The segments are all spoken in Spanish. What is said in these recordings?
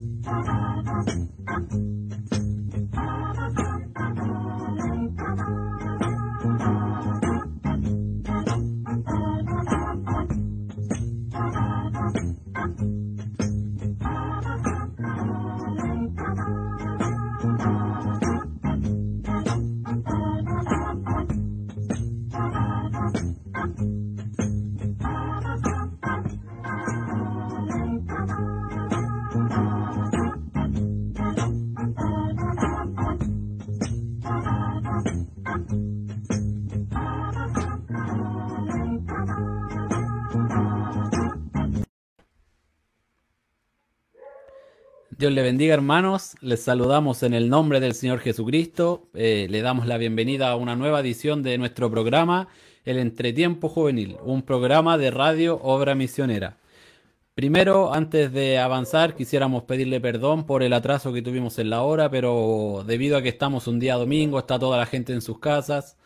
Thank you. Dios le bendiga hermanos, les saludamos en el nombre del Señor Jesucristo, eh, le damos la bienvenida a una nueva edición de nuestro programa, El Entretiempo Juvenil, un programa de radio Obra Misionera. Primero, antes de avanzar, quisiéramos pedirle perdón por el atraso que tuvimos en la hora, pero debido a que estamos un día domingo, está toda la gente en sus casas,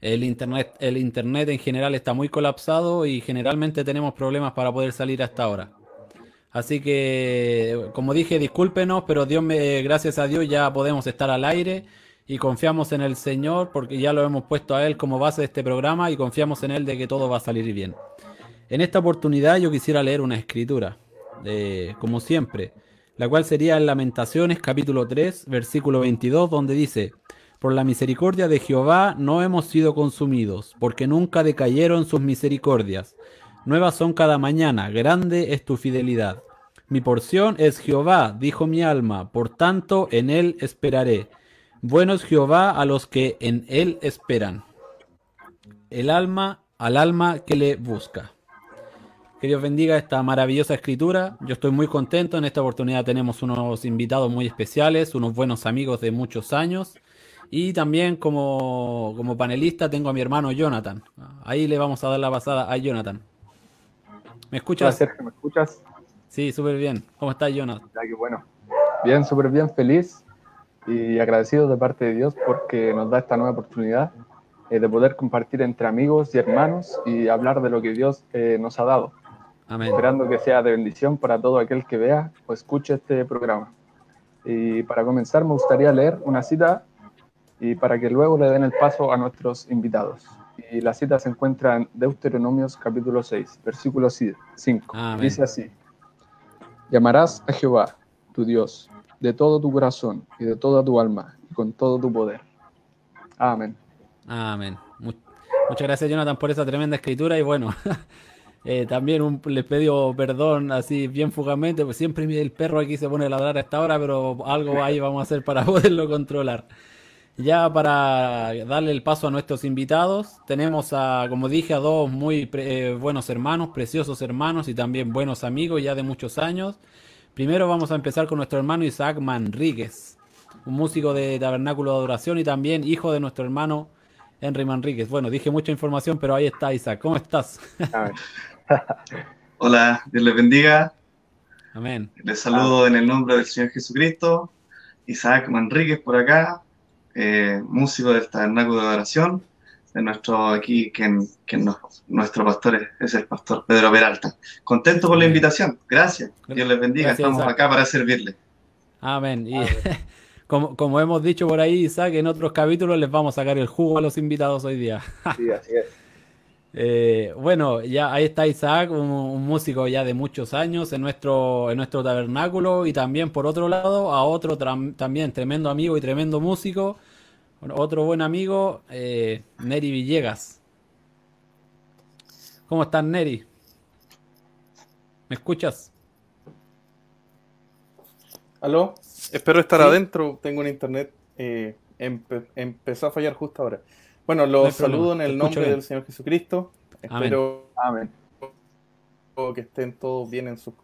el internet, el internet en general está muy colapsado y generalmente tenemos problemas para poder salir hasta ahora. Así que, como dije, discúlpenos, pero Dios me, gracias a Dios ya podemos estar al aire y confiamos en el Señor porque ya lo hemos puesto a Él como base de este programa y confiamos en Él de que todo va a salir bien. En esta oportunidad yo quisiera leer una escritura, como siempre, la cual sería en Lamentaciones capítulo 3, versículo 22, donde dice, Por la misericordia de Jehová no hemos sido consumidos, porque nunca decayeron sus misericordias. Nuevas son cada mañana, grande es tu fidelidad. Mi porción es Jehová, dijo mi alma, por tanto en él esperaré. Bueno es Jehová a los que en él esperan. El alma al alma que le busca. Que Dios bendiga esta maravillosa escritura. Yo estoy muy contento. En esta oportunidad tenemos unos invitados muy especiales, unos buenos amigos de muchos años. Y también como, como panelista tengo a mi hermano Jonathan. Ahí le vamos a dar la pasada a Jonathan. ¿Me escuchas? Sergio, ¿me escuchas? Sí, súper bien. ¿Cómo estás, Jonas? Ya, qué bueno. Bien, súper bien, feliz y agradecido de parte de Dios porque nos da esta nueva oportunidad eh, de poder compartir entre amigos y hermanos y hablar de lo que Dios eh, nos ha dado. Amén. Esperando que sea de bendición para todo aquel que vea o escuche este programa. Y para comenzar me gustaría leer una cita y para que luego le den el paso a nuestros invitados y la cita se encuentra en Deuteronomios capítulo 6, versículo 5. Dice así, llamarás a Jehová, tu Dios, de todo tu corazón y de toda tu alma y con todo tu poder. Amén. Amén. Muchas gracias Jonathan por esa tremenda escritura y bueno, eh, también les pido perdón así bien fugamente, pues siempre el perro aquí se pone a ladrar a esta hora, pero algo ahí vamos a hacer para poderlo controlar. Ya para darle el paso a nuestros invitados, tenemos a, como dije, a dos muy eh, buenos hermanos, preciosos hermanos y también buenos amigos ya de muchos años. Primero vamos a empezar con nuestro hermano Isaac Manríquez, un músico de tabernáculo de adoración y también hijo de nuestro hermano Henry Manríquez. Bueno, dije mucha información, pero ahí está Isaac. ¿Cómo estás? Hola, Dios les bendiga. Amén. Les saludo en el nombre del Señor Jesucristo. Isaac Manríquez por acá, eh, músico del Tabernáculo de Adoración, de nuestro aquí, quien, nuestro pastor es, el pastor Pedro Peralta. Contento con la invitación, gracias, Dios les bendiga, estamos acá para servirle. Amén. Y como, como hemos dicho por ahí, Isaac, en otros capítulos les vamos a sacar el jugo a los invitados hoy día. Sí, así es. Eh, bueno, ya ahí está Isaac, un, músico ya de muchos años en nuestro, en nuestro tabernáculo y también por otro lado a otro también tremendo amigo y tremendo músico, otro buen amigo, eh, Neri Villegas. ¿Cómo estás, Neri? ¿Me escuchas? ¿Aló? Espero estar adentro. Tengo un internet. Eh, empezó a fallar justo ahora. Bueno, los saludo en el nombre del Señor Jesucristo. Espero que estén todos bien en, sus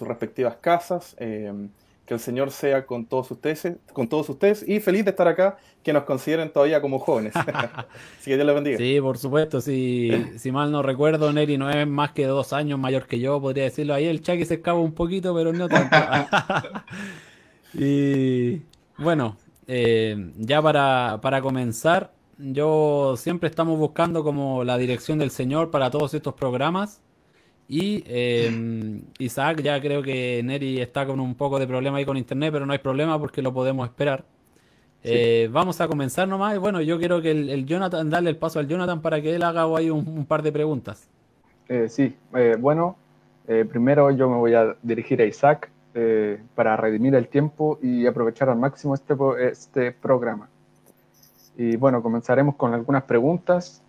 respectivas casas. Eh, que el Señor sea con todos ustedes, con todos ustedes y feliz de estar acá, que nos consideren todavía como jóvenes. Así que Dios les bendiga. Sí, por supuesto. Si, si mal no recuerdo, Neri no es más que dos años mayor que yo, podría decirlo. Ahí el Chucky se escapa un poquito, pero no tanto. y bueno, eh, ya para, para comenzar, yo siempre estamos buscando como la dirección del Señor para todos estos programas Y em, Isaac, ya creo que Neri está con un poco de problema ahí con internet, pero no hay problema porque lo podemos esperar. Eh, vamos a comenzar nomás. Y bueno, yo quiero que el, Jonathan, darle el paso al Jonathan para que él haga ahí un, par de preguntas. Eh, sí, eh, bueno, primero yo me voy a dirigir a Isaac para redimir el tiempo y aprovechar al máximo este, este programa. Y bueno, comenzaremos con algunas preguntas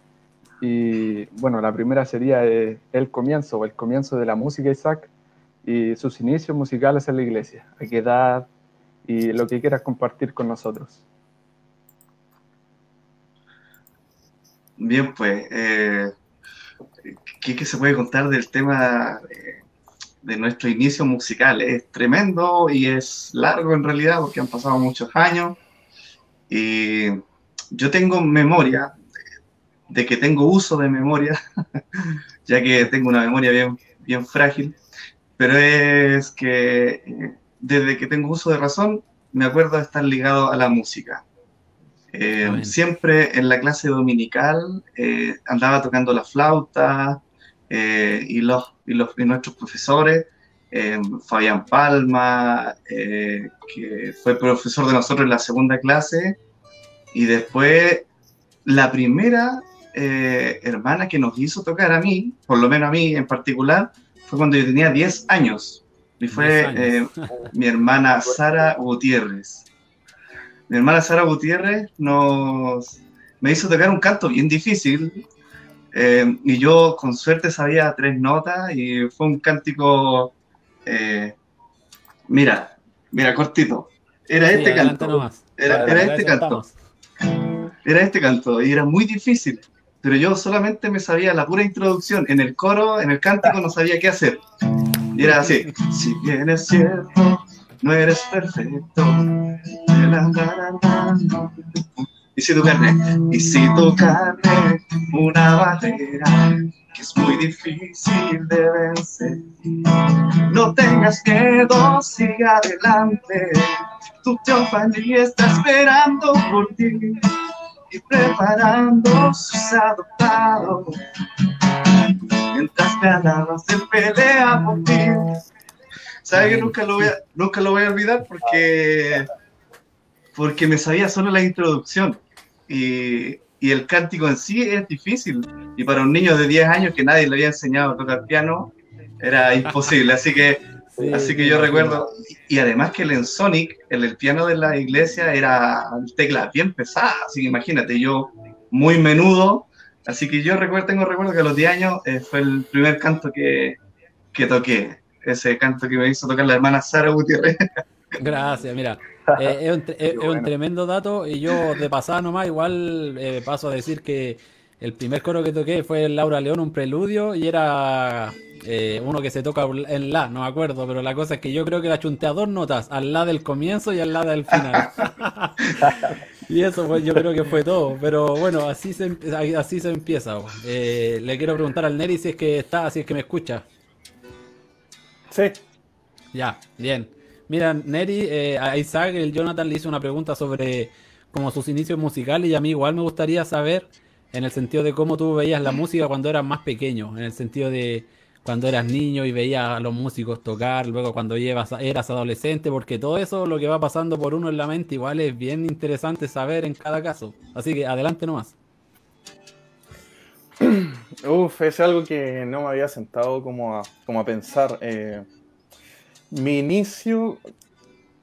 y bueno, la primera sería eh, el comienzo, el comienzo de la música, Isaac, y sus inicios musicales en la iglesia. ¿A qué edad? Y lo que quieras compartir con nosotros. Bien, pues, eh, ¿qué, se puede contar del tema de, de nuestro inicio musical? Es tremendo y es largo en realidad porque han pasado muchos años. Y yo tengo memoria de que tengo uso de memoria, ya que tengo una memoria bien, bien frágil, pero es que eh, desde que tengo uso de razón me acuerdo de estar ligado a la música. Eh, siempre en la clase dominical eh, andaba tocando la flauta y, los, y, los, y nuestros profesores, Fabián Palma, que fue profesor de nosotros en la segunda clase, y después la primera eh, hermana que nos hizo tocar a mí, por lo menos a mí en particular, fue cuando yo tenía 10 años. Y fue eh, mi hermana Sara Gutiérrez. Mi hermana Sara Gutiérrez nos, me hizo tocar un canto bien difícil. Eh, y yo con suerte sabía tres notas y fue un cántico, mira, mira, cortito. Era este canto. Era, era este canto. Era este canto y era muy difícil pero yo solamente me sabía la pura introducción. En el coro, en el cántico, no sabía qué hacer. Y era así: Si bien es cierto, no eres perfecto. Y si tu carne, y si tu carne, una barrera que es muy difícil de vencer. No tengas miedo, sigue adelante. Tu teofanía está esperando por ti y preparando sus adoptados. Mientras me alabas de pelea por ti. ¿Sabes que nunca lo, voy a, nunca lo voy a olvidar? Porque, porque me sabía solo la introducción. Y, y el cántico en sí es difícil. Y para un niño de 10 años que nadie le había enseñado a tocar piano, era imposible. Así que Así que yo recuerdo, y además que el Ensonic, el, el piano de la iglesia, era tecla bien pesada, así que imagínate, yo muy menudo, así que yo recuerdo, tengo recuerdo que a los 10 años eh, fue el primer canto que, que, toqué, ese canto que me hizo tocar la hermana Sara Gutiérrez. Gracias, mira, eh, es, un, es, un, tremendo dato y yo de pasada nomás igual eh, paso a decir que el primer coro que toqué fue Laura León, un preludio, y era eh, uno que se toca en la, no me acuerdo, pero la cosa es que yo creo que la chunté a dos notas, al la del comienzo y al la del final. y eso pues yo creo que fue todo, pero bueno, así se, así se empieza. Eh, le quiero preguntar al Neri si es que está, si es que me escucha. Sí. Ya, bien. Mira, Neri, eh, a Isaac, el Jonathan le hizo una pregunta sobre como sus inicios musicales y a mí igual me gustaría saber en el sentido de cómo tú veías la música cuando eras más pequeño, en el sentido de cuando eras niño y veías a los músicos tocar, luego cuando llevas, eras adolescente, porque todo eso lo que va pasando por uno en la mente igual es bien interesante saber en cada caso. Así que adelante nomás. Uf, es algo que no me había sentado como a, como a pensar. Eh, mi inicio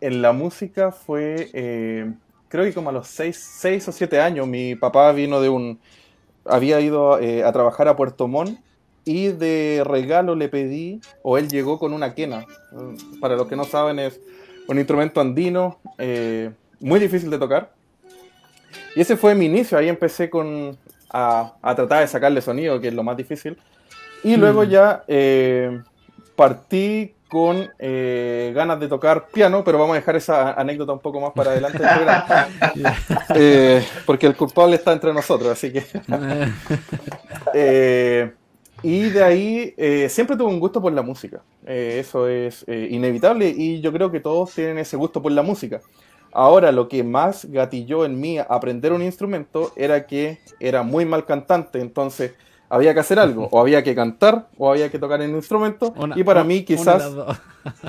en la música fue, eh, creo que como a los 6 o 7 años, mi papá vino de un, había ido eh, a trabajar a Puerto Montt y de regalo le pedí, o él llegó con una quena. Para los que no saben, es un instrumento andino eh, muy difícil de tocar. Y ese fue mi inicio, ahí empecé con, a, tratar de sacarle sonido, que es lo más difícil. Y luego hmm. ya eh, partí con eh, ganas de tocar piano, pero vamos a dejar esa anécdota un poco más para adelante porque el culpable está entre nosotros, así que... Y de ahí eh, siempre tuve un gusto por la música. Eh, eso es eh, inevitable y yo creo que todos tienen ese gusto por la música. Ahora, lo que más gatilló en mí aprender un instrumento era que era muy mal cantante. Entonces, había que hacer algo, o había que cantar, o había que tocar un instrumento, y para mí quizás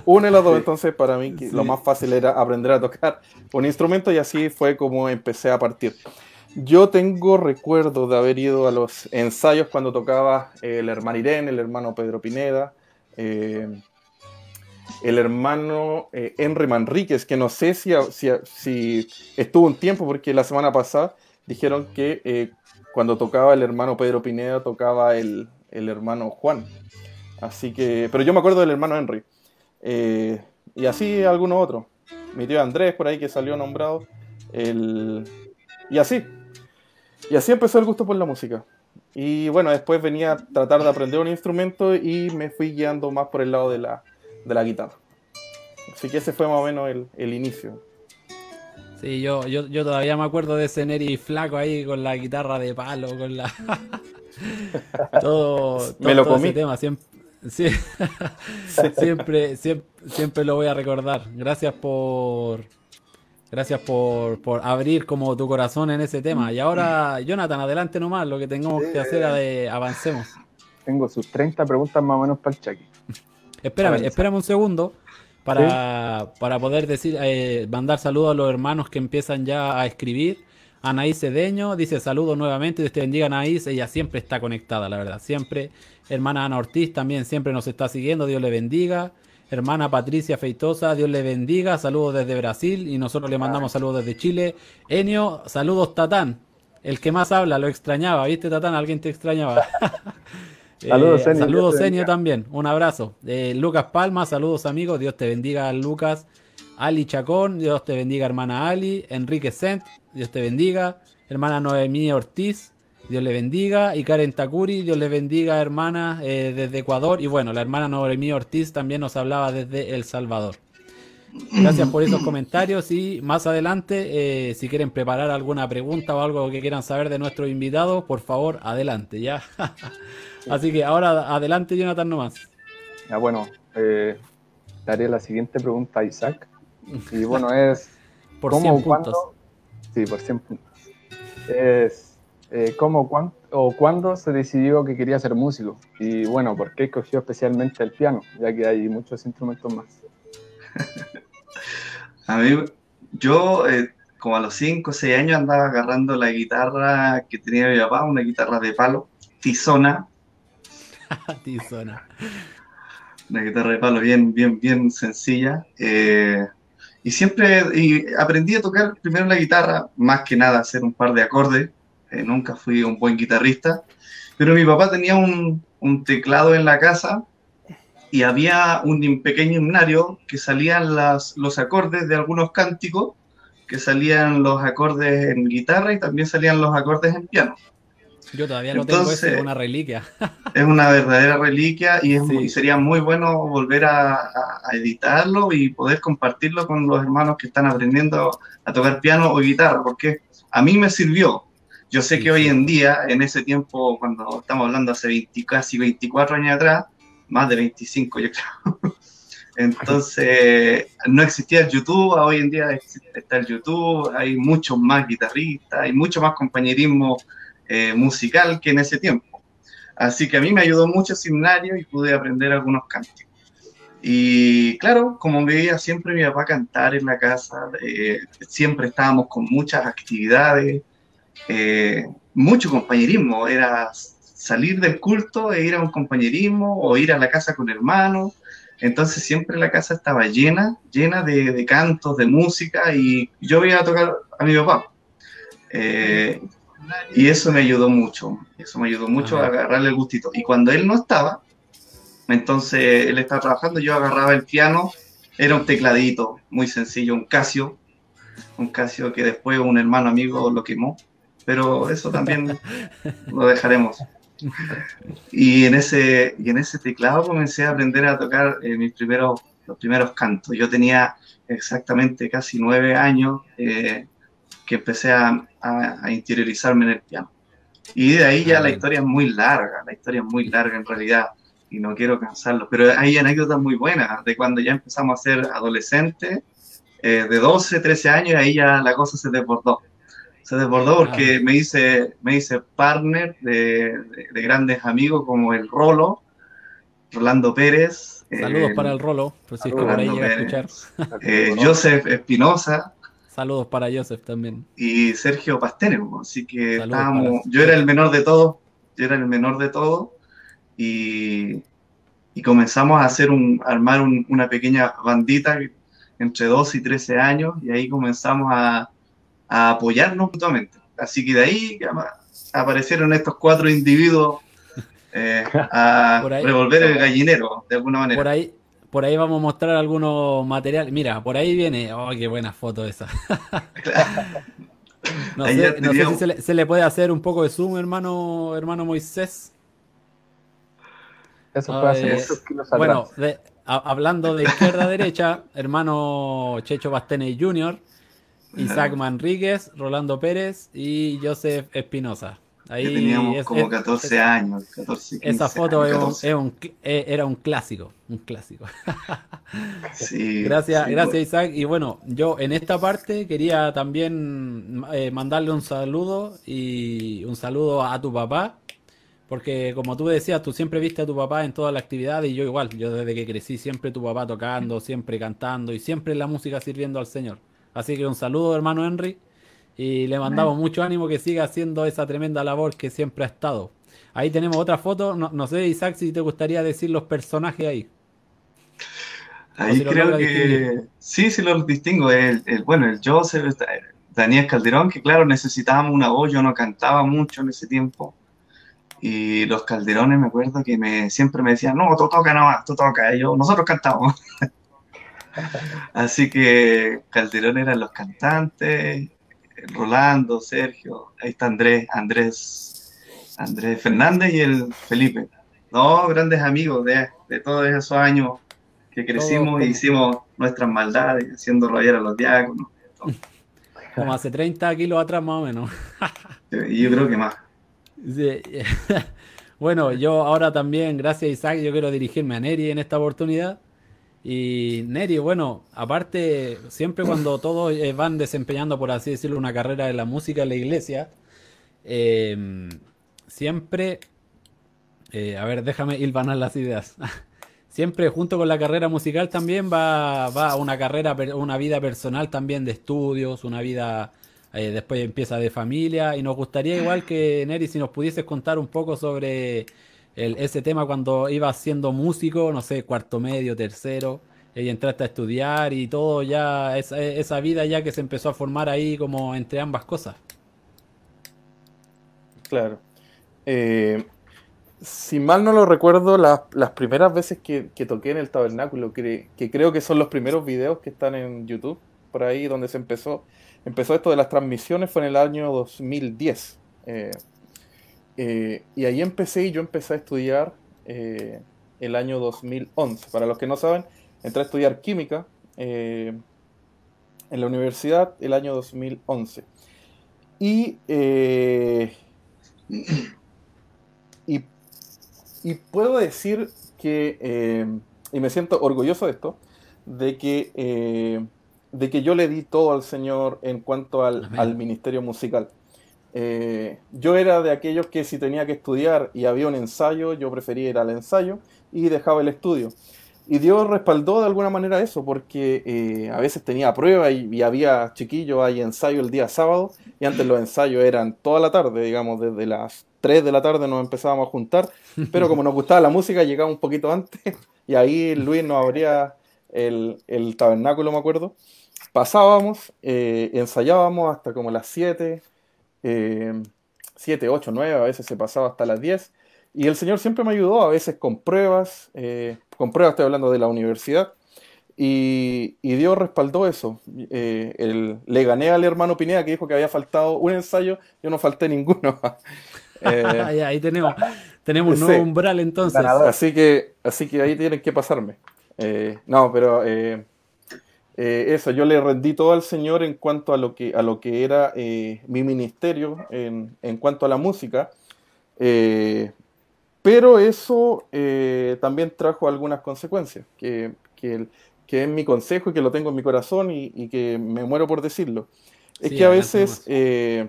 una de las dos, entonces para mí lo más fácil era aprender a tocar un instrumento y así fue como empecé a partir. Yo tengo recuerdos de haber ido a los ensayos cuando tocaba el hermano Irene, el hermano Pedro Pineda, eh, el hermano eh, Henry Manríquez, que no sé si, si, estuvo un tiempo, porque la semana pasada dijeron que eh, cuando tocaba el hermano Pedro Pineda tocaba el, hermano Juan. Así que, pero yo me acuerdo del hermano Henry. y así algunos otros. Mi tío Andrés por ahí que salió nombrado. y así. Y así empezó el gusto por la música. Y bueno, después venía a tratar de aprender un instrumento y me fui guiando más por el lado de la, de la guitarra. Así que ese fue más o menos el, el inicio. Sí, yo, yo, yo, todavía me acuerdo de ese Neri flaco ahí con la guitarra de palo, con la... todo, me lo comí. tema, siempre, siempre, siempre, siempre lo voy a recordar. Gracias por Gracias por, abrir como tu corazón en ese tema. Y ahora, Jonathan, adelante nomás, lo que tengamos que hacer es avancemos. Tengo sus 30 preguntas más o menos para el Chucky. espérame, espérame un segundo para, poder decir, eh, mandar saludos a los hermanos que empiezan ya a escribir. Anaís Cedeño dice saludos nuevamente, Dios te bendiga Anaís, ella siempre está conectada, la verdad, siempre. Hermana Ana Ortiz también siempre nos está siguiendo, Dios le bendiga hermana Patricia Feitosa, Dios le bendiga, saludos desde Brasil y nosotros le mandamos saludos desde Chile. Enio, saludos Tatán, el que más habla, lo extrañaba, ¿viste Tatán? Alguien te extrañaba. saludos, Enio, saludos Enio también, un abrazo. Eh, Lucas Palma, saludos amigos, Dios te bendiga Lucas. Ali Chacón, Dios te bendiga hermana Ali. Enrique Sent, Dios te bendiga. Hermana Noemí Ortiz, Dios le bendiga. Y Karen Takuri, Dios le bendiga, hermana, eh, desde Ecuador. Y bueno, la hermana Noemí Ortiz también nos hablaba desde El Salvador. Gracias por esos comentarios y más adelante, eh, si quieren preparar alguna pregunta o algo que quieran saber de nuestros invitados, por favor, adelante, ¿ya? Así que ahora adelante, Jonathan, nomás. Ya, bueno, eh, daré la siguiente pregunta a Isaac. Y bueno, es... por ¿cómo, 100 puntos. Sí, por 100 puntos. Es eh, cómo cuándo, o cuándo se decidió que quería ser músico y bueno, por qué escogió especialmente el piano, ya que hay muchos instrumentos más. a mí, yo eh, como a los 5 o 6 años andaba agarrando la guitarra que tenía mi papá, una guitarra de palo, tizona. tizona. Una guitarra de palo bien, bien, bien sencilla. Eh, y siempre y aprendí a tocar primero la guitarra, más que nada hacer un par de acordes eh, nunca fui un buen guitarrista, pero mi papá tenía un, teclado en la casa y había un pequeño himnario que salían las, los acordes de algunos cánticos, que salían los acordes en guitarra y también salían los acordes en piano. Yo todavía no tengo eso, es una reliquia. es una verdadera reliquia y, sería muy bueno volver a, a, editarlo y poder compartirlo con los hermanos que están aprendiendo a tocar piano o guitarra, porque a mí me sirvió. Yo sé que hoy en día, en ese tiempo, cuando estamos hablando hace 20, casi 24 años atrás, más de 25 yo creo, entonces no existía el YouTube, hoy en día está el YouTube, hay muchos más guitarristas, hay mucho más compañerismo eh, musical que en ese tiempo. Así que a mí me ayudó mucho el seminario y pude aprender algunos cánticos. Y claro, como veía siempre mi papá cantar en la casa, eh, siempre estábamos con muchas actividades, eh, mucho compañerismo, era salir del culto e ir a un compañerismo o ir a la casa con hermanos. Entonces siempre la casa estaba llena, llena de, cantos, de música y yo iba a tocar a mi papá. Eh, y eso me ayudó mucho, eso me ayudó mucho a agarrarle el gustito. Y cuando él no estaba, entonces él estaba trabajando, yo agarraba el piano, era un tecladito muy sencillo, un Casio, un Casio que después un hermano amigo lo quemó pero eso también lo dejaremos. Y en, ese, y en ese teclado comencé a aprender a tocar eh, mis primeros, los primeros cantos. Yo tenía exactamente casi nueve años eh, que empecé a, a, interiorizarme en el piano. Y de ahí ya la historia es muy larga, la historia es muy larga en realidad, y no quiero cansarlo, pero hay anécdotas muy buenas de cuando ya empezamos a ser adolescentes, eh, de 12, 13 años, y ahí ya la cosa se desbordó Se desbordó porque me hice, me hice partner de, grandes amigos como el Rolo, Rolando Pérez. Saludos para el Rolo, Francisco por ahí llega a escuchar. Eh, Joseph Espinosa. Saludos para Joseph también. Y Sergio Pastene, así que estábamos, yo era el menor de todos, yo era el menor de todos, y, y comenzamos a hacer un, armar una pequeña bandita entre 12 y 13 años, y ahí comenzamos a, a apoyarnos mutuamente. Así que de ahí aparecieron estos cuatro individuos eh, a revolver el gallinero, de alguna manera. Por ahí, por ahí vamos a mostrar algunos materiales. Mira, por ahí viene. ¡Oh, qué buena foto esa! no sé, si se le, puede hacer un poco de zoom, hermano, hermano Moisés. Eso fue hace muchos kilos Bueno, hablando de izquierda a derecha, hermano Checho Bastene Jr., Isaac Manríquez, Rolando Pérez y Joseph Espinosa. Ahí teníamos como 14 años, 14, 15 Esa foto e, era un clásico, un clásico. Sí, gracias, gracias Isaac. Y bueno, yo en esta parte quería también eh, mandarle un saludo y un saludo a tu papá, porque como tú decías, tú siempre viste a tu papá en todas las actividades y yo igual, yo desde que crecí siempre tu papá tocando, siempre cantando y siempre la música sirviendo al Señor. Así que un saludo hermano Henry y le mandamos mucho ánimo que siga haciendo esa tremenda labor que siempre ha estado. Ahí tenemos otra foto. No, sé, Isaac, si te gustaría decir los personajes ahí. Ahí creo que sí, sí los distingo. El, bueno, el Joseph, Daniel Calderón, que claro, necesitábamos una voz, yo no cantaba mucho en ese tiempo. Y los Calderones me acuerdo que me, siempre me decían, no, tú toca nada más, tú toca. Y yo, nosotros cantamos. Así que Calderón eran los cantantes Rolando, Sergio, ahí está Andrés, Andrés, Andrés Fernández y el Felipe. No, grandes amigos de, de todos esos años que crecimos y hicimos nuestras maldades, haciendo rayar a los diáconos. Como hace 30 kilos atrás más o menos. y yo creo que más. Bueno, yo ahora también, gracias Isaac, yo quiero dirigirme a Neri en esta oportunidad. Y Neri, bueno, aparte, siempre cuando todos eh, van desempeñando, por así decirlo, una carrera de la música en la iglesia, em, siempre, eh, a ver, déjame hilvanar las ideas. siempre junto con la carrera musical también va, va una carrera, una vida personal también de estudios, una vida, eh, después empieza de familia. Y nos gustaría igual que Neri, si nos pudieses contar un poco sobre ese tema cuando ibas siendo músico, no sé, cuarto medio, tercero, y entraste a estudiar y todo ya, esa, vida ya que se empezó a formar ahí como entre ambas cosas. Claro. Eh, si mal no lo recuerdo, las primeras veces que, toqué en el tabernáculo, que, creo que son los primeros videos que están en YouTube, por ahí donde se empezó, empezó esto de las transmisiones, fue en el año 2010. Eh, eh, y ahí empecé y yo empecé a estudiar eh, el año 2011. Para los que no saben, entré a estudiar química eh, en la universidad el año 2011. Y, y, y, puedo decir que, y me siento orgulloso de esto, de que, de que yo le di todo al Señor en cuanto al, al ministerio musical. Eh, yo era de aquellos que si tenía que estudiar y había un ensayo, yo prefería ir al ensayo y dejaba el estudio. Y Dios respaldó de alguna manera eso, porque eh, a veces tenía prueba y, había chiquillos, hay ensayo el día sábado, y antes los ensayos eran toda la tarde, digamos, desde las 3 de la tarde nos empezábamos a juntar, pero como nos gustaba la música, llegaba un poquito antes, y ahí Luis nos abría el, tabernáculo, me acuerdo. Pasábamos, eh, ensayábamos hasta como las 7, 7, 8, 9, a veces se pasaba hasta las 10. Y el Señor siempre me ayudó, a veces con pruebas, eh, con pruebas estoy hablando de la universidad, y, Dios respaldó eso. Eh, le gané al hermano Pineda que dijo que había faltado un ensayo, yo no falté ninguno. eh, ahí tenemos, tenemos un nuevo umbral entonces. Así que, así que ahí tienen que pasarme. No, pero eh, eso, yo le rendí todo al Señor en cuanto a lo que, a lo que era eh, mi ministerio, en, cuanto a la música. Eh, pero eso también trajo algunas consecuencias, que, que, es mi consejo y que lo tengo en mi corazón y, que me muero por decirlo. Es que a veces, eh,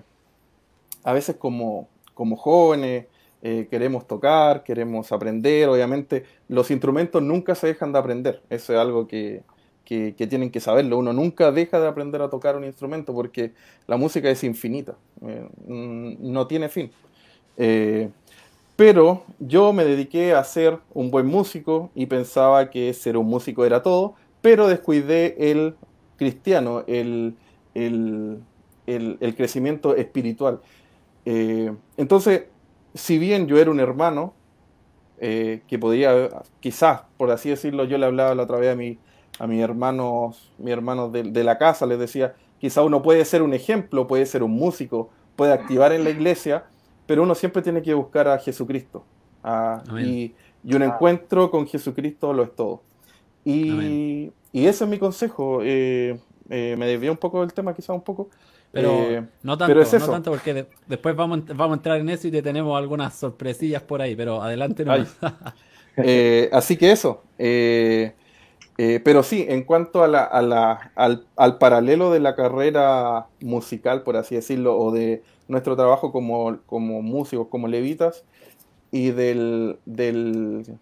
a veces como, como jóvenes, eh, queremos tocar, queremos aprender, obviamente los instrumentos nunca se dejan de aprender, eso es algo que, que, tienen que saberlo, uno nunca deja de aprender a tocar un instrumento porque la música es infinita, eh, no tiene fin. pero yo me dediqué a ser un buen músico y pensaba que ser un músico era todo, pero descuidé el cristiano, el, el, crecimiento espiritual. Eh, entonces, si bien yo era un hermano, eh, que podía, quizás, por así decirlo, yo le hablaba la otra vez a, mi, a mis hermanos, mis hermanos de, la casa, les decía, quizá uno puede ser un ejemplo, puede ser un músico, puede activar en la iglesia, pero uno siempre tiene que buscar a Jesucristo. y, un encuentro con Jesucristo lo es todo. Y, ese es mi consejo. Eh, eh, me desvié un poco del tema, quizás un poco. Pero eh, no tanto, no tanto porque después vamos, vamos a entrar en eso y te tenemos algunas sorpresillas por ahí, pero adelante eh, así que eso. Pero sí, en cuanto a la, a la, al, al, paralelo de la carrera musical, por así decirlo, o de nuestro trabajo como, como músicos, como levitas, y del, del,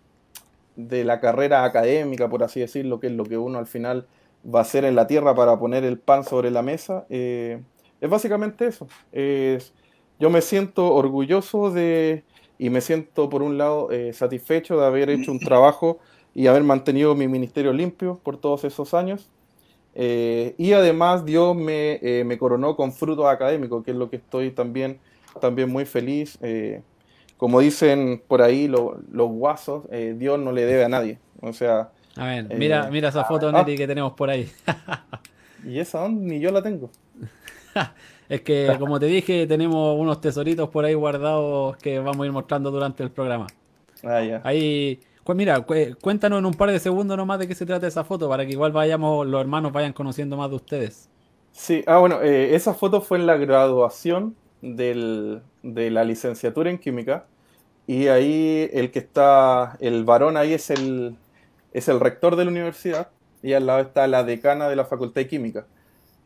de la carrera académica, por así decirlo, que es lo que uno al final va a ser en la tierra para poner el pan sobre la mesa, eh, es básicamente eso. yo me siento orgulloso de y me siento por un lado eh, satisfecho de haber hecho un trabajo y haber mantenido mi ministerio limpio por todos esos años. Eh, y además Dios me, me, coronó con frutos académicos, que es lo que estoy también, también muy feliz. como dicen por ahí los guasos, Dios no le debe a nadie. O sea, a ver, mira, eh, mira esa foto, ah, Neri, que tenemos por ahí. ¿Y esa Ni yo la tengo. es que, como te dije, tenemos unos tesoritos por ahí guardados que vamos a ir mostrando durante el programa. Ah, ya. Ahí, mira, cuéntanos en un par de segundos nomás de qué se trata esa foto, para que igual vayamos, los hermanos vayan conociendo más de ustedes. Sí, ah, bueno, eh, esa foto fue en la graduación de la licenciatura en química. Y ahí el que está, el varón ahí es el, es el rector de la universidad y al lado está la decana de la Facultad de Química.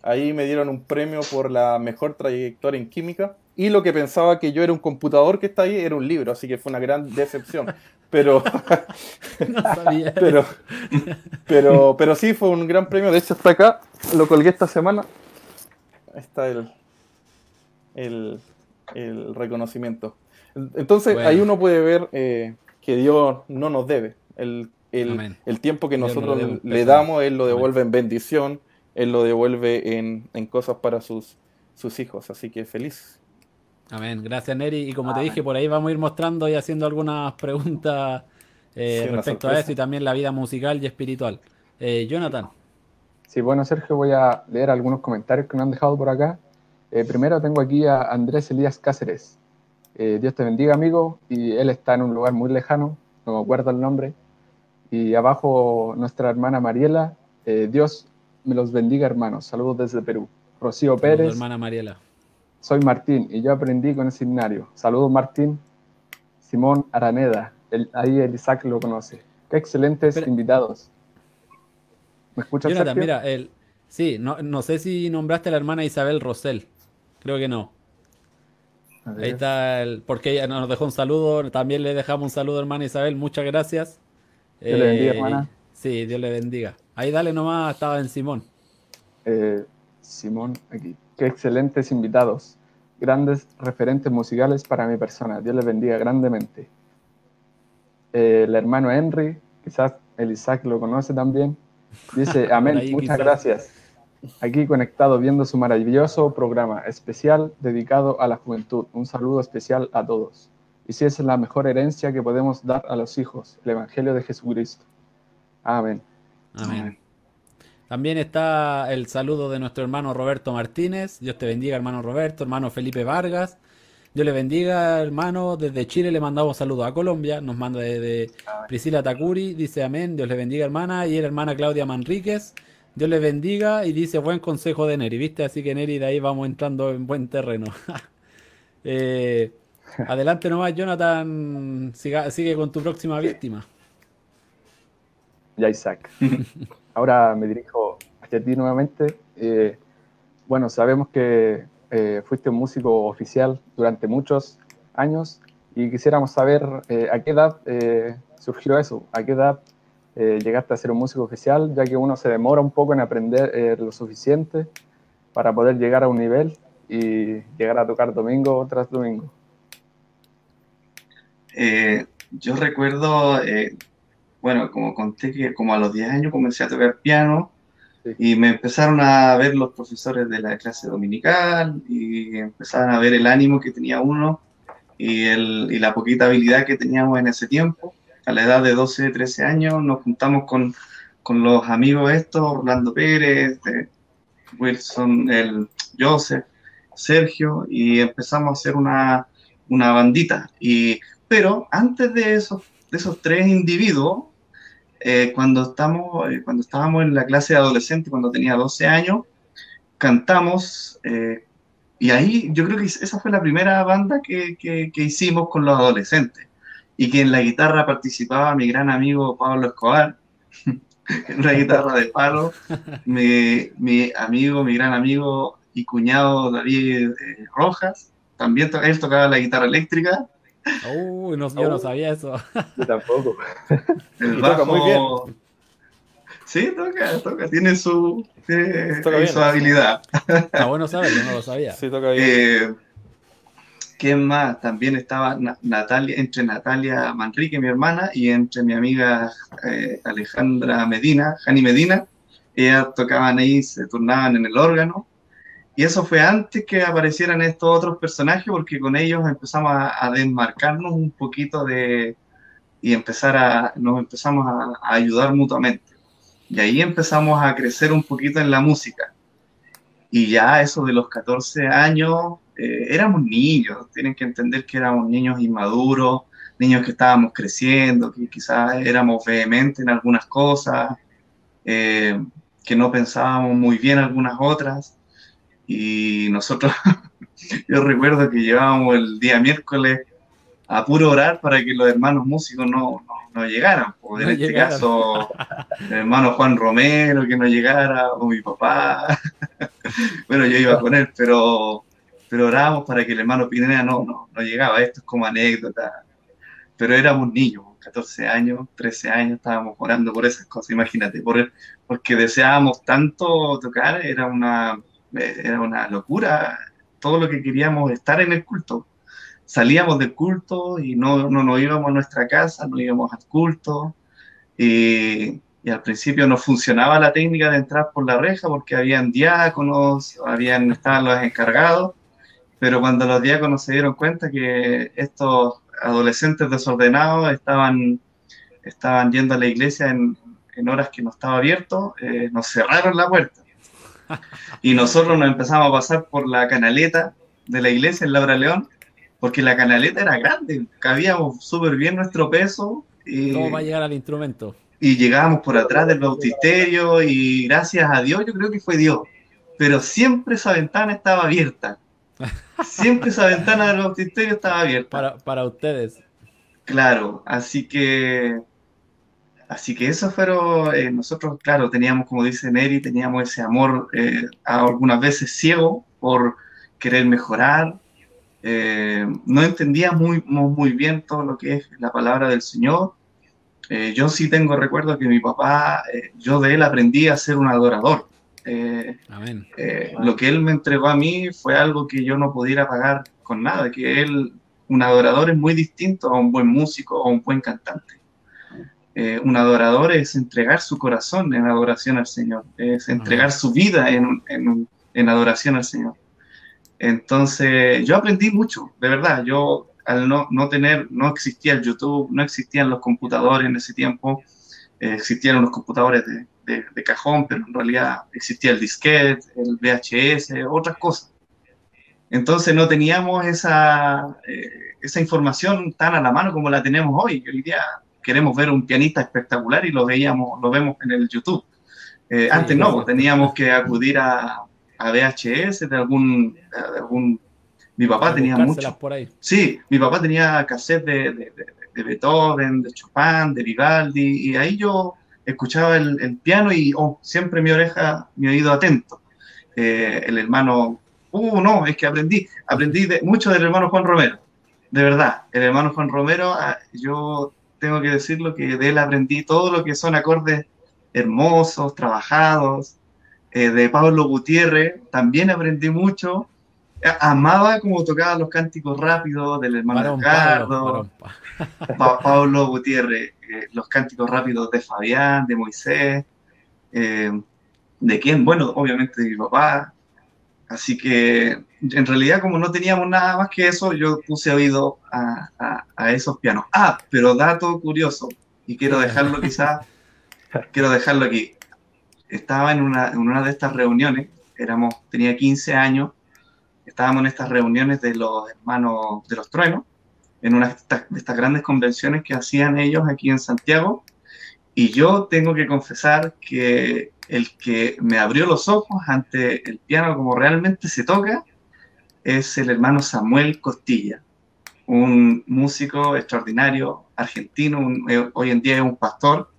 Ahí me dieron un premio por la mejor trayectoria en química y lo que pensaba que yo era un computador que está ahí era un libro, así que fue una gran decepción. Pero, pero, pero, pero sí fue un gran premio. De hecho, está acá, lo colgué esta semana. Ahí está el, el, reconocimiento. Entonces, ahí uno puede ver eh, que Dios no nos debe. El el, tiempo que nosotros le damos, Él lo devuelve en bendición, Él lo devuelve en, cosas para sus, sus hijos. Así que feliz. Amén. Gracias, Neri. Y como te dije, por ahí vamos a ir mostrando y haciendo algunas preguntas eh, respecto a eso y también la vida musical y espiritual. Eh, Jonathan. Sí, bueno, Sergio, voy a leer algunos comentarios que nos han dejado por acá. Eh, primero tengo aquí a Andrés Elías Cáceres. Dios te bendiga, amigo. Y él está en un lugar muy lejano, no me acuerdo el nombre, y abajo nuestra hermana Mariela. Eh, Dios me los bendiga, hermanos. Saludos desde Perú. Rocío Pérez. hermana Mariela. Soy Martín y yo aprendí con el seminario. Saludos, Martín. Simón Araneda. ahí el Isaac lo conoce. Qué excelentes invitados. ¿Me escuchas, Jonathan, mira, el, sí, no, no sé si nombraste a la hermana Isabel Rosell. Creo que no. Ahí está, el, porque ella nos dejó un saludo. También le dejamos un saludo, hermana Isabel. Muchas gracias. Dios le bendiga, eh, hermana. Sí, Dios le bendiga. Ahí dale nomás, estaba en Simón. Eh, Simón, aquí. Qué excelentes invitados. Grandes referentes musicales para mi persona. Dios le bendiga grandemente. Eh, el hermano Henry, quizás el Isaac lo conoce también. Dice, amén, muchas gracias. Aquí conectado viendo su maravilloso programa especial dedicado a la juventud. Un saludo especial a todos y si esa es la mejor herencia que podemos dar a los hijos, el Evangelio de Jesucristo. Amén. Amén. También está el saludo de nuestro hermano Roberto Martínez. Dios te bendiga, hermano Roberto, hermano Felipe Vargas. Dios le bendiga, hermano. Desde Chile le mandamos saludos a Colombia. Nos manda desde Priscila Takuri. Dice amén. Dios le bendiga, hermana. Y la hermana Claudia Manríquez. Dios le bendiga. Y dice buen consejo de Neri. ¿Viste? Así que Neri, de ahí vamos entrando en buen terreno. eh, Adelante nomás, Jonathan. sigue con tu próxima víctima. Ya, Isaac. Ahora me dirijo hacia ti nuevamente. Eh, bueno, sabemos que eh, fuiste un músico oficial durante muchos años y quisiéramos saber eh, a qué edad eh, surgió eso, a qué edad llegaste a ser un músico oficial, ya que uno se demora un poco en aprender lo suficiente para poder llegar a un nivel y llegar a tocar domingo tras domingo. yo recuerdo, bueno, como conté que como a los 10 años comencé a tocar piano, y me empezaron a ver los profesores de la clase dominical y empezaron a ver el ánimo que tenía uno y, el, y la poquita habilidad que teníamos en ese tiempo. A la edad de 12, 13 años nos juntamos con, con los amigos estos, Orlando Pérez, Wilson, el Joseph, Sergio, y empezamos a hacer una, una bandita. Y, pero antes de esos, de esos tres individuos, eh, cuando, estamos, eh, cuando estábamos en la clase de adolescente, cuando tenía 12 años, cantamos eh, y ahí yo creo que esa fue la primera banda que, que, hicimos con los adolescentes y que en la guitarra participaba mi gran amigo Pablo Escobar, en una guitarra de palo, mi, mi, amigo, mi gran amigo y cuñado David Rojas, también él tocaba la guitarra eléctrica Uy, no, yo no sabía eso. Yo tampoco. El bajo, muy bien. Sí, toca, toca, tiene su, su habilidad. Ah, bueno saber, yo no lo sabía. Sí, toca bien. Eh, ¿Quién más? También estaba Natalia, entre Natalia Manrique, mi hermana, y entre mi amiga eh, Alejandra Medina, Jani Medina. Ellas tocaban ahí, se turnaban en el órgano. Y eso fue antes que aparecieran estos otros personajes, porque con ellos empezamos a, desmarcarnos un poquito de y empezar a nos empezamos a, ayudar mutuamente. Y ahí empezamos a crecer un poquito en la música. Y ya eso de los 14 años, eh, éramos niños, tienen que entender que éramos niños inmaduros, niños que estábamos creciendo, que quizás éramos vehementes en algunas cosas, eh, que no pensábamos muy bien algunas otras y nosotros, yo recuerdo que llevábamos el día miércoles a puro orar para que los hermanos músicos no, no, llegaran. Pues, en este caso, el hermano Juan Romero que no llegara, o mi papá. bueno, yo iba con él, pero, pero orábamos para que el hermano Pineda no, no, no llegaba. Esto es como anécdota. Pero éramos niños, 14 años, 13 años, estábamos orando por esas cosas, imagínate, por, porque deseábamos tanto tocar, era una, era una locura todo lo que queríamos estar en el culto. Salíamos del culto y no, no nos íbamos a nuestra casa, no íbamos al culto. Y, al principio no funcionaba la técnica de entrar por la reja porque habían diáconos, habían, estaban los encargados, pero cuando los diáconos se dieron cuenta que estos adolescentes desordenados estaban, estaban yendo a la iglesia en, en horas que no estaba abierto, eh, nos cerraron la puerta y nosotros nos empezamos a pasar por la canaleta de la iglesia en Laura León, porque la canaleta era grande, cabíamos súper bien nuestro peso. Y, ¿Cómo va a llegar al instrumento? Y llegábamos por atrás del bautisterio y gracias a Dios, yo creo que fue Dios, pero siempre esa ventana estaba abierta. Siempre esa ventana del bautisterio estaba abierta. Para, para ustedes. Claro, así que Así que eso fueron, eh, nosotros, claro, teníamos, como dice Neri, teníamos ese amor eh, algunas veces ciego por querer mejorar. Eh, no entendíamos muy, muy bien todo lo que es la palabra del Señor. yo sí tengo recuerdo que mi papá, yo de él aprendí a ser un adorador. Amén. Lo que él me entregó a mí fue algo que yo no pudiera pagar con nada, que él, un adorador es muy distinto a un buen músico o un buen cantante. Eh, un adorador es entregar su corazón en adoración al Señor, es entregar su vida en, en, adoración al Señor. Entonces, yo aprendí mucho, de verdad. Yo, al no, no, tener, no existía el YouTube, no existían los computadores en ese tiempo, eh, existían los computadores de, de, cajón, pero en realidad existía el disquete, el VHS, otras cosas. Entonces, no teníamos esa, eh, esa información tan a la mano como la tenemos hoy. Hoy día queremos ver un pianista espectacular y lo veíamos, lo vemos en el YouTube. Eh, antes no, pues, teníamos que acudir a, a VHS de algún, de algún mi papá tenía mucho. Por ahí. Sí, mi papá tenía cassette de, de, de, Beethoven, de Chopin, de Vivaldi, y ahí yo escuchaba el, el piano y oh, siempre mi oreja, mi oído atento. eh, el hermano, uh, no, es que aprendí, aprendí de, mucho del hermano Juan Romero, de verdad, el hermano Juan Romero, ah, yo tengo que decirlo que de él aprendí todo lo que son acordes hermosos, trabajados, eh, de Pablo Gutiérrez, también aprendí mucho, amaba como tocaba los cánticos rápidos del hermano Ricardo, Pablo Gutiérrez, eh, los cánticos rápidos de Fabián, de Moisés, eh, de quién, bueno, obviamente de mi papá. Así que en realidad como no teníamos nada más que eso, yo puse oído a, a, esos pianos. Ah, pero dato curioso, y quiero dejarlo quizás, quiero dejarlo aquí. Estaba en una, en una de estas reuniones, éramos, tenía 15 años, estábamos en estas reuniones de los hermanos de los truenos, en una de estas grandes convenciones que hacían ellos aquí en Santiago, y yo tengo que confesar que el que me abrió los ojos ante el piano como realmente se toca es el hermano Samuel Costilla, un músico extraordinario argentino, eh, hoy en día es un pastor,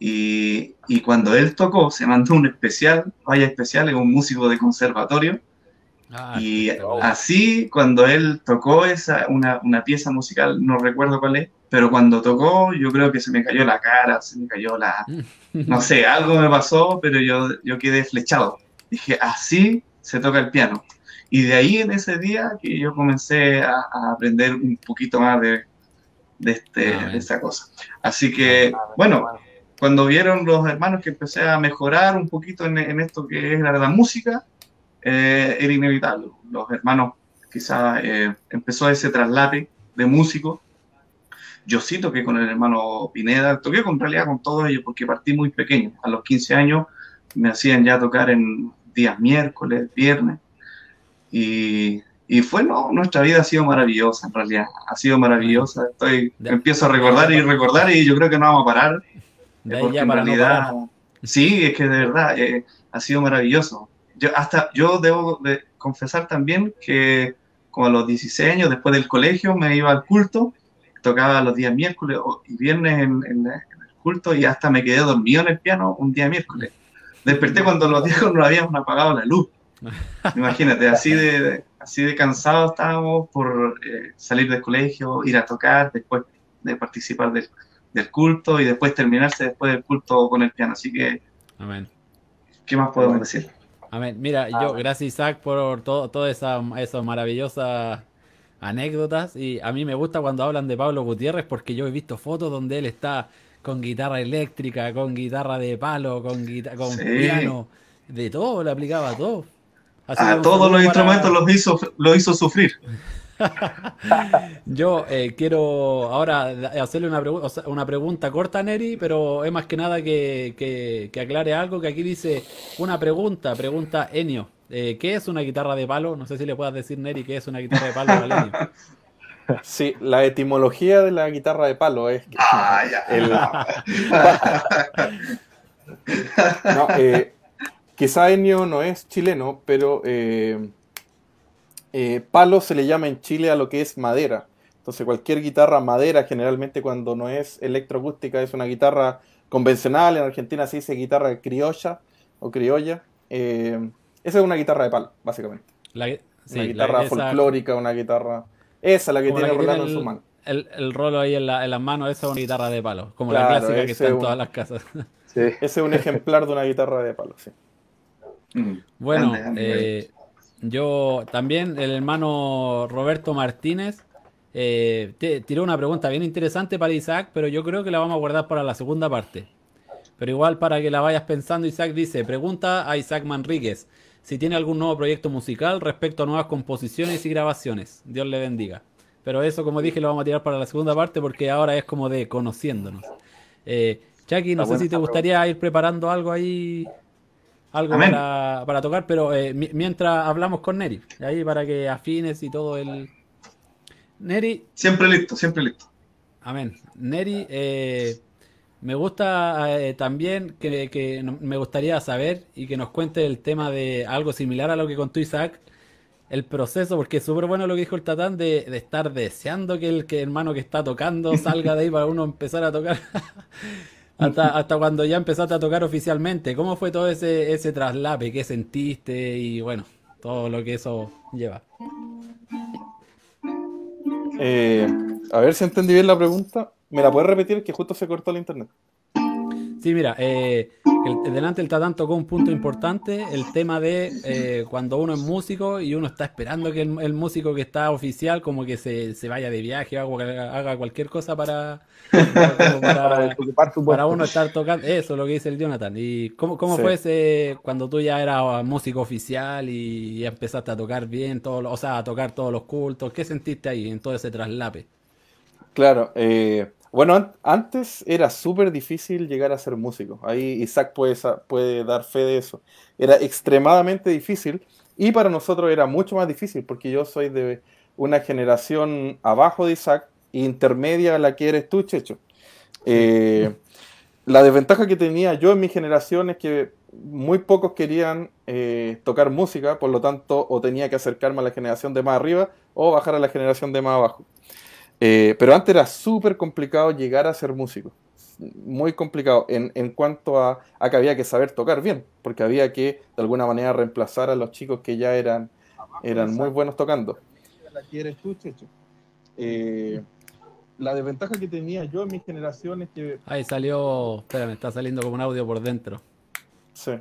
y, y, cuando él tocó se mandó un especial, vaya especial, es un músico de conservatorio, Ah, y así, cuando él tocó esa, una, una, pieza musical, no recuerdo cuál es, pero cuando tocó, yo creo que se me cayó la cara, se me cayó la. No sé, algo me pasó, pero yo, yo quedé flechado. Dije, así se toca el piano. Y de ahí en ese día que yo comencé a, aprender un poquito más de, de, este, ah, de esta cosa. Así que, ah, bueno, cuando vieron los hermanos que empecé a mejorar un poquito en, en esto que es la, la música, eh, era inevitable. Los hermanos, quizá eh, empezó ese traslate de músicos. Yo sí toqué con el hermano Pineda, toqué con realidad con todos ellos porque partí muy pequeño. A los 15 años me hacían ya tocar en días miércoles, viernes. Y, y fue, no, nuestra vida ha sido maravillosa en realidad, ha sido maravillosa. Estoy, empiezo a recordar y recordar y yo creo que no vamos a parar. porque en realidad, sí, es que de verdad eh, ha sido maravilloso yo, hasta, yo debo de confesar también que como a los 16 años, después del colegio, me iba al culto, tocaba los días miércoles y viernes en, el culto y hasta me quedé dormido en el piano un día miércoles. Desperté cuando los no habíamos apagado la luz. Imagínate, así de, así de cansado estábamos por eh, salir del colegio, ir a tocar, después de participar del, del, culto y después terminarse después del culto con el piano. Así que, Amén. ¿qué más podemos decir? Amén. Mira, yo, gracias Isaac por todo, todas esas maravillosas anécdotas. Y a mí me gusta cuando hablan de Pablo Gutiérrez porque yo he visto fotos donde él está con guitarra eléctrica, con guitarra de palo, con, con piano, de todo, le aplicaba todo. A todos los instrumentos los hizo, lo hizo sufrir. Yo eh, quiero ahora hacerle una, una, pregunta corta a Neri, pero es más que nada que, aclare algo que aquí dice una pregunta, pregunta Enio. Eh, ¿Qué es una guitarra de palo? No sé si le puedas decir, Neri, qué es una guitarra de palo. Enio. Sí, la etimología de la guitarra de palo es ah, no, eh, quizá Enio no es chileno, pero eh, palo se le llama en Chile a lo que es madera. Entonces cualquier guitarra madera, generalmente cuando no es electroacústica, es una guitarra convencional. En Argentina se dice guitarra criolla o criolla. Eh, esa es una guitarra de palo, básicamente. una guitarra folclórica, una guitarra... Esa, la que tiene Rolando en su mano. El, rolo ahí en, la, en las manos, esa es una guitarra de palo, como la clásica que está en todas las casas. Ese es un ejemplar de una guitarra de palo, sí. Mm. Bueno, eh, yo también, el hermano Roberto Martínez eh, tiró una pregunta bien interesante para Isaac, pero yo creo que la vamos a guardar para la segunda parte. Pero igual para que la vayas pensando, Isaac dice, pregunta a Isaac Manríquez si tiene algún nuevo proyecto musical respecto a nuevas composiciones y grabaciones. Dios le bendiga. Pero eso, como dije, lo vamos a tirar para la segunda parte porque ahora es como de conociéndonos. Eh, Chucky, no sé si te gustaría ir preparando algo ahí algo para, tocar, pero eh, mientras hablamos con Neri, ahí para que afines y todo el... Neri... Siempre listo, siempre listo. Amén. Neri, eh, me gusta eh, también que, me gustaría saber y que nos cuente el tema de algo similar a lo que contó Isaac, el proceso, porque es súper bueno lo que dijo el Tatán de, estar deseando que el que hermano que está tocando salga de ahí para uno empezar a tocar. hasta, hasta cuando ya empezaste a tocar oficialmente. ¿Cómo fue todo ese, ese traslape? ¿Qué sentiste? Y bueno, todo lo que eso lleva. Eh, a ver si entendí bien la pregunta. ¿Me la puedes repetir? Que justo se cortó el internet. Sí, mira, eh, el, delante el Tatán tocó un punto importante, el tema de eh, cuando uno es músico y uno está esperando que el, músico que está oficial como que se, vaya de viaje o haga, cualquier cosa para, para, uno estar tocando. Eso es lo que dice el Jonathan. ¿Y cómo, cómo fue ese cuando tú ya eras músico oficial y, empezaste a tocar bien, todo, o sea, a tocar todos los cultos? ¿Qué sentiste ahí en todo ese traslape? Claro, eh, bueno, antes era súper difícil llegar a ser músico. Ahí Isaac puede, puede dar fe de eso. Era extremadamente difícil y para nosotros era mucho más difícil porque yo soy de una generación abajo de Isaac, intermedia a la que eres tú, Checho. Eh, la desventaja que tenía yo en mi generación es que muy pocos querían eh, tocar música, por lo tanto, o tenía que acercarme a la generación de más arriba o bajar a la generación de más abajo. Eh, pero antes era súper complicado llegar a ser músico. Muy complicado en, en cuanto a, a, que había que saber tocar bien, porque había que de alguna manera reemplazar a los chicos que ya eran, eran muy buenos tocando. Eh, la desventaja que tenía yo en mi generación es que. Ahí salió. Espera, me está saliendo como un audio por dentro. Sí.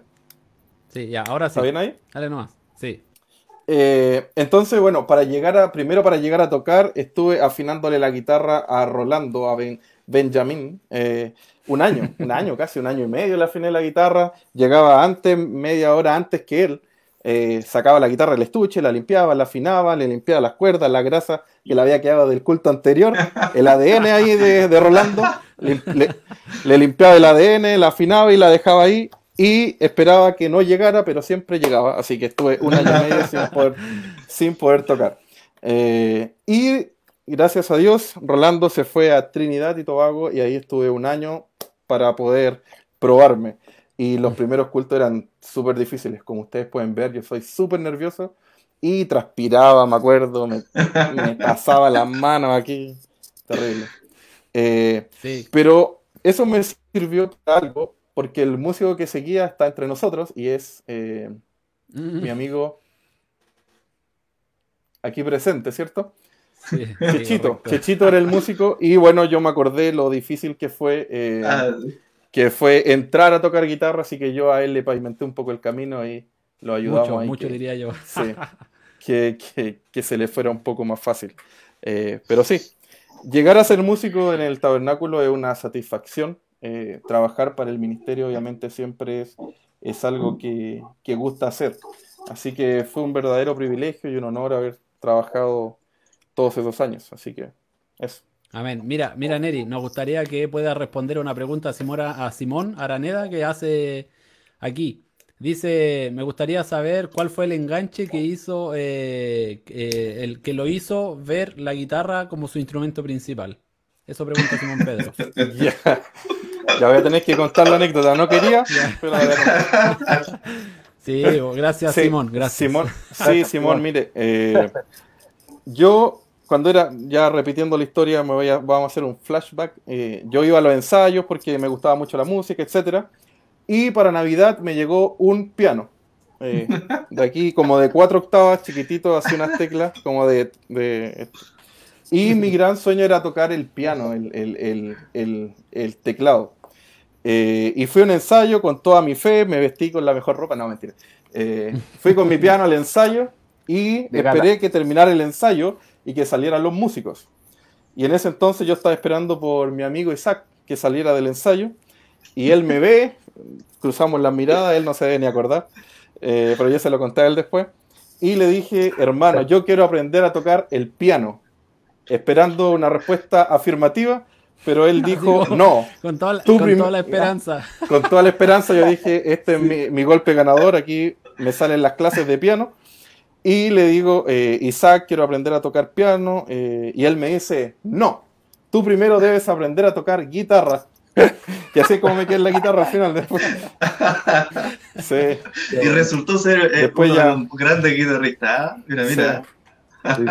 Sí, ya, ahora sí. ¿Está bien ahí? Dale nomás. Sí. Eh, entonces, bueno, para llegar a, primero para llegar a tocar, estuve afinándole la guitarra a Rolando, a Benjamín, eh, un año, un año, casi un año y medio le afiné la guitarra, llegaba antes, media hora antes que él, eh, sacaba la guitarra del estuche, la limpiaba, la afinaba, le limpiaba las cuerdas, la grasa que le había quedado del culto anterior, el ADN ahí de, Rolando, le limpiaba el ADN, la afinaba y la dejaba ahí, y esperaba que no llegara, pero siempre llegaba, así que estuve un año y medio sin poder, tocar. Eh, y gracias a Dios, Rolando se fue a Trinidad y Tobago y ahí estuve un año para poder probarme. Y los primeros cultos eran súper difíciles, como ustedes pueden ver, yo soy súper nervioso y transpiraba, me acuerdo, me, pasaba las manos aquí, terrible. Eh, pero eso me sirvió para algo, porque el músico que seguía está entre nosotros y es eh, mm. mi amigo aquí presente, ¿cierto? Sí, Chechito. Chechito era el músico y bueno, yo me acordé lo difícil que fue, eh, ah, que fue entrar a tocar guitarra, así que yo a él le pavimenté un poco el camino y lo ayudamos. Mucho, mucho diría yo. Sí, que, que, se le fuera un poco más fácil. Eh, pero sí, llegar a ser músico en el tabernáculo es una satisfacción eh, trabajar para el ministerio obviamente siempre es, es algo que, que, gusta hacer. Así que fue un verdadero privilegio y un honor haber trabajado todos esos años. Así que eso. Amén. Mira, mira Neri, nos gustaría que pueda responder una pregunta a Simón Araneda que hace aquí. Dice, me gustaría saber cuál fue el enganche que hizo, eh, eh, el que lo hizo ver la guitarra como su instrumento principal. Eso pregunta Simón Pedro. Ya voy a tener que contar la anécdota. No quería, pero Sí, gracias Simón, gracias. Simón, sí, Simón, mire, eh, yo cuando era, ya repitiendo la historia, me voy a, vamos a hacer un flashback. Eh, yo iba a los ensayos porque me gustaba mucho la música, etcétera. Y para Navidad me llegó un piano. Eh, de aquí, como de cuatro octavas, chiquitito, así unas teclas, como de, y mi gran sueño era tocar el piano, el, el, el, el teclado. Eh, y fui a un ensayo con toda mi fe, me vestí con la mejor ropa, no, mentira. Eh, fui con mi piano al ensayo y esperé que terminara el ensayo y que salieran los músicos. Y en ese entonces yo estaba esperando por mi amigo Isaac que saliera del ensayo y él me ve, cruzamos la mirada, él no se debe ni acordar, eh, pero yo se lo conté a él después. Y le dije, hermano, yo quiero aprender a tocar el piano, esperando una respuesta afirmativa pero él dijo, no. Con, toda la, con la, esperanza. Con toda la esperanza yo dije, este es mi, golpe ganador, aquí me salen las clases de piano. Y le digo, eh, Isaac, quiero aprender a tocar piano. Eh, y él me dice, no, tú primero debes aprender a tocar guitarra. y así es como me quedé la guitarra al final después. Y resultó ser eh, un grande guitarrista. ¿ah? Mira, mira.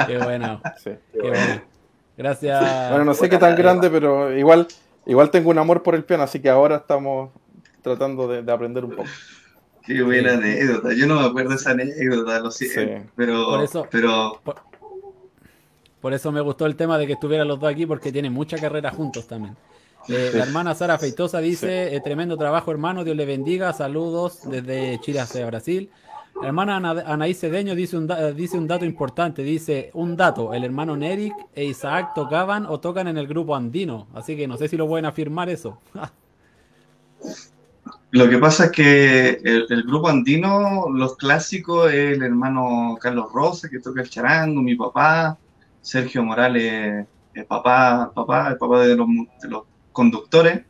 Qué bueno. Qué bueno. Gracias. Bueno, no sé qué tan grande, pero igual Igual tengo un amor por el piano, así que ahora estamos tratando de, aprender un poco. Qué buena anécdota. Yo no me acuerdo de esa anécdota, lo siento. Pero, por eso, pero... Por, eso me gustó el tema de que estuvieran los dos aquí, porque tienen mucha carrera juntos también. Eh, la hermana Sara Feitosa dice, eh, tremendo trabajo hermano, Dios le bendiga, saludos desde Chile hacia Brasil. Hermana Anaís Cedeño dice un, dice un dato importante, dice un dato, el hermano Neric e Isaac tocaban o tocan en el grupo andino, así que no sé si lo pueden afirmar eso. Lo que pasa es que el, grupo andino, los clásicos, el hermano Carlos Rosa, que toca el charango, mi papá, Sergio Morales, el papá, papá, el papá de de los conductores.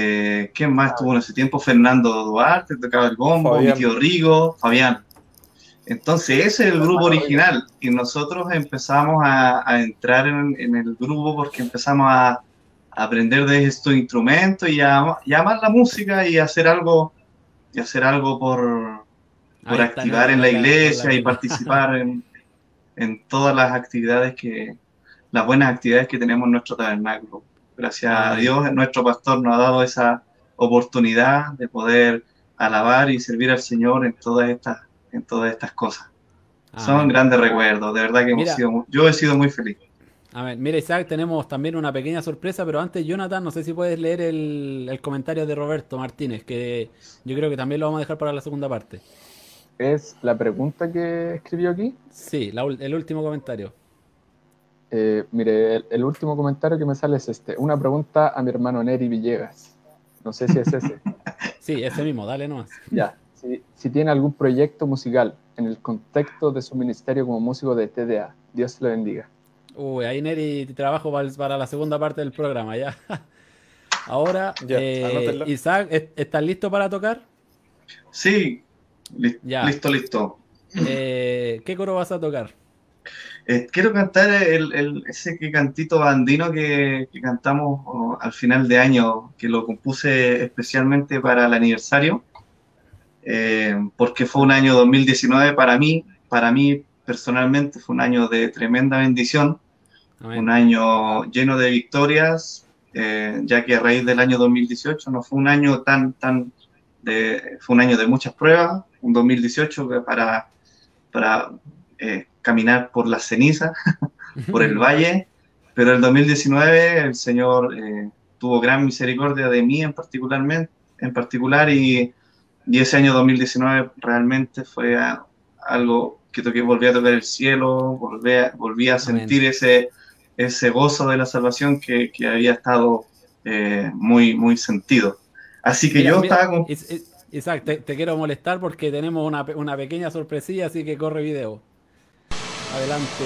Eh, ¿Quién más estuvo en ese tiempo? Fernando Duarte, tocaba el bombo, mi tío Rigo, Fabián. Entonces ese es el grupo original y nosotros empezamos a, entrar en, el grupo porque empezamos a, aprender de estos instrumentos y a, amar la música y hacer algo y hacer algo por, por activar en la iglesia y participar en, en todas las actividades que las buenas actividades que tenemos en nuestro tabernáculo. Gracias a Dios, nuestro pastor nos ha dado esa oportunidad de poder alabar y servir al Señor en todas estas, en todas estas cosas. Son grandes recuerdos, de verdad que hemos sido, yo he sido muy feliz. A ver, mira Isaac, tenemos también una pequeña sorpresa, pero antes Jonathan, no sé si puedes leer el, comentario de Roberto Martínez, que yo creo que también lo vamos a dejar para la segunda parte. ¿Es la pregunta que escribió aquí? Sí, el último comentario. Eh, mire, el, último comentario que me sale es este. Una pregunta a mi hermano Neri Villegas. No sé si es ese. sí, ese mismo, dale nomás. Ya. Si, tiene algún proyecto musical en el contexto de su ministerio como músico de TDA, Dios le bendiga. Uy, ahí Neri trabajo para la segunda parte del programa, ya. Ahora, eh, Isaac, ¿estás listo para tocar? Sí, listo, listo. Eh, ¿Qué coro vas a tocar? Eh, quiero cantar el, ese cantito bandino que, cantamos al final de año, que lo compuse especialmente para el aniversario, eh, porque fue un año 2019 para mí, para mí personalmente fue un año de tremenda bendición, un año lleno de victorias, eh, ya que a raíz del año 2018 no fue un año tan, tan, de, fue un año de muchas pruebas, un 2018 para, para caminar por la ceniza, por el valle, pero el 2019 el Señor eh, tuvo gran misericordia de mí en, particularmente, en particular y, y ese año 2019 realmente fue algo que toqué, volví a tocar el cielo, volví a, volví a sentir ese, ese gozo de la salvación que, que había estado eh, muy, muy sentido. Así que yo estaba con... Isaac, te, te, quiero molestar porque tenemos una, una pequeña sorpresilla, así que corre video. Adelante.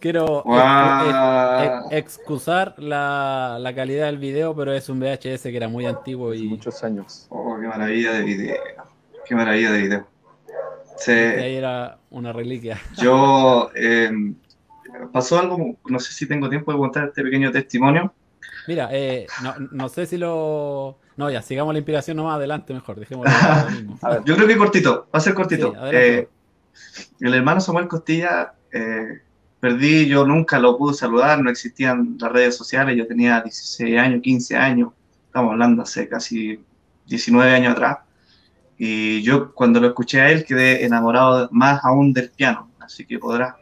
Quiero excusar la, calidad del video, pero es un VHS que era muy antiguo y. muchos años. Oh, qué maravilla de video. Qué maravilla de video. Sí. Ahí era una reliquia. Yo, em, pasó algo, no sé si tengo tiempo de contar este pequeño testimonio. Mira, eh, no, no, sé si lo... No, ya, sigamos la inspiración nomás adelante mejor, dejémoslo. Yo creo que cortito, va a ser cortito. Eh, el hermano Samuel Costilla, eh, perdí, yo nunca lo pude saludar, no existían las redes sociales, yo tenía 16 años, 15 años, estamos hablando hace casi 19 años atrás. Y yo cuando lo escuché a él quedé enamorado más aún del piano, así que podrá.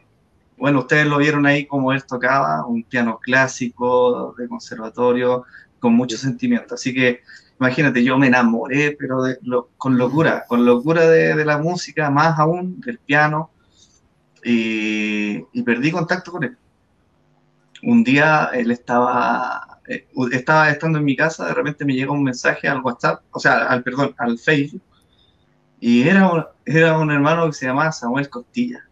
Bueno, ustedes lo vieron ahí como él tocaba, un piano clásico de conservatorio, con mucho sentimiento. Así que imagínate, yo me enamoré, pero de con locura, con locura de, la música, más aún del piano, y, perdí contacto con él. Un día él estaba, eh, estaba estando en mi casa, de repente me llega un mensaje al WhatsApp, o sea, al perdón, al Facebook, y era era un hermano que se llamaba Samuel Costilla.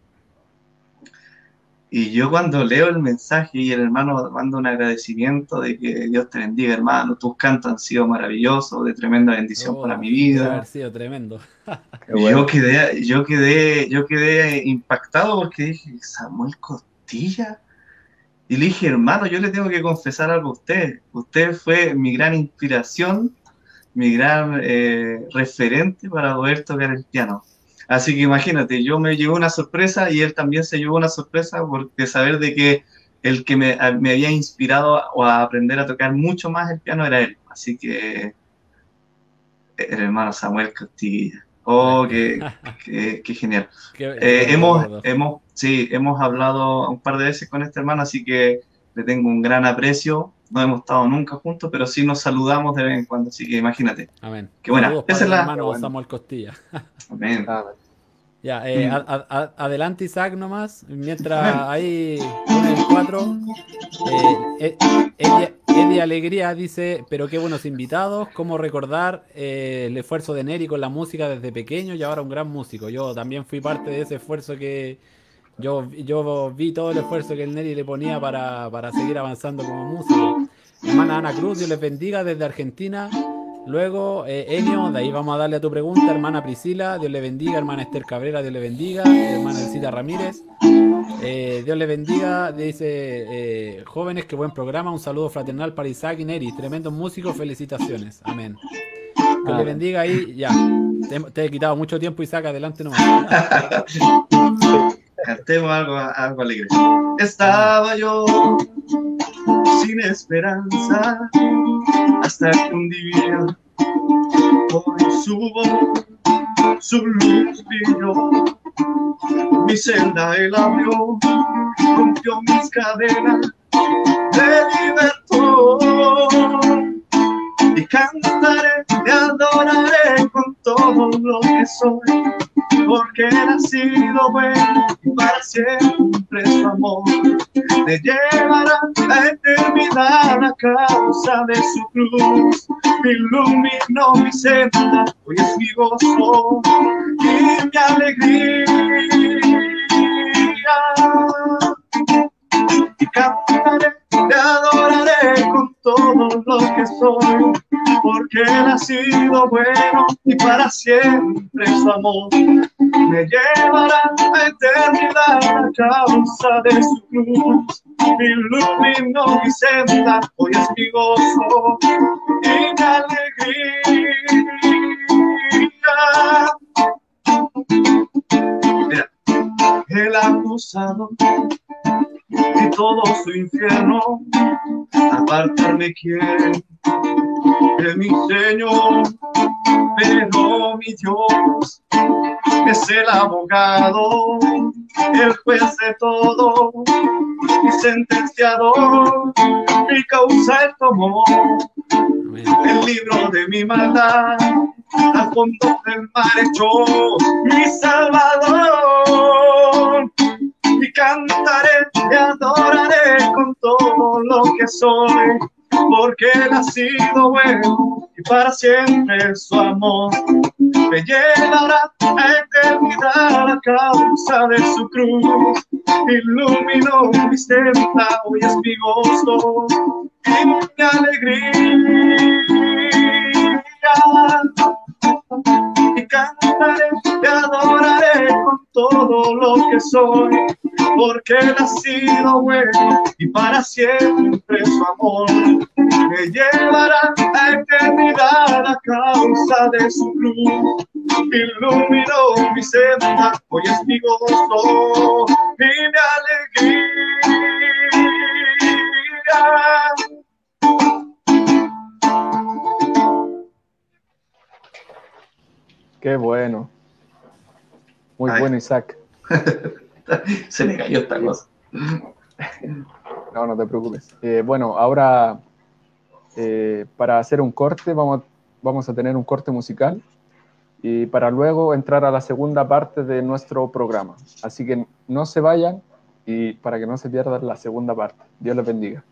Y yo cuando leo el mensaje y el hermano manda un agradecimiento de que Dios te bendiga, hermano, tus cantos han sido maravillosos, de tremenda bendición para mi vida. Ha sido tremendo. yo quedé, yo quedé, yo quedé impactado porque dije, Samuel Costilla. Y le dije, hermano, yo le tengo que confesar algo a usted. Usted fue mi gran inspiración mi gran eh, referente para poder tocar el piano. Así que imagínate, yo me llevó una sorpresa y él también se llevó una sorpresa porque saber de que el que me, me había inspirado a, aprender a tocar mucho más el piano era él. Así que el hermano Samuel Castilla. Oh, qué, qué, genial. Eh, hemos, hemos, sí, hemos hablado un par de veces con este hermano, así que le tengo un gran aprecio no hemos estado nunca juntos, pero sí nos saludamos de vez en cuando, así que imagínate. Amén. Qué buena. Esa es la hermano Samuel Costilla. Amén. Ya, eh, adelante Isaac nomás, mientras ahí con el 4. Eh, eh Eddie, Alegría dice, pero qué buenos invitados, cómo recordar eh, el esfuerzo de Neri con la música desde pequeño y ahora un gran músico. Yo también fui parte de ese esfuerzo que, yo, yo vi todo el esfuerzo que el Neri le ponía para, para seguir avanzando como músico. Hermana Ana Cruz, Dios les bendiga desde Argentina. Luego, eh, Enio, de ahí vamos a darle a tu pregunta. Hermana Priscila, Dios le bendiga. Hermana Esther Cabrera, Dios le bendiga. Hermana Elcita Ramírez, eh, Dios le bendiga. Dice, eh, jóvenes, qué buen programa. Un saludo fraternal para Isaac y Neri. Tremendos músicos, felicitaciones. Amén. Dios le bendiga ahí. Ya, te, te, he quitado mucho tiempo, Isaac. Adelante nomás. Cantemos algo, alegre. Estaba yo sin esperanza hasta que un día por su voz, su luz brilló. Mi celda él abrió, rompió mis cadenas, me libertó. Y cantaré, te adoraré todo lo que soy porque él ha sido bueno para siempre su amor te llevará a eternidad a causa de su cruz. Me iluminó mi senda, hoy es mi gozo y mi alegría. Y cantaré, te adoraré con todo lo que soy porque Él ha sido bueno y para siempre su amor me llevará a eternidad a causa de su cruz. Me iluminó mi senda, hoy es mi gozo y mi alegría. El acusado y todo su infierno apartarme quiere de mi Señor, pero mi Dios es el abogado, el juez de todo, mi sentenciador, mi causa el tomó, el libro de mi maldad, al fondo del mar echó mi salvador y cantaré, y adoraré con todo lo que soy, porque Él ha bueno y para siempre su amor me llevará a eternidad a causa de su cruz. Iluminó mi senda, hoy es mi gozo y mi alegría y cantaré, te adoraré todo lo que soy, porque Él ha sido bueno y para siempre su amor me llevará a eternidad a causa de su cruz. Iluminó mi senda, hoy es mi gozo y mi alegría. Qué bueno. Muy bueno, Isaac. Se me cayó esta cosa. No, no te preocupes. Eh, bueno, ahora eh, para hacer un corte vamos, vamos a tener un corte musical y para luego entrar a la segunda parte de nuestro programa. Así que no se vayan y para que no se pierdan la segunda parte. Dios les bendiga.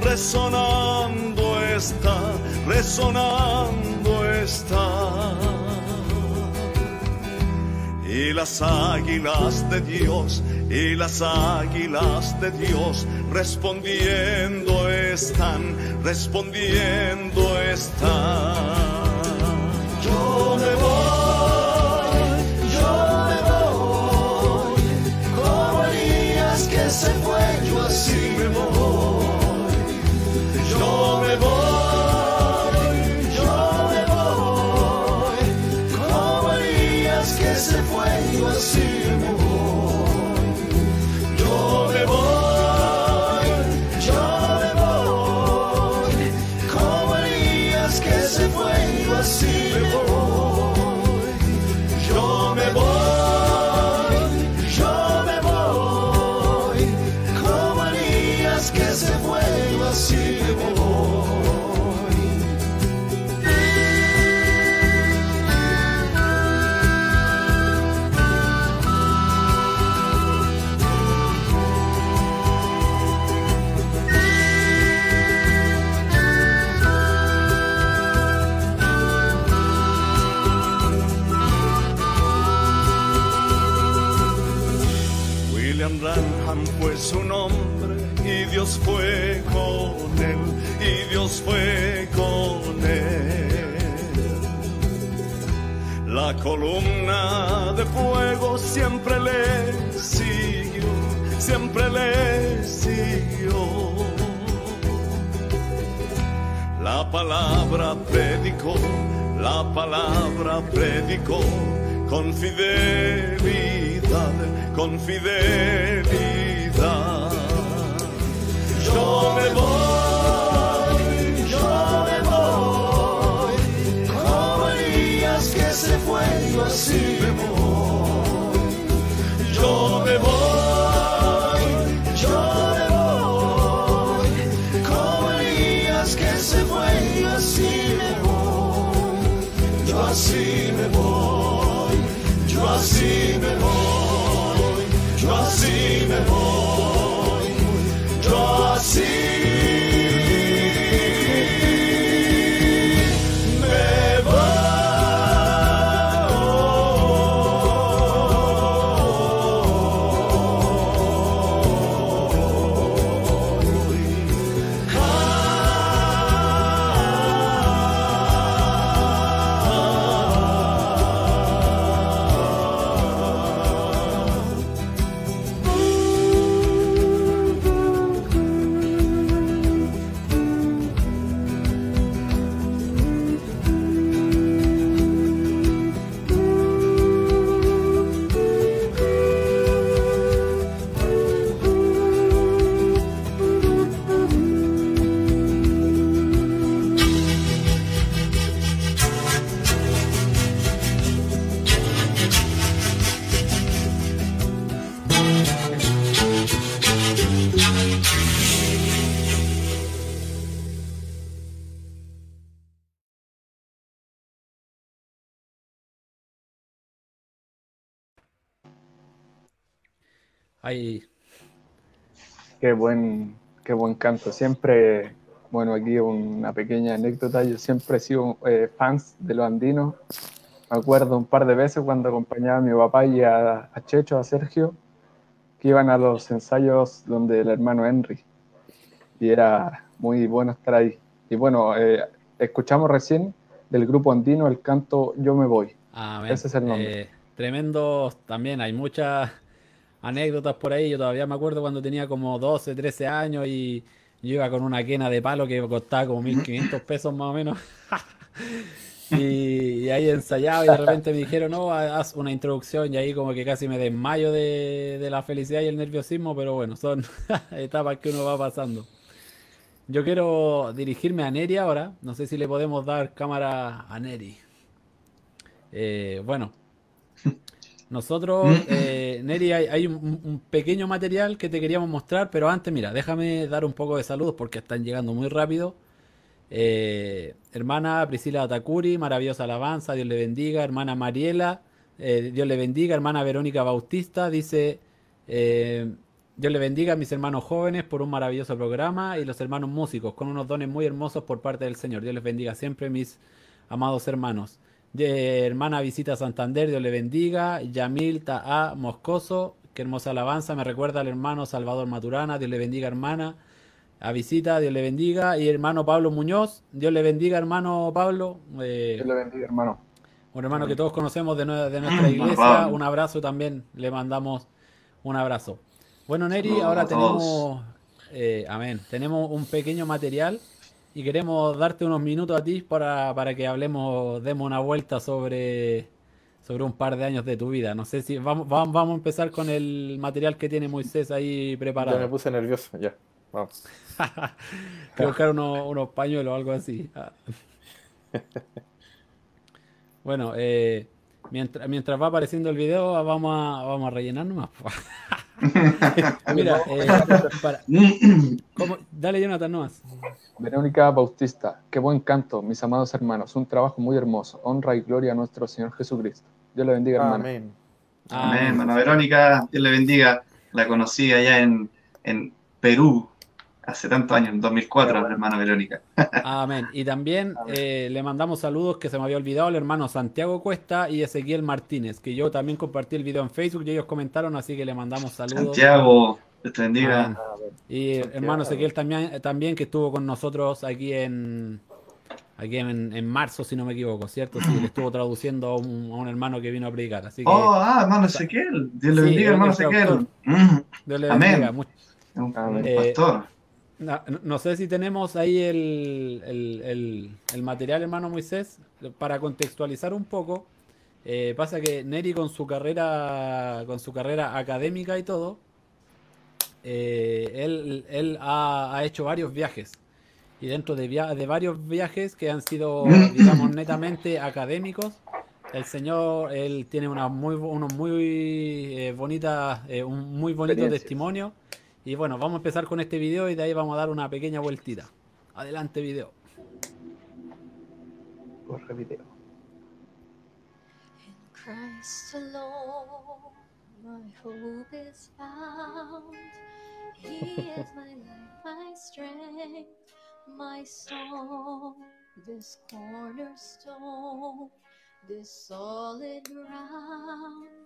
Resonando está, resonando está. Y las águilas de Dios, y las águilas de Dios, respondiendo están, respondiendo están. Así fue con él y Dios fue con él. La columna de fuego siempre le siguió, siempre le siguió. La palabra predicó, la palabra predicó con fidelidad, con fidelidad. Yo me voy, yo me voy, como Elías que se fue, yo así me voy. Yo me voy, yo Ahí. Qué buen, qué buen canto. Siempre, bueno, aquí una pequeña anécdota. Yo siempre he sido eh, fans de los andinos. Me acuerdo un par de veces cuando acompañaba a mi papá y a, a Checho, a Sergio, que iban a los ensayos donde el hermano Henry. Y era muy bueno estar ahí. Y bueno, eh, escuchamos recién del grupo andino el canto Yo me voy. Ah, Ese es el nombre. Eh, tremendo también, hay muchas anécdotas por ahí. Yo todavía me acuerdo cuando tenía como 12, 13 años y yo iba con una quena de palo que costaba como 1500 pesos más o menos. y, ahí ensayaba y de repente me dijeron, no, haz una introducción y ahí como que casi me desmayo de, de la felicidad y el nerviosismo, pero bueno, son etapas que uno va pasando. Yo quiero dirigirme a Neri ahora. No sé si le podemos dar cámara a Neri. Eh, bueno, nosotros, eh, Neri, hay, un, pequeño material que te queríamos mostrar, pero antes, mira, déjame dar un poco de saludos porque están llegando muy rápido. Eh, hermana Priscila Takuri, maravillosa alabanza, Dios le bendiga. Hermana Mariela, Dios le bendiga. Hermana Verónica Bautista dice, Dios le bendiga a mis hermanos jóvenes por un maravilloso programa y los hermanos músicos con unos dones muy hermosos por parte del Señor. Dios les bendiga siempre, mis amados hermanos. Hermana Visita Santander, Dios le bendiga. Yamil Ta'a Moscoso, qué hermosa alabanza. Me recuerda al hermano Salvador Maturana, Dios le bendiga, hermana. A Visita, Dios le bendiga. Y hermano Pablo Muñoz, Dios le bendiga, hermano Pablo. Eh, Dios le bendiga, hermano. Un hermano que todos conocemos de, de nuestra iglesia. Un abrazo también, le mandamos un abrazo. Bueno, Neri, ahora tenemos, eh, amén, tenemos un pequeño material y queremos darte unos minutos a ti para, para que hablemos, demos una vuelta sobre, sobre un par de años de tu vida. No sé si vamos, vamos, a empezar con el material que tiene Moisés ahí preparado. Ya me puse nervioso, ya. Vamos. que buscar unos, unos pañuelos o algo así. bueno, eh, mientras, mientras va apareciendo el video, vamos a, vamos a rellenar nomás. Mira, eh, dale Jonathan nomás. Verónica Bautista, qué buen canto, mis amados hermanos, un trabajo muy hermoso, honra y gloria a nuestro Señor Jesucristo. Dios le bendiga, hermano. Amén. Amén, hermana Verónica, Dios le bendiga. La conocí allá en, en Perú, hace tantos años, en 2004, la hermana Verónica. Amén. Y también eh, le mandamos saludos que se me había olvidado el hermano Santiago Cuesta y Ezequiel Martínez, que yo también compartí el video en Facebook y ellos comentaron, así que le mandamos saludos. Santiago, te bendiga. Y hermano Ezequiel también, también que estuvo con nosotros aquí en aquí en, marzo, si no me equivoco, ¿cierto? Sí, le estuvo traduciendo a un, hermano que vino a predicar. Así que, oh, ah, hermano Ezequiel. Dios le bendiga, hermano Ezequiel. Dios le bendiga. Amén. Un eh, pastor. No, sé si tenemos ahí el, material, hermano Moisés, para contextualizar un poco. Eh, pasa que Neri con su carrera, con su carrera académica y todo, eh, él, ha, hecho varios viajes. Y dentro de, de varios viajes que han sido, digamos, netamente académicos, el señor, él tiene una muy, unos muy eh, bonitas, un muy bonito testimonio y bueno, vamos a empezar con este video y de ahí vamos a dar una pequeña vueltita. Adelante video. Corre video. Christ alone, my hope is found. He is my life, my strength, my song, this cornerstone, this solid ground.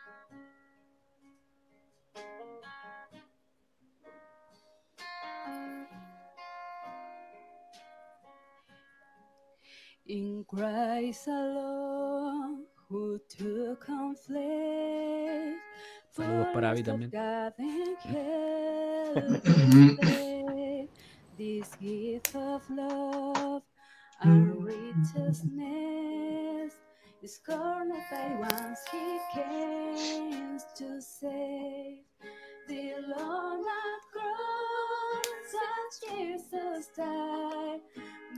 In Christ alone, who took conflict, Saludos para Abby también. Mm. this gift of love and mm. righteousness is cornered by once he came to save. still on the cross as Jesus died.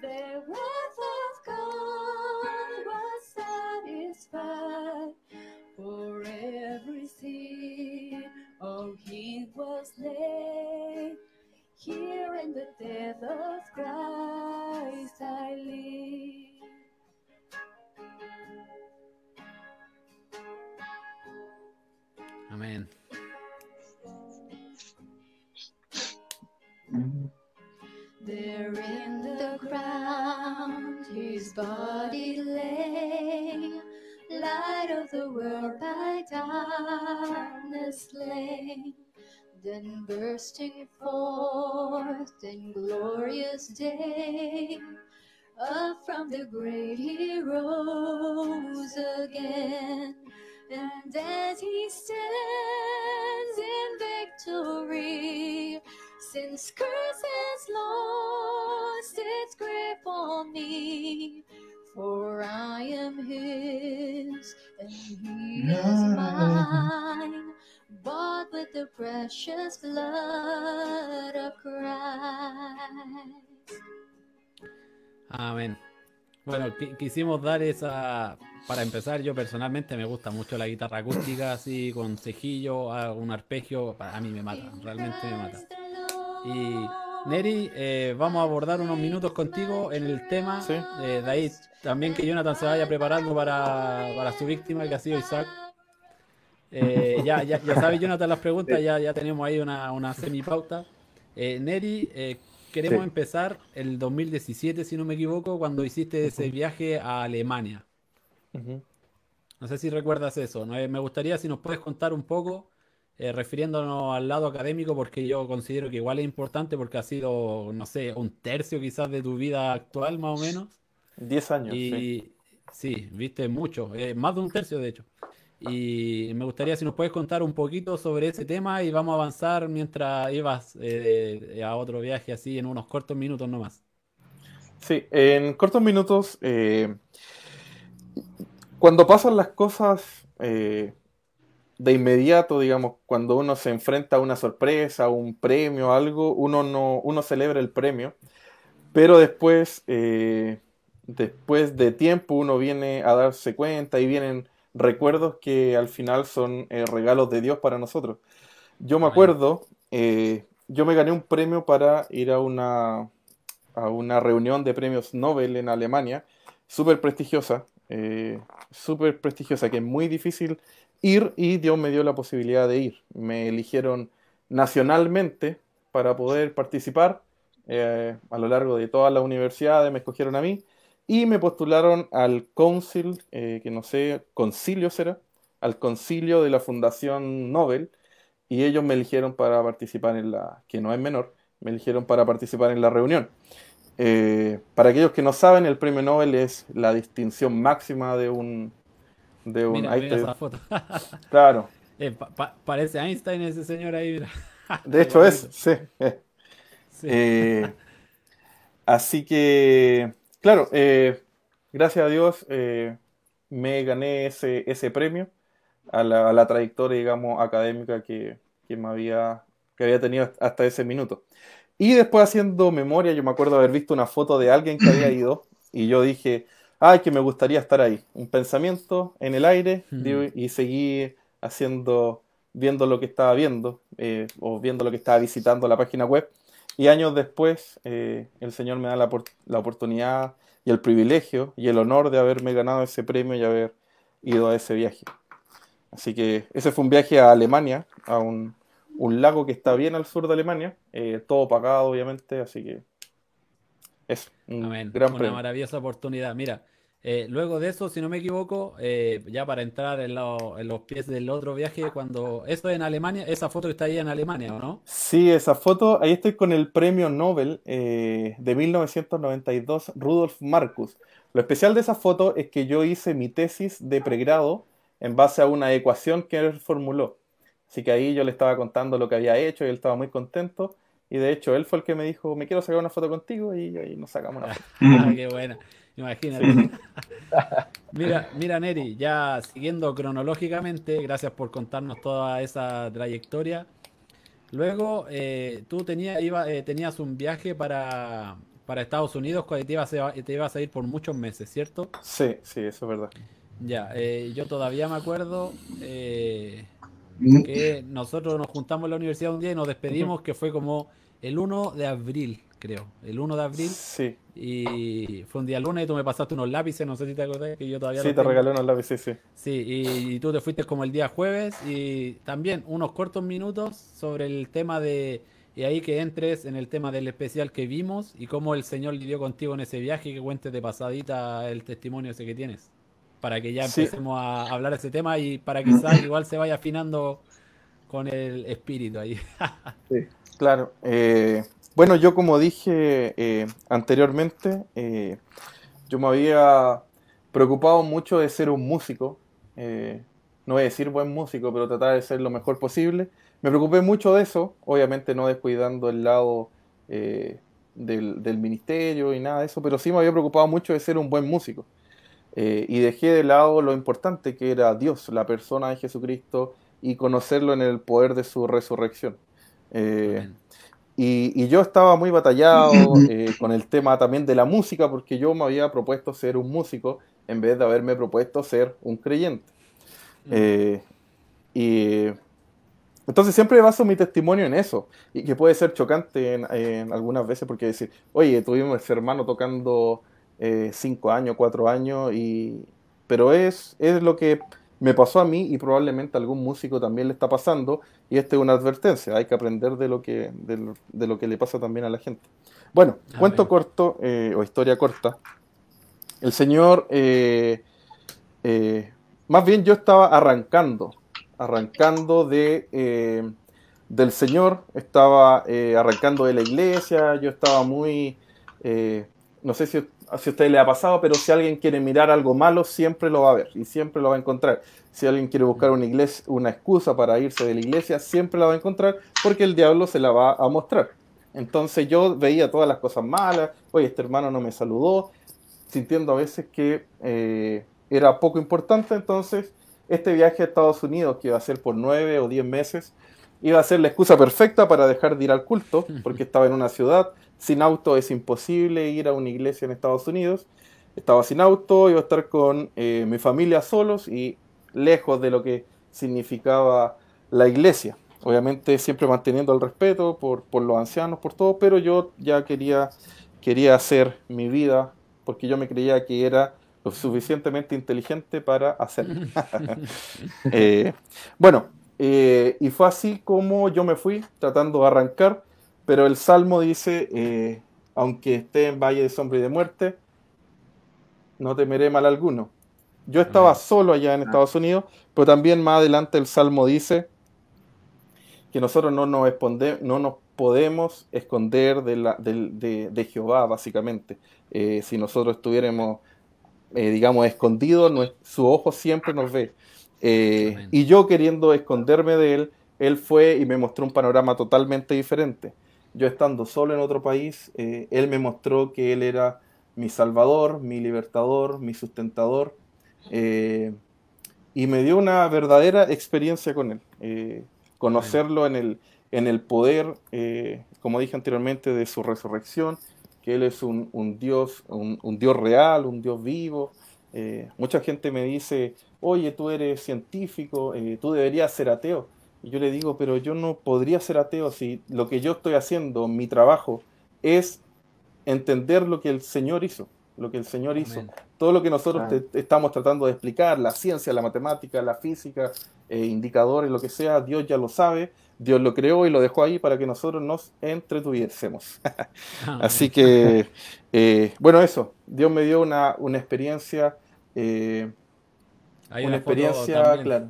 The wrath of God was satisfied for every sin. Oh, he was laid. Here in the death of Christ I live. Amén. There in the ground his body lay, light of the world by darkness slain. Then bursting forth in glorious day, up from the grave he rose again. And as he stands in victory, since curse has lost its grip on me, for I am his and he is mine, bought with the precious blood of Christ. Amén. Bueno, qui- quisimos dar esa. Para empezar, yo personalmente me gusta mucho la guitarra acústica, así con cejillo, un arpegio. A mí me mata, realmente me mata. Y Neri, eh, vamos a abordar unos minutos contigo en el tema. Sí. Eh, de ahí también que Jonathan se vaya preparando para, para su víctima, que ha sido Isaac. Eh, ya, ya, ya sabes, Jonathan, las preguntas, ya, ya tenemos ahí una, una semipauta. Eh, Neri, eh, queremos Sí. empezar el 2017, si no me equivoco, cuando hiciste ese viaje a Alemania. No sé si recuerdas eso. ¿no? Eh, Me gustaría si nos puedes contar un poco, eh, refiriéndonos al lado académico, porque yo considero que igual es importante porque ha sido, no sé, un tercio quizás de tu vida actual, más o menos. Diez años, sí. Y sí, viste mucho, eh, más de un tercio de hecho. Y me gustaría si nos puedes contar un poquito sobre ese tema y vamos a avanzar mientras ibas eh, a otro viaje así en unos cortos minutos nomás. Sí, en cortos minutos, eh, cuando pasan las cosas eh, de inmediato, digamos, cuando uno se enfrenta a una sorpresa, a un premio, algo, uno no, uno celebra el premio, pero después, eh, después de tiempo, uno viene a darse cuenta y vienen recuerdos que al final son eh, regalos de Dios para nosotros. Yo me acuerdo, eh, yo me gané un premio para ir a una, a una reunión de premios Nobel en Alemania, súper prestigiosa, eh, súper prestigiosa, que es muy difícil ir y Dios me dio la posibilidad de ir. Me eligieron nacionalmente para poder participar eh, a lo largo de todas las universidades, me escogieron a mí y me postularon al council, eh, que no sé, concilio será, al concilio de la Fundación Nobel y ellos me eligieron para participar en la, que no es menor, me eligieron para participar en la reunión. Eh, para aquellos que no saben, el premio Nobel es la distinción máxima de un... De un Mira, ahí mira esa foto. claro, Eh, pa- pa- parece Einstein ese señor ahí, mira. de hecho es, sí. Sí. Eh, así que, claro, gracias a Dios me gané ese, ese premio a la, a la trayectoria, digamos, académica que, que me había, que había tenido hasta ese minuto. Y después haciendo memoria, yo me acuerdo haber visto una foto de alguien que había ido y yo dije, ay, que me gustaría estar ahí. Un pensamiento en el aire Mm. digo, y seguí haciendo, viendo lo que estaba viendo eh, o viendo lo que estaba visitando la página web. Y años después, eh, el Señor me da la, la oportunidad y el privilegio y el honor de haberme ganado ese premio y haber ido a ese viaje. Así que ese fue un viaje a Alemania, a un, un lago que está bien al sur de Alemania, eh, todo pagado obviamente, así que es un Amén. gran Una premio. maravillosa oportunidad. Mira, eh, luego de eso, si no me equivoco, eh, ya para entrar en, lo- en los pies del otro viaje, cuando eso en Alemania, esa foto está ahí en Alemania, ¿o no? Sí, esa foto, ahí estoy con el premio Nobel de 1992, Rudolf Marcus. Lo especial de esa foto es que yo hice mi tesis de pregrado en base a una ecuación que él formuló. Así que ahí yo le estaba contando lo que había hecho y él estaba muy contento. Y de hecho, él fue el que me dijo, me quiero sacar una foto contigo y ahí nos sacamos una foto. Ah, qué buena. Imagínate. Mira, mira, Neri, ya siguiendo cronológicamente, gracias por contarnos toda esa trayectoria. Luego, eh, tú tenías, iba, eh, tenías un viaje para, para Estados Unidos cuando te ibas, a, te ibas a ir por muchos meses, ¿cierto? Sí, sí, eso es verdad. Ya, eh, yo todavía me acuerdo eh, Mm. Que nosotros nos juntamos en la universidad un día y nos despedimos, que fue como el 1 de abril, creo. El 1 de abril. Sí, Y fue un día lunes y tú me pasaste unos lápices, no sé si te acordás, que yo todavía sí, te tengo. regalé unos lápices, sí. Sí, y, y tú te fuiste como el día jueves y también unos cortos minutos sobre el tema de... Y ahí que entres en el tema del especial que vimos y cómo el Señor lidió contigo en ese viaje y que cuentes de pasadita el tesimonio ese que tienes. Para que ya Sí. empecemos a hablar de ese tema y para que quizás igual se vaya afinando con el espíritu ahí. Claro. eh, bueno, yo como dije eh, anteriormente, eh, yo me había preocupado mucho de ser un músico. eh, no voy a decir buen músico, pero tratar de ser lo mejor posible. Me preocupé mucho de eso, obviamente no descuidando el lado eh, del, del ministerio y nada de eso, pero sí me había preocupado mucho de ser un buen músico. Eh, y dejé de lado lo importante que era Dios, la persona de Jesucristo, y conocerlo en el poder de su resurrección. Eh, y, y yo estaba muy batallado eh, con el tema también de la música, porque yo me había propuesto ser un músico en vez de haberme propuesto ser un creyente. Eh, y entonces siempre baso mi testimonio en eso, y que puede ser chocante en, en algunas veces, porque decir, oye, tuvimos ese hermano tocando eh, cinco años, cuatro años, y... pero es, es lo que me pasó a mí y probablemente a algún músico también le está pasando, y esta es una advertencia, hay que aprender de lo que, de lo, de lo que le pasa también a la gente. Bueno, Amén. cuento corto, eh, o historia corta. El Señor, eh, eh, más bien yo estaba arrancando, arrancando de, eh, del Señor, estaba eh, arrancando de la iglesia, yo estaba muy, eh, no sé si, si a usted le ha pasado, pero si alguien quiere mirar algo malo, siempre lo va a ver y siempre lo va a encontrar. Si alguien quiere buscar una, iglesia, una excusa para irse de la iglesia, siempre la va a encontrar porque el diablo se la va a mostrar. Entonces yo veía todas las cosas malas, oye, este hermano no me saludó, sintiendo a veces que eh, era poco importante, entonces este viaje a Estados Unidos, que iba a ser por nueve o diez meses, iba a ser la excusa perfecta para dejar de ir al culto, porque estaba en una ciudad, sin auto es imposible ir a una iglesia en Estados Unidos, estaba sin auto, iba a estar con eh, mi familia solos y lejos de lo que significaba la iglesia. Obviamente siempre manteniendo el respeto por, por los ancianos, por todo, pero yo ya quería, quería hacer mi vida porque yo me creía que era lo suficientemente inteligente para hacerlo. Eh, bueno, eh, y fue así como yo me fui tratando de arrancar, pero el Salmo dice, eh, aunque esté en valle de sombra y de muerte, no temeré mal alguno. Yo estaba solo allá en Estados Unidos, pero también más adelante el Salmo dice que nosotros no nos, esconde- no nos podemos esconder de, la- del- de- de Jehová, básicamente. Eh, si nosotros estuviéramos, eh, digamos, escondidos, su ojo siempre nos ve. Eh, y yo queriendo esconderme de él, él fue y me mostró un panorama totalmente diferente. Yo estando solo en otro país, eh, él me mostró que él era mi salvador, mi libertador, mi sustentador, eh, y me dio una verdadera experiencia con él. Eh, conocerlo en el, en el poder, como dije anteriormente, de su resurrección, que Él es un, un Dios, un, un Dios real, un Dios vivo. Mucha gente me dice, oye, tú eres científico, tú deberías ser ateo. Y yo le digo, pero yo no podría ser ateo si lo que yo estoy haciendo, mi trabajo, es entender lo que el Señor hizo, lo que el Señor hizo. Amén. Todo lo que nosotros te- estamos tratando de explicar, la ciencia, la matemática, la física, eh, indicadores, lo que sea, Dios ya lo sabe, Dios lo creó y lo dejó ahí para que nosotros nos entretuviésemos. Así que, eh, bueno, eso, Dios me dio una, una experiencia, eh, Hay una experiencia, claro,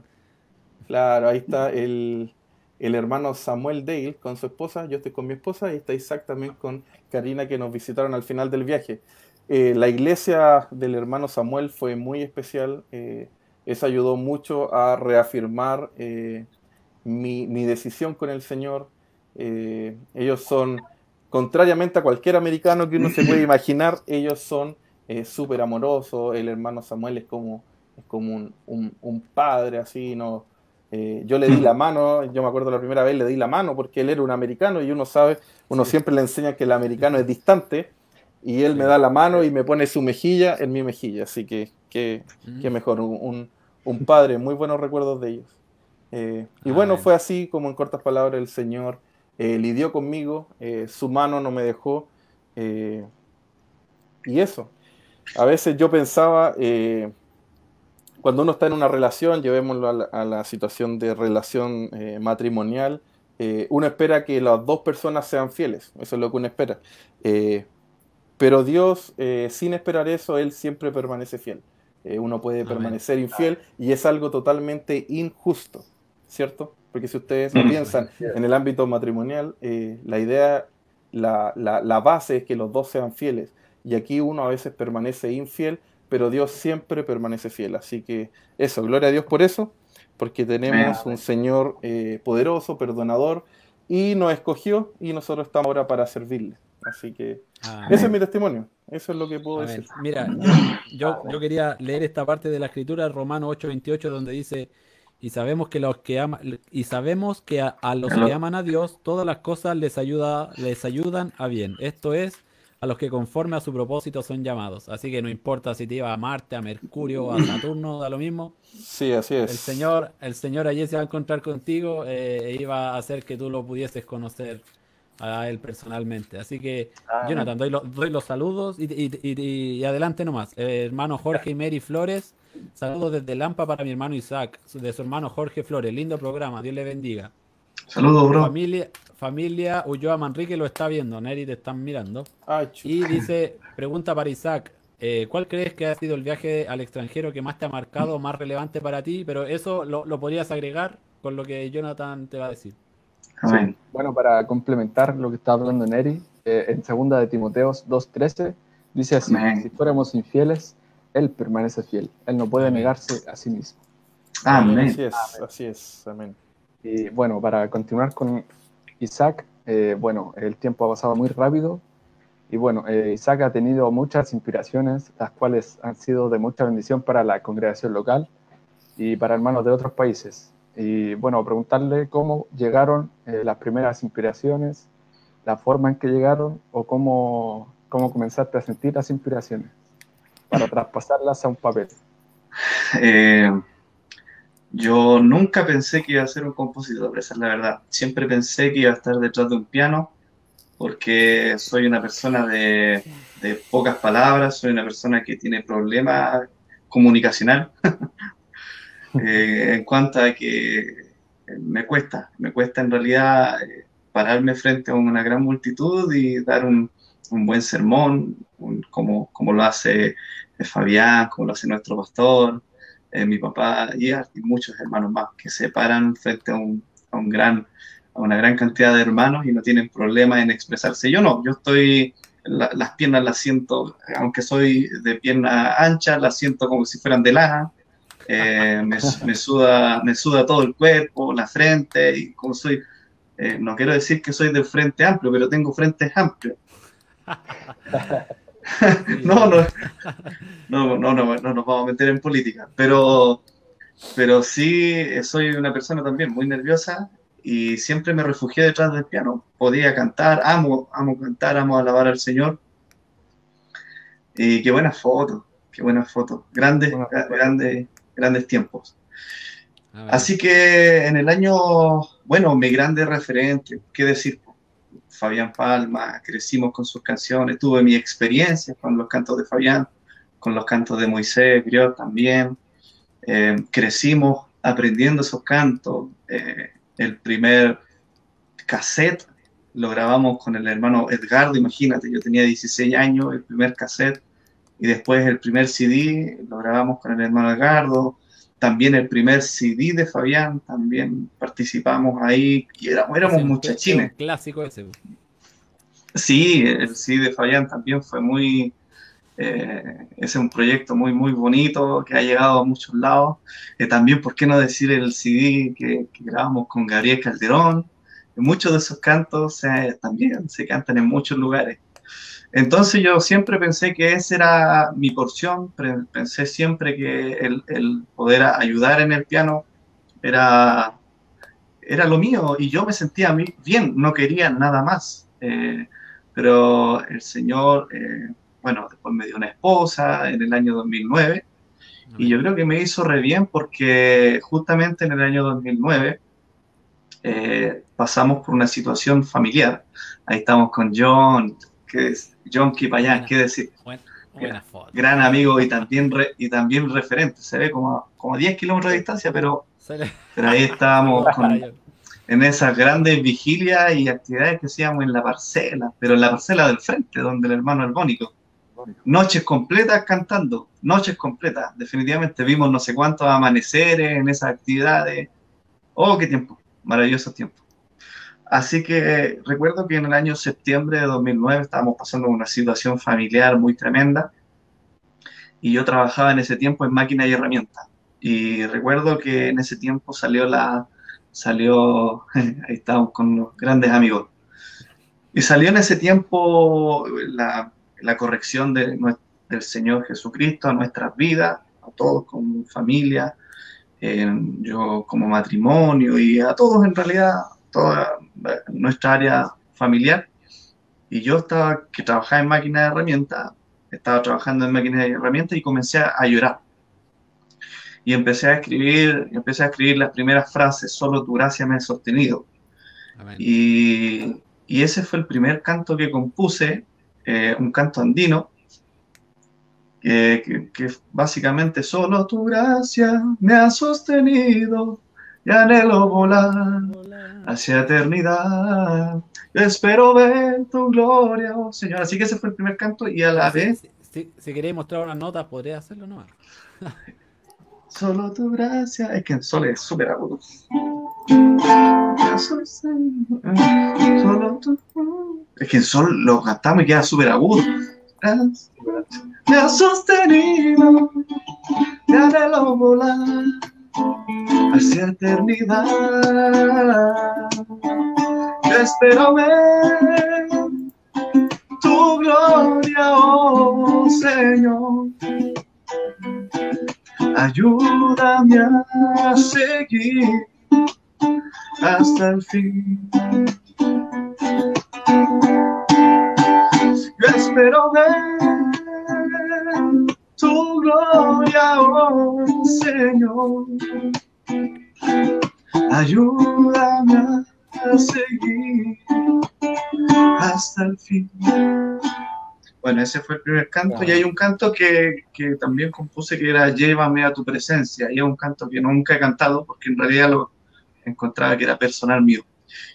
claro, ahí está el, el hermano Samuel Dale con su esposa, yo estoy con mi esposa y está Isaac también con Karina que nos visitaron al final del viaje. Eh, la iglesia del hermano Samuel fue muy especial, eh, eso ayudó mucho a reafirmar eh, mi, mi decisión con el Señor. Eh, ellos son, contrariamente a cualquier americano que uno se puede imaginar, ellos son súper amorosos. El hermano Samuel es como, es como un, un- un padre, así, ¿no? Eh, yo le di la mano, yo me acuerdo la primera vez le di la mano porque él era un americano y uno sabe, uno siempre le enseña que el americano es distante y él me da la mano y me pone su mejilla en mi mejilla, así que qué mm. mejor, un, un, padre, muy buenos recuerdos de ellos. Eh, y bueno, fue así como en cortas palabras el Señor eh, lidió conmigo, su mano no me dejó y eso. A veces yo pensaba, cuando uno está en una relación, llevémoslo a la, situación de relación eh, matrimonial, eh, uno espera que las dos personas sean fieles, eso es lo que uno espera. Eh, pero Dios, sin esperar eso, Él siempre permanece fiel. uno puede permanecer infiel y es algo totalmente injusto, ¿cierto? Porque si ustedes mm. piensan en el ámbito matrimonial, la idea, la, la base es que los dos sean fieles. Y aquí uno a veces permanece infiel pero Dios siempre permanece fiel. Así que eso, gloria a Dios por eso, porque tenemos un Señor eh, poderoso, perdonador, y nos escogió y nosotros estamos ahora para servirle. Así que ese es mi testimonio, eso es lo que puedo decir. Mira, yo, yo quería leer esta parte de la escritura, Romano 8:28, donde dice, y sabemos que los que aman, y sabemos que a, los que aman a Dios, todas las cosas les ayuda, les ayudan a bien. Esto es a los que conforme a su propósito son llamados. Así que no importa si te iba a Marte, a Mercurio, a Saturno, da lo mismo. Sí, así es. El Señor, el Señor allí se va a encontrar contigo eh, e iba a hacer que tú lo pudieses conocer a él personalmente. Así que, Jonathan, doy, doy, los saludos y, adelante nomás. Eh, hermano Jorge y Mary Flores, saludos desde Lampa para mi hermano Isaac, de su hermano Jorge Flores. Lindo programa, Dios le bendiga. Saludos, bro. Familia, familia Ulloa Manrique lo está viendo, Neri te están mirando. y dice, pregunta para Isaac, eh, ¿cuál crees que ha sido el viaje al extranjero que más te ha marcado, más relevante para ti? Pero eso lo, podrías agregar con lo que Jonathan te va a decir. Bueno, para complementar lo que está hablando Neri, eh, en segunda de Timoteos 2.13, dice así, si fuéramos infieles, Él permanece fiel, Él no puede negarse a sí mismo. Amén. Así es, así es, amén. Y bueno, para continuar con Isaac, eh, bueno, el tiempo ha pasado muy rápido y bueno, eh, Isaac ha tenido muchas inspiraciones, las cuales han sido de mucha bendición para la congregación local y para hermanos de otros países. Y bueno, preguntarle cómo llegaron eh, las primeras inspiraciones, la forma en que llegaron o cómo, cómo comenzaste a sentir las inspiraciones para traspasarlas a un papel. Yo nunca pensé que iba a ser un compositor, esa es la verdad. Siempre pensé que iba a estar detrás de un piano, porque soy una persona de, pocas palabras, soy una persona que tiene problemas comunicacional. Eh, en cuanto a que me cuesta, me cuesta en realidad eh, pararme frente a una gran multitud y dar un, buen sermón, como, como lo hace Fabián, como lo hace nuestro pastor. Eh, mi papá y, muchos hermanos más que se paran frente a, un, a, un gran, a una gran cantidad de hermanos y no tienen problema en expresarse. Yo no, yo estoy, las piernas las siento, aunque soy de pierna ancha, las siento como si fueran de laja. Eh, me, me, suda, me suda todo el cuerpo, la frente, y como soy, eh, no quiero decir que soy de frente amplio, pero tengo frentes amplios. no, no, no, no, no, no nos vamos a meter en política, pero, pero sí soy una persona también muy nerviosa y siempre me refugié detrás del piano. Podía cantar, amo, amo cantar, amo alabar al Señor. Y qué buenas fotos, qué buenas fotos, grandes, grandes, grandes tiempos. Así que en el año, bueno, mi grande referente, qué decir, Fabián Palma, crecimos con sus canciones, tuve mi experiencia con los cantos de Fabián, con los cantos de Moisés, Griot también. Eh, crecimos aprendiendo esos cantos. Eh, el primer cassette lo grabamos con el hermano Edgardo, imagínate, yo tenía 16 años, el primer cassette, y después el primer CD lo grabamos con el hermano Edgardo, también el primer CD de Fabián, también participamos ahí, y éramos, éramos muchachines. clásico ese. Sí, el CD de Fabián también fue muy, eh, ese es un proyecto muy, muy bonito que ha llegado a muchos lados. Eh, también, ¿por qué no decir el CD que, grabamos con Gabriel Calderón? Muchos de esos cantos también se cantan en muchos lugares. Entonces yo siempre pensé que esa era mi porción, pensé siempre que el, poder ayudar en el piano era, era lo mío y yo me sentía bien, no quería nada más. Eh, pero el Señor, eh, bueno, después me dio una esposa en el año 2009 y yo creo que me hizo re bien porque justamente en el año 2009 eh, pasamos por una situación familiar. Ahí estamos con John, que es John Kipayán, qué decir. Gran amigo y también, y también referente. Se ve como, como 10 kilómetros de distancia, pero, pero ahí estábamos en esas grandes vigilias y actividades que hacíamos en la parcela, pero en la parcela del frente, donde el hermano Albónico. Noches completas cantando, noches completas. Definitivamente vimos no sé cuántos amaneceres en esas actividades. Oh, qué tiempo maravilloso tiempo. Así que recuerdo que en el año septiembre de 2009 estábamos pasando una situación familiar muy tremenda y yo trabajaba en ese tiempo en máquina y herramientas. Y recuerdo que en ese tiempo salió la, salió, ahí estábamos con los grandes amigos, y salió en ese tiempo la, la corrección de, del Señor Jesucristo a nuestras vidas, a todos como familia, yo como matrimonio y a todos en realidad, toda nuestra área familiar. Y yo estaba, que trabajaba en máquina de herramientas, estaba trabajando en máquina de herramientas y comencé a llorar. Y empecé a escribir, empecé a escribir las primeras frases, solo tu gracia me ha sostenido. Y, y, ese fue el primer canto que compuse, eh, un canto andino, que, básicamente solo tu gracia me ha sostenido y anhelo volar hacia eternidad. espero ver tu gloria, oh Señor. Así que ese fue el primer canto y a la vez... Si, si, queréis mostrar una nota, podría hacerlo, ¿no? solo tu gracia. Es que el sol es súper agudo. Es que el sol lo cantamos y queda súper agudo me ha sostenido, me anhelo volar hacia eternidad. Yo espero ver tu gloria, oh Señor. Ayúdame a seguir hasta el fin. Yo espero ver gloria, oh Señor. Ayúdame a seguir hasta el fin. Bueno, ese fue el primer canto y hay un canto que, que, también compuse que era Llévame a tu presencia y es un canto que nunca he cantado porque en realidad lo encontraba que era personal mío.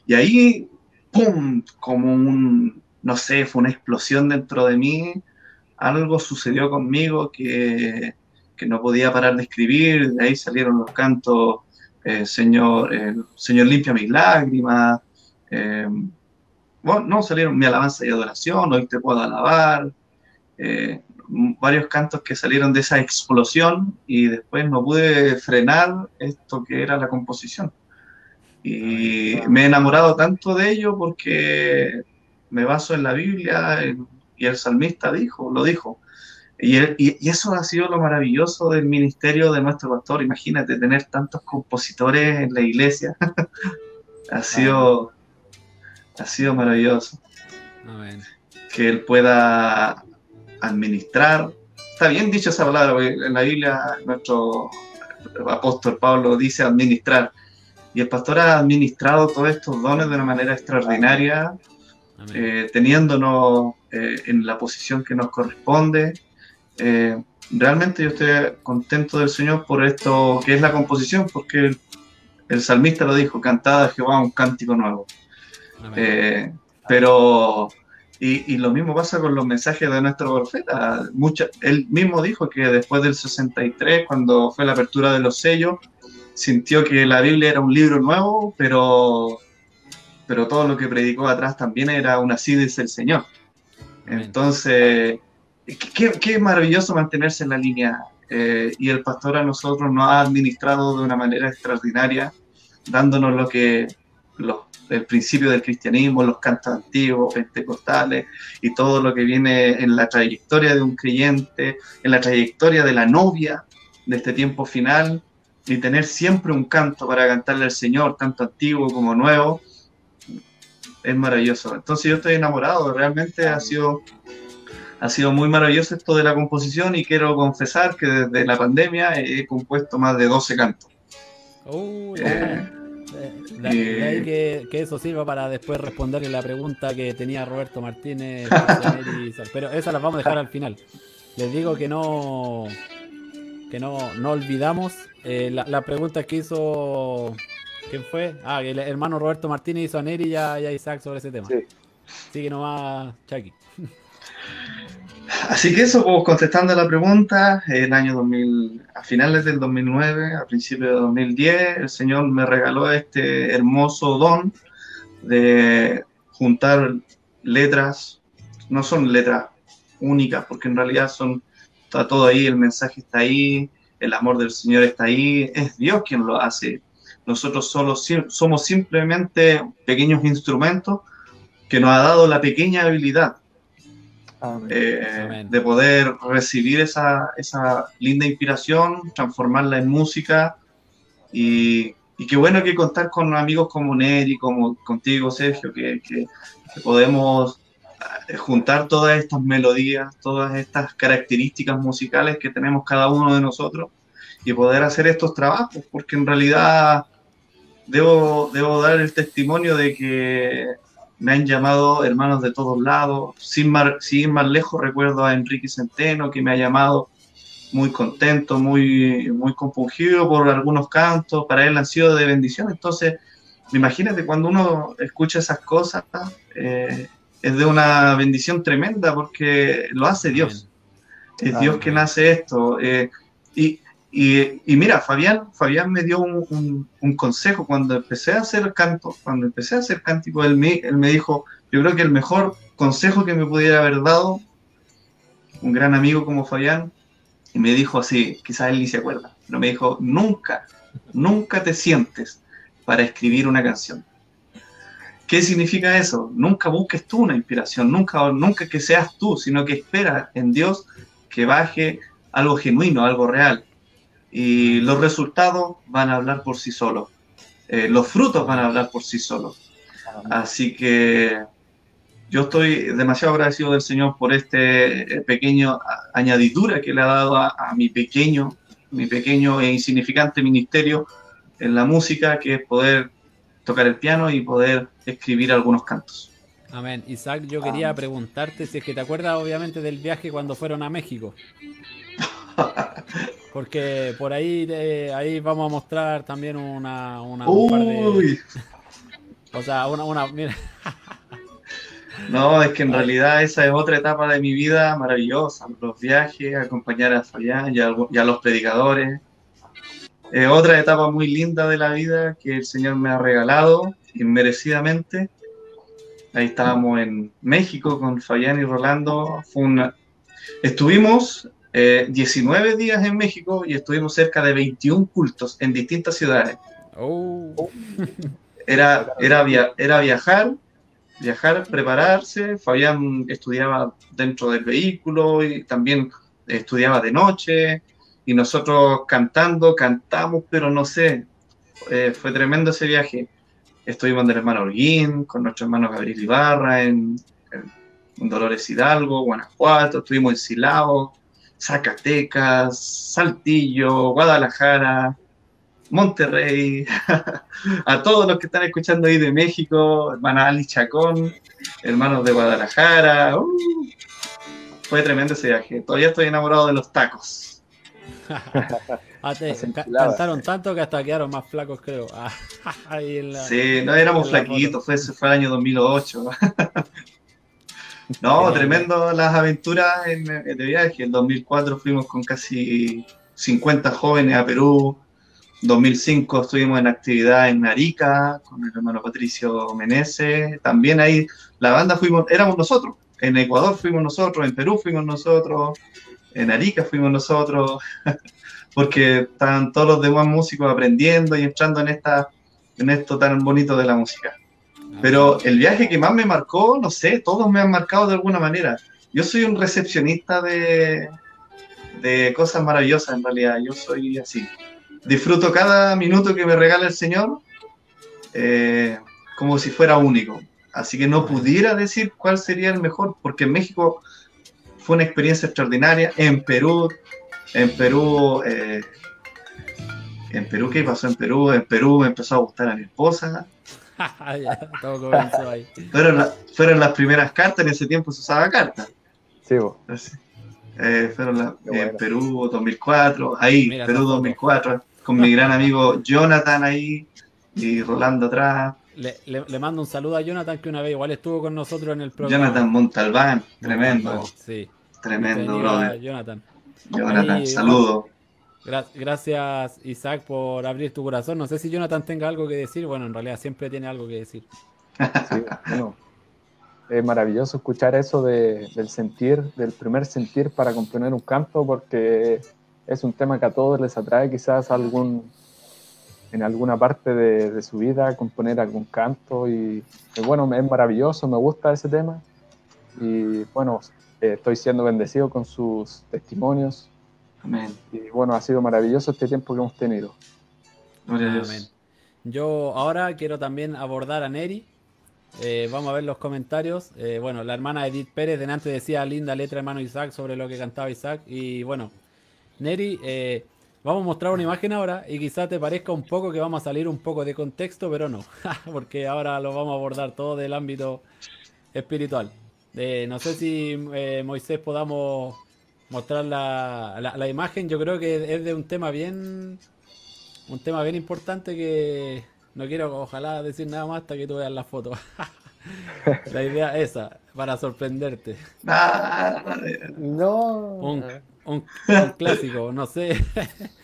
Y ahí, ¡pum!, como un, no sé, fue una explosión dentro de mí algo sucedió conmigo que, no podía parar de escribir, de ahí salieron los cantos, eh, Señor, eh, Señor limpia mis lágrimas, eh, bueno, no, salieron mi alabanza y adoración, hoy te puedo alabar, varios cantos que salieron de esa explosión y después no pude frenar esto que era la composición. Y me he enamorado tanto de ello porque me baso en la Biblia, en y el salmista dijo, lo dijo. Y, y, eso ha sido lo maravilloso del ministerio de nuestro pastor. Imagínate tener tantos compositores en la iglesia. ha sido ha sido maravilloso. Que él pueda administrar. Está bien dicho esa palabra, en la Biblia nuestro apóstol Pablo dice administrar. Y el pastor ha administrado todos estos dones de una manera extraordinaria, eh, teniéndonos eh, en la posición que nos corresponde. Eh, realmente yo estoy contento del Señor por esto que es la composición, porque el, salmista lo dijo, cantada a Jehová un cántico nuevo. Eh, pero, y, lo mismo pasa con los mensajes de nuestro profeta. Mucha, él mismo dijo que después del 63, cuando fue la apertura de los sellos, sintió que la Biblia era un libro nuevo, pero, pero todo lo que predicó atrás también era un así dice el Señor. Entonces, qué, maravilloso mantenerse en la línea. Eh, y el pastor a nosotros nos ha administrado de una manera extraordinaria, dándonos lo que el principio del cristianismo, los cantos antiguos, pentecostales y todo lo que viene en la trayectoria de un creyente, en la trayectoria de la novia de este tiempo final. y tener siempre un canto para cantarle al Señor, tanto antiguo como nuevo, es maravilloso. Entonces yo estoy enamorado, realmente ha sido, ha sido muy maravilloso esto de la composición y quiero confesar que desde la pandemia he compuesto más de 12 cantos. Uh, eh, que, eso sirva para después responderle la pregunta que tenía Roberto Martínez. Pero esa la vamos a dejar al final. Les digo que no que no, no olvidamos eh, la, pregunta que hizo. ¿Quién fue? Ah, el hermano Roberto Martínez hizo a Neri y a, Isaac sobre ese tema. Sí. Así que nomás, Chucky. Así que eso, pues contestando a la pregunta, el año 2000, a finales del 2009, a principios de 2010, el Señor me regaló este hermoso don de juntar letras, no son letras únicas, porque en realidad son, está todo ahí, el mensaje está ahí, el amor del Señor está ahí, es Dios quien lo hace. Nosotros solo somos simplemente pequeños instrumentos que nos ha dado la pequeña habilidad eh, de poder recibir esa, esa, linda inspiración, transformarla en música. Y, y, qué bueno que contar con amigos como Neri, como contigo Sergio, que, que podemos eh, juntar todas estas melodías, todas estas características musicales que tenemos cada uno de nosotros y poder hacer estos trabajos, porque en realidad debo, debo dar el testimonio de que me han llamado hermanos de todos lados, sin, sin ir más lejos recuerdo a Enrique Centeno que me ha llamado muy contento, muy, muy compungido por algunos cantos, para él han sido de bendición, entonces imagínate cuando uno escucha esas cosas, eh, es de una bendición tremenda porque lo hace Dios. Es Dios quien hace esto. Eh, y, y, mira, Fabián, Fabián me dio un, consejo cuando empecé a hacer canto, cuando empecé a hacer cántico, él me, él me dijo, yo creo que el mejor consejo que me pudiera haber dado un gran amigo como Fabián, y me dijo así, quizás él ni se acuerda, pero me dijo, nunca, nunca te sientes para escribir una canción. ¿Qué significa eso? Nunca busques tú una inspiración, nunca, nunca que seas tú, sino que espera en Dios que baje algo genuino, algo real. Y los resultados van a hablar por sí solos. Eh, los frutos van a hablar por sí solos. Así que yo estoy demasiado agradecido del Señor por este eh, pequeño añadidura que le ha dado a, a mi pequeño, mi pequeño e insignificante ministerio en la música, que es poder tocar el piano y poder escribir algunos cantos. Amén. Isaac, yo quería preguntarte si es que te acuerdas obviamente del viaje cuando fueron a México. Porque por ahí ahí vamos a mostrar también una, una Uy. O sea, una, una mira. No, es que en realidad esa es otra etapa de mi vida maravillosa. Los viajes, acompañar a Fayán y a los predicadores, eh, otra etapa muy linda de la vida que el Señor me ha regalado inmerecidamente. Ahí estábamos en México con Fabián y Rolando. Fue una... Estuvimos 19 eh, días en México y estuvimos cerca de 21 cultos en distintas ciudades. Oh. Era, era, era viajar, viajar, prepararse. Fabián estudiaba dentro del vehículo y también estudiaba de noche y nosotros cantando, cantamos, pero no sé, eh, fue tremendo ese viaje. Estuvimos en el hermano Holguín, con nuestro hermano Gabriel Ibarra, en, Dolores Hidalgo, Guanajuato, estuvimos en Silao, Zacatecas, Saltillo, Guadalajara, Monterrey, a todos los que están escuchando ahí de México, hermana Ali Chacón, hermanos de Guadalajara. Uh, fue tremendo ese viaje. Todavía estoy enamorado de los tacos. Ah, cantaron tanto que hasta quedaron más flacos, creo. Sí, no éramos flaquitos, fue, fue el año 2008. No, tremendo las aventuras en, de viaje. En 2004 fuimos con casi 50 jóvenes a Perú. 2005 estuvimos en actividad en Arica con el hermano Patricio Meneses. También ahí la banda fuimos, éramos nosotros. En Ecuador fuimos nosotros, en Perú fuimos nosotros, en Arica fuimos nosotros, porque estaban todos los demás músicos aprendiendo y entrando en, esta, en esto tan bonito de la música. Pero el viaje que más me marcó, no sé, todos me han marcado de alguna manera. Yo soy un recepcionista de, de cosas maravillosas en realidad, yo soy así. disfruto cada minuto que me regala el Señor eh, como si fuera único. Así que no pudiera decir cuál sería el mejor, porque en México fue una experiencia extraordinaria. En Perú, en Perú, eh, en Perú, ¿qué pasó en Perú? En Perú me empezó a gustar a mi esposa. fueron, fueron las primeras cartas, en ese tiempo se usaba cartas. Sí, eh, fueron en Perú 2004, ahí, Perú 2004, con mi gran amigo Jonathan ahí y Rolando atrás. Le, mando un saludo a Jonathan que una vez igual estuvo con nosotros en el programa. Jonathan Montalbán, tremendo. Sí. Tremendo, brother. Jonathan. Jonathan, saludo. Gracias Isaac por abrir tu corazón. No sé si Jonathan tenga algo que decir. Bueno, en realidad siempre tiene algo que decir. Sí, bueno, es maravilloso escuchar eso del sentir, del primer sentir para componer un canto, porque es un tema que a todos les atrae quizás algún, en alguna parte de, su vida componer algún canto y, bueno, es maravilloso, me gusta ese tema y bueno, eh, estoy siendo bendecido con sus testimonios. Amén. Y bueno, ha sido maravilloso este tiempo que hemos tenido. Amén. Yo ahora quiero también abordar a Neri. Eh, vamos a ver los comentarios. Eh, bueno, la hermana Edith Pérez delante decía linda letra hermano Isaac sobre lo que cantaba Isaac. Y bueno, Neri, Vamos a mostrar una imagen ahora y quizás te parezca un poco que vamos a salir un poco de contexto, pero no, porque ahora lo vamos a abordar todo del ámbito espiritual. Eh, no sé si eh, Moisés podamos mostrar la, la, imagen, yo creo que es de un tema bien, un tema bien importante que no quiero ojalá decir nada más hasta que tú veas la foto. la idea esa, para sorprenderte. no un, clásico, no sé.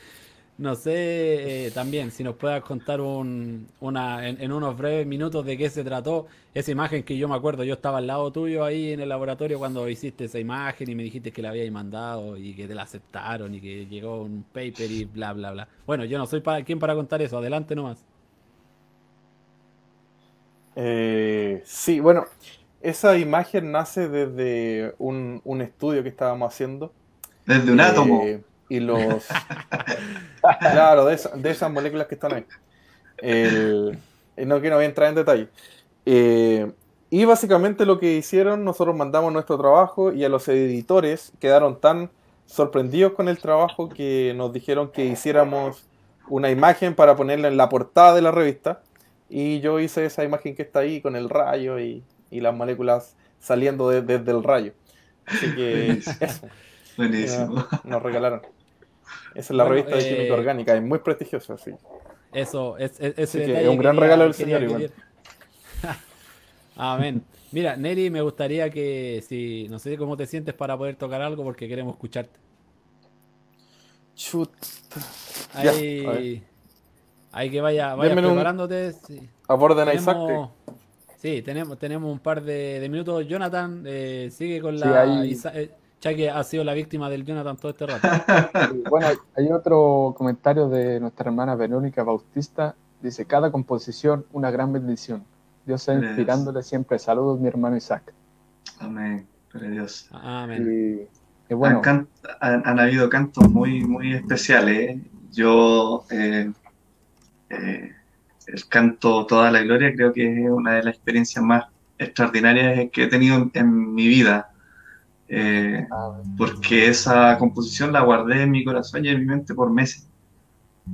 No sé eh, también si nos puedas contar un, una, en, unos breves minutos de qué se trató esa imagen que yo me acuerdo, yo estaba al lado tuyo ahí en el laboratorio cuando hiciste esa imagen y me dijiste que la habíais mandado y que te la aceptaron y que llegó un paper y bla, bla, bla. Bueno, yo no soy para quien para contar eso, adelante nomás. Eh, sí, bueno, esa imagen nace desde un, un estudio que estábamos haciendo desde un átomo. Y los. claro, de, de, esas moléculas que están ahí. El, eh, no quiero entrar en detalle. Eh, y básicamente lo que hicieron, nosotros mandamos nuestro trabajo y a los editores quedaron tan sorprendidos con el trabajo que nos dijeron que hiciéramos una imagen para ponerla en la portada de la revista. Y yo hice esa imagen que está ahí con el rayo y, y las moléculas saliendo desde el rayo. Así que eso. Buenísimo. Nos regalaron. Esa es la revista de química eh, orgánica, es muy prestigiosa, sí. Eso, es, es, es un gran regalo del señor igual. Amén. Mira, Neri, me gustaría que, si, no sé cómo te sientes para poder tocar algo, porque queremos escucharte. Chut. Ahí, ahí que vaya, vaya preparándote. Sí. Aborden a Isaac. Sí, tenemos, tenemos un par de, minutos. Jonathan, eh, sigue con la... Eh, ya que ha sido la víctima del Jonathan todo este rato. bueno, hay otro comentario de nuestra hermana Verónica Bautista. Dice, cada composición una gran bendición. Dios está inspirándole siempre. Saludos, mi hermano Isaac. Amén. Dios. Amén. Y, bueno. Han, habido cantos muy, muy especiales. Yo, eh, eh, el canto Toda la Gloria creo que es una de las experiencias más extraordinarias que he tenido en mi vida eh, ah, porque esa composición la guardé en mi corazón y en mi mente por meses.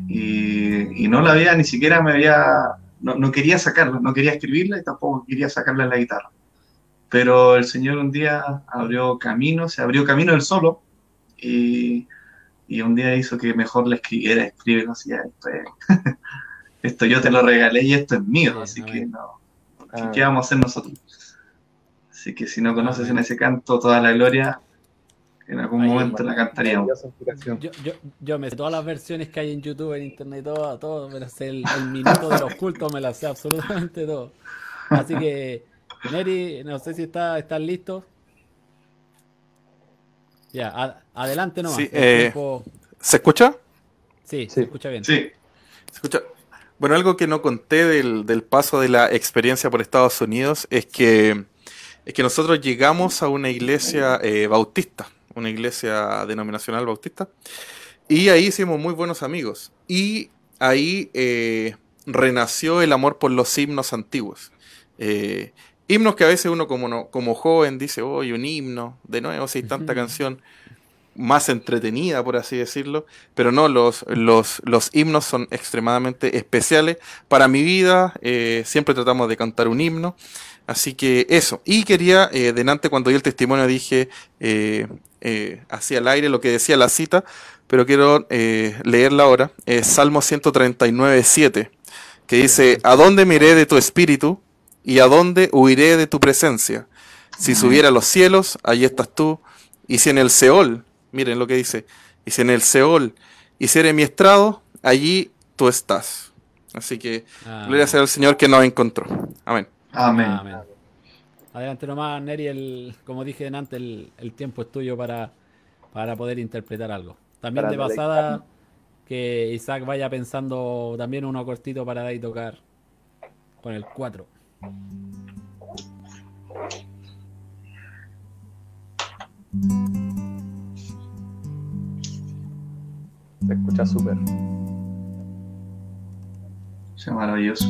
Y, no la había, ni siquiera me había, no, quería sacarla, no quería escribirla y tampoco quería sacarla en la guitarra. Pero el Señor un día abrió camino, se abrió camino él solo y, y un día hizo que mejor la escribiera, escribe así, esto, esto yo te lo regalé y esto es mío, así que no, ¿qué vamos a hacer nosotros? Así que si no conoces en ese canto toda la gloria, en algún momento la cantaríamos. Yo, yo, yo, me sé todas las versiones que hay en YouTube, en internet, todo, todo, me sé el, minuto de los cultos, me las sé absolutamente todo. Así que, Neri, no sé si está, estás listo. Ya, adelante nomás. Eh, ¿Se escucha? Sí, se escucha bien. Sí. Se escucha. Bueno, algo que no conté del, del paso de la experiencia por Estados Unidos es que es que nosotros llegamos a una iglesia eh, bautista, una iglesia denominacional bautista, Y ahí hicimos muy buenos amigos. Y ahí eh, renació el amor por los himnos antiguos. Eh, himnos que a veces uno como, como joven dice, oye, un himno, de nuevo, si hay tanta canción más entretenida, por así decirlo, pero no, los, los, los himnos son extremadamente especiales. Para mi vida, eh, siempre tratamos de cantar un himno, así que eso. Y quería, eh, delante cuando di el testimonio dije, eh, eh, hacia el aire lo que decía la cita, pero quiero leerla ahora, Salmo 139, 7, que dice, ¿a dónde miré de tu espíritu y a dónde huiré de tu presencia? Si subiera a los cielos, allí estás tú, y si en el Seol, Miren lo que dice. Y si en el Seol hiciere mi estrado, allí tú estás. Así que ah. gloria sea al Señor que nos encontró. Amén. Amén. Adelante nomás, Neri, el, como dije antes, el, el tiempo es tuyo para, para poder interpretar algo. También de pasada, que Isaac vaya pensando también uno cortito para ahí tocar con el 4. Se escucha súper. Es maravilloso.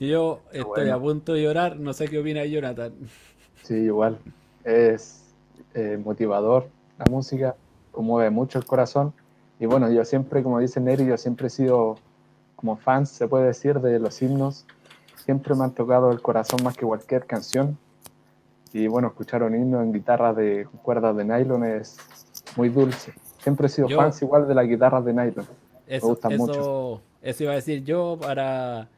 Yo estoy a punto de llorar, no sé qué opina Jonathan. Sí, igual. Es eh, motivador la música, conmueve mucho el corazón. Y bueno, yo siempre, como dice Neri, yo siempre he sido como fan, se puede decir, de los himnos. Siempre me han tocado el corazón más que cualquier canción. Y bueno, escuchar un himno en guitarra de cuerdas de nylon es muy dulce. Siempre he sido fan igual de las guitarras de nylon. me gustan mucho. Eso iba a decir yo para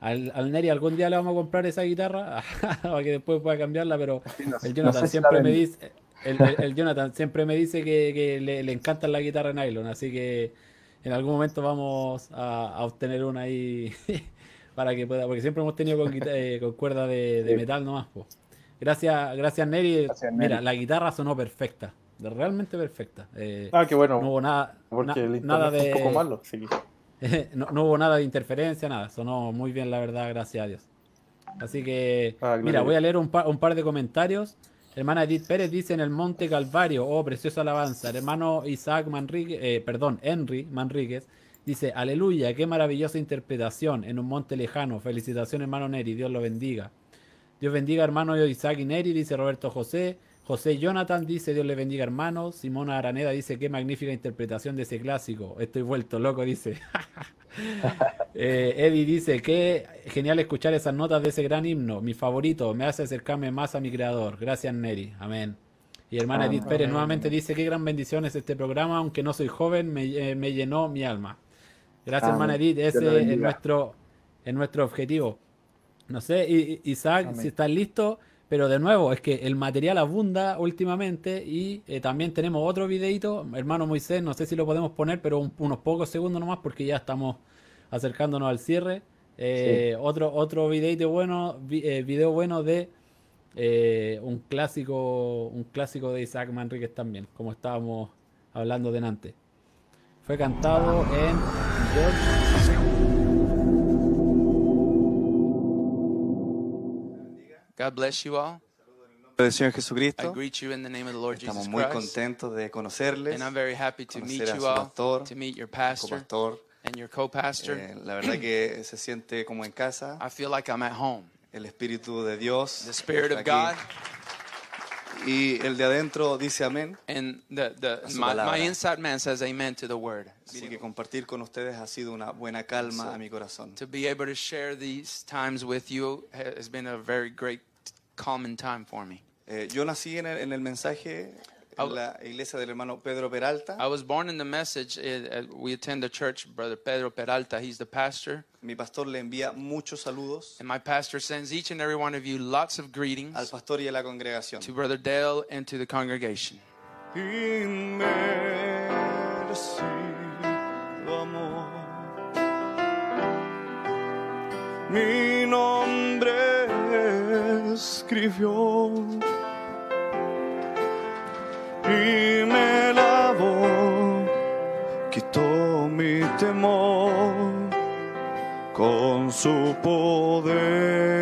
al, al, Neri algún día le vamos a comprar esa guitarra para que después pueda cambiarla, pero el Jonathan siempre me dice, el, Jonathan siempre me dice que, le, le encanta la guitarra nylon, así que en algún momento vamos a, obtener una ahí para que pueda, porque siempre hemos tenido con, eh, con cuerda de, metal nomás. Gracias, gracias Neri. Mira, la guitarra sonó perfecta, realmente perfecta. Eh, ah, qué bueno. No hubo nada, nada de... Un poco malo, sí. no, hubo nada de interferencia, nada. Sonó muy bien, la verdad, gracias a Dios. Así que, ah, mira, voy a leer un, un, par de comentarios. Hermana Edith Pérez dice en el Monte Calvario, oh, preciosa alabanza. hermano Isaac Manríquez, eh, perdón, Henry Manríquez, dice, aleluya, qué maravillosa interpretación en un monte lejano. Felicitaciones, hermano Neri, Dios lo bendiga. Dios bendiga, hermano Isaac y Neri, dice Roberto José. José Jonathan dice, Dios le bendiga, hermano. Simona Araneda dice, qué magnífica interpretación de ese clásico. Estoy vuelto loco, dice. eh, Eddie dice, qué genial escuchar esas notas de ese gran himno. Mi favorito, me hace acercarme más a mi creador. Gracias, Neri. Amén. Y hermana Edith Pérez nuevamente dice, qué gran bendición es este programa, aunque no soy joven, me, eh, me llenó mi alma. Gracias, hermana Edith. Ese es nuestro, es nuestro objetivo. No sé, Isaac, si estás listo, pero de nuevo, es que el material abunda últimamente y eh, también tenemos otro videito, hermano Moisés, no sé si lo podemos poner, pero unos pocos segundos nomás porque ya estamos acercándonos al cierre. Eh, otro, otro videito bueno, eh, video bueno de un clásico, un clásico de Isaac Manríquez también, como estábamos hablando delante. Fue cantado en God bless you all. del Señor Jesucristo. I greet you in the name of the Lord Estamos Jesus muy contentos de conocerles, And I'm very happy to meet conocer a you su all, pastor, to meet your pastor pastor. and your co-pastor. Eh, la verdad que se siente como en casa. I feel like I'm at home. El Espíritu de Dios The Spirit está of God aquí. Y el de adentro dice amén. and the, the my, my inside man says amen to the word. Así que compartir con ustedes ha sido una buena calma a mi corazón. To be able to share these times with you has been a very great calming time for me. Eh, yo nací en el, en el mensaje I- en la iglesia del hermano Pedro Peralta. I was born in the message. uh, uh, we attend the church, Brother Pedro Peralta. He's the pastor. Mi pastor le envía muchos saludos And my pastor sends each and every one of you lots of al greetings pastor y a la congregación. to Brother Dale and to the congregation. Mi nombre escribió y me lavó, quitó mi temor con su poder.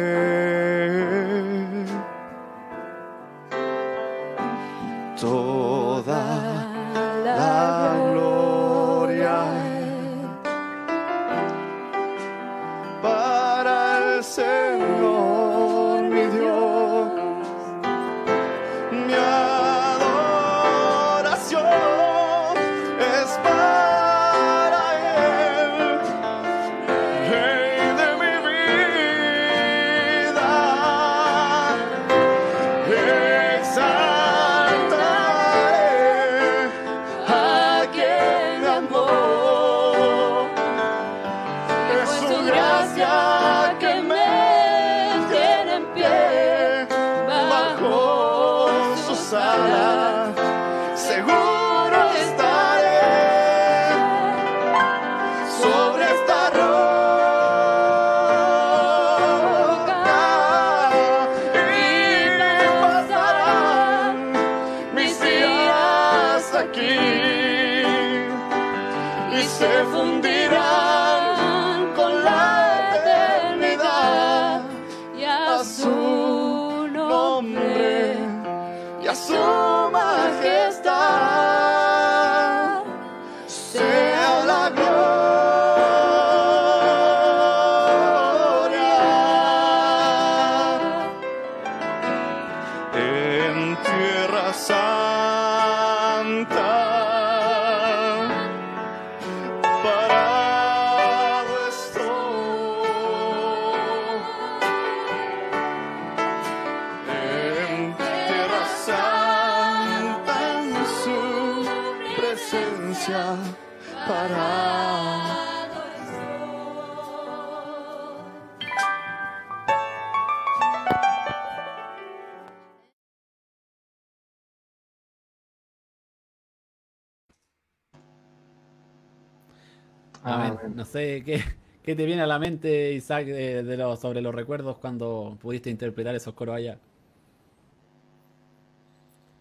Qué, qué te viene a la mente, Isaac, de, de lo- sobre los recuerdos cuando pudiste interpretar esos coros allá.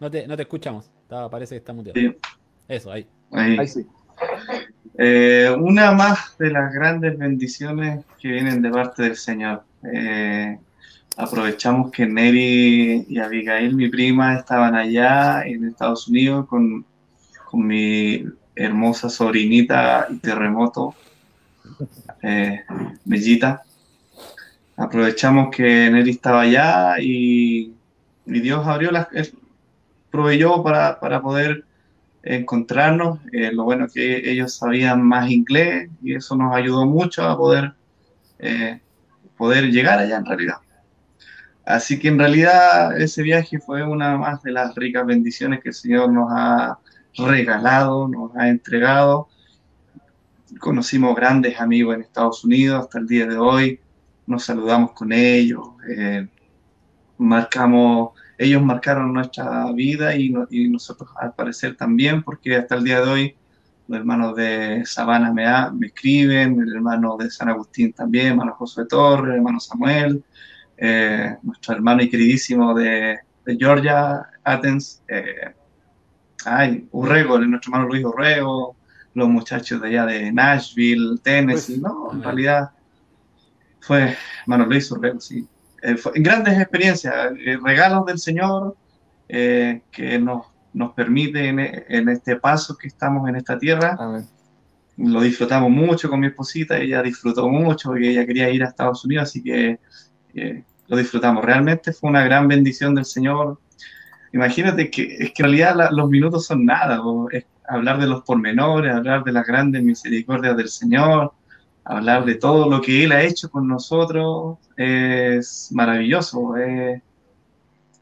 No te, no te escuchamos. Está- parece que está muteado. Sí. Eso, ahí. Ahí. Ahí sí. Eh, una más de las grandes bendiciones que vienen de parte del Señor. Eh, aprovechamos que Neri y Abigail, mi prima, estaban allá en Estados Unidos con, con mi hermosa sobrinita y terremoto, eh, Bellita. aprovechamos que Neri estaba allá y, Dios abrió las, proveyó para, para poder encontrarnos. Eh, lo bueno que ellos sabían más inglés y eso nos ayudó mucho a poder, eh, poder llegar allá en realidad. Así que en realidad ese viaje fue una más de las ricas bendiciones que el Señor nos ha regalado, nos ha entregado. Conocimos grandes amigos en Estados Unidos hasta el día de hoy, nos saludamos con ellos, eh, marcamos ellos marcaron nuestra vida y, nosotros al parecer también, porque hasta el día de hoy los hermanos de Sabana me, me escriben, el hermano de San Agustín también, hermano Josué Torres, hermano Samuel, eh, nuestro hermano y queridísimo de, Georgia, Athens, eh, ay, Urrego, nuestro hermano Luis Urrego, los muchachos de allá de Nashville, Tennessee, pues, no, en realidad fue hermano Luis Urrego, sí, eh, grandes experiencias, eh, regalos del Señor eh, que nos, nos permite en, este paso que estamos en esta tierra. Lo disfrutamos mucho con mi esposita, ella disfrutó mucho porque ella quería ir a Estados Unidos, así que lo disfrutamos. Realmente fue una gran bendición del Señor. Imagínate que es que en realidad los minutos son nada, hablar de los pormenores, hablar de las grandes misericordias del Señor, hablar de todo lo que Él ha hecho con nosotros es maravilloso. Eh,